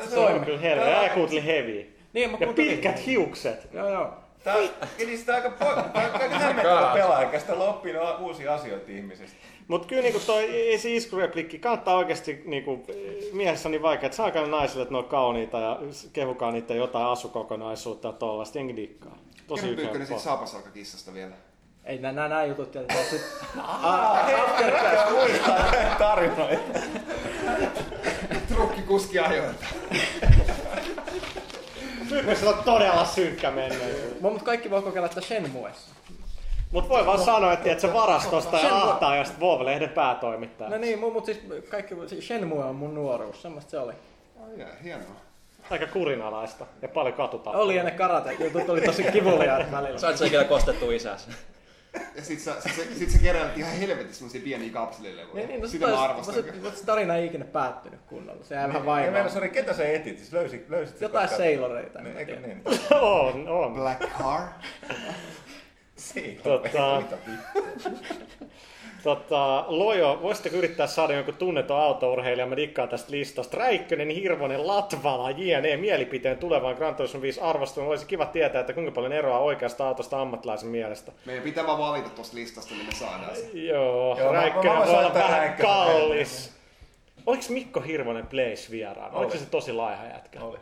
Se on kyllä helveä. Ja kuuntelin heavy. Niin, mä Ja pitkät hiukset. Joo, joo. Tää, eli sitä aika, aika hämmentävä pelaaja, joka sitä oppinut uusia asioita ihmisistä. Mut kyllä niinku toi ei se iskureplikki kannattaa oikeesti niinku, miehessä on niin vaikea, että saakaa ne naisille, että ne on kauniita ja kehukaa niitä jotain asukokonaisuutta ja tollasta. Jengi dikkaa. Tosi Kerro Pyykkönen yksinkertainen. siitä saapasalkakissasta vielä. Ei nää, nää, nää jutut jätetään sit. Pitää muistaa tarinoita. Trukkikuski ajoilta. Se on todella synkkä menneisyys. Mut kaikki voi kokeilla tätä Shenmuessa. Mut voi vaan sanoa, että et se varastosta ja ahtaa ja sit WoW-lehden päätoimittaja. No niin, mut, mut siis kaikki, siis Shenmue on mun nuoruus, semmoista se oli. Ai jaa, hienoa. Aika kurinalaista ja paljon katutappaa. Oli ja ne karate jutut oli tosi kivuliaat välillä. Sait sä ikinä kostettu isäsi? Ja sit sä, sit, sä, sit sä keräilet ihan helvetin semmosia pieniä kapselilevyjä. Niin, niin, no, Sitä mä arvostan. se, se, se tarina ei ikinä päättynyt kunnolla. Se jäi vähän Ja vaivaa. meillä, sori, ketä sä etit? Siis löysit, löysit Jotain seiloreita. Niin, eikö niin? on, on. Black Car. Tota, tota, Lojo, voisitteko yrittää saada jonkun tunnetun autourheilija? Mä dikkaan tästä listasta. Räikkönen, Hirvonen, Latvala, JNE, mielipiteen tulevaan Gran Turismo 5 arvostelun. Olisi kiva tietää, että kuinka paljon eroa oikeasta autosta ammattilaisen mielestä. Meidän pitää vaan valita tosta listasta, niin me saadaan se. Joo, Joo, mä- Räikkönen mä voin voi olla vähän Räikkösen. kallis. Oliko Mikko Hirvonen Place vieraan? Oliko Oli. se tosi laiha jätkä? Oli.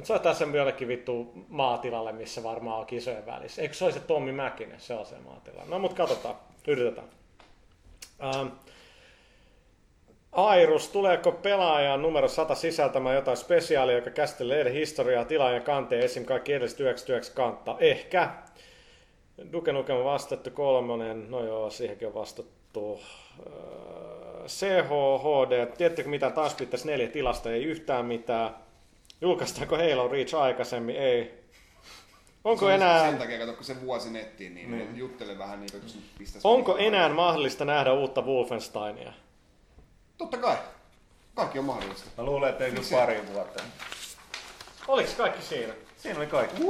Mutta soittaa sen jollekin vittu maatilalle, missä varmaan on kisojen välissä. Eikö se olisi se Tommi Mäkinen? Se on se maatila. No mut katsotaan. Yritetään. Ähm. Airus, tuleeko pelaajan numero 100 sisältämään jotain spesiaalia, joka käsittelee lehden historiaa, tilaajan kanteen, esim. kaikki edelliset 99 kantta? Ehkä. Duke Nukem on vastattu kolmonen, no joo, siihenkin on vastattu. Öö, CHHD, tiedättekö mitä taas pitäisi neljä tilasta, ei yhtään mitään. Julkaistaanko Halo Reach aikaisemmin? Ei. Onko Se on enää, Sen takia, kato, kun se vuosi nettiin, niin mm. juttele vähän niin kuin, jos nyt pistäisi... onko enää mahdollista nähdä uutta Wolfensteinia? Totta kai. Kaikki on mahdollista. Mä luulen, että ei kyllä pari vuotta. Oliko kaikki siinä? Siinä oli kaikki.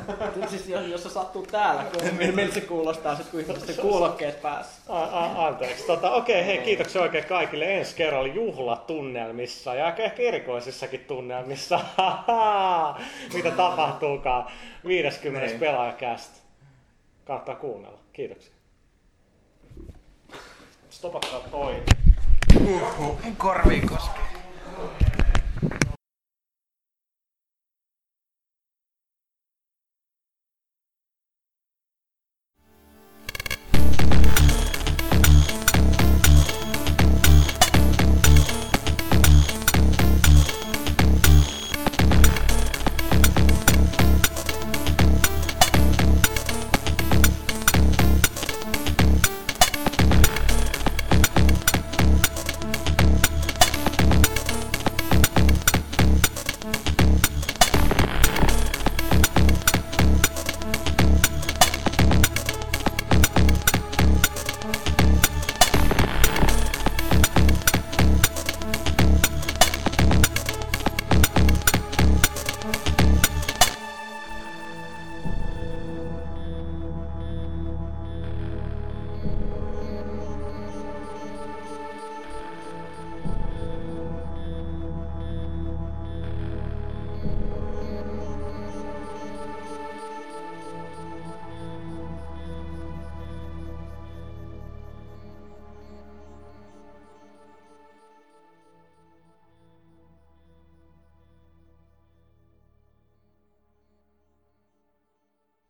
Siis jos, jos se sattuu täällä, kun miltä se kuulostaa sit kun ihmiset kuulokkeet päässä. A- a- anteeksi. Tota, okei, hei, kiitoksia oikein kaikille. Ensi kerralla juhlatunnelmissa ja ehkä erikoisissakin tunnelmissa. Mitä tapahtuukaan 50. Niin. pelaajakästä. Kannattaa kuunnella. Kiitoksia. Stopatkaa toi. Korviin koskee.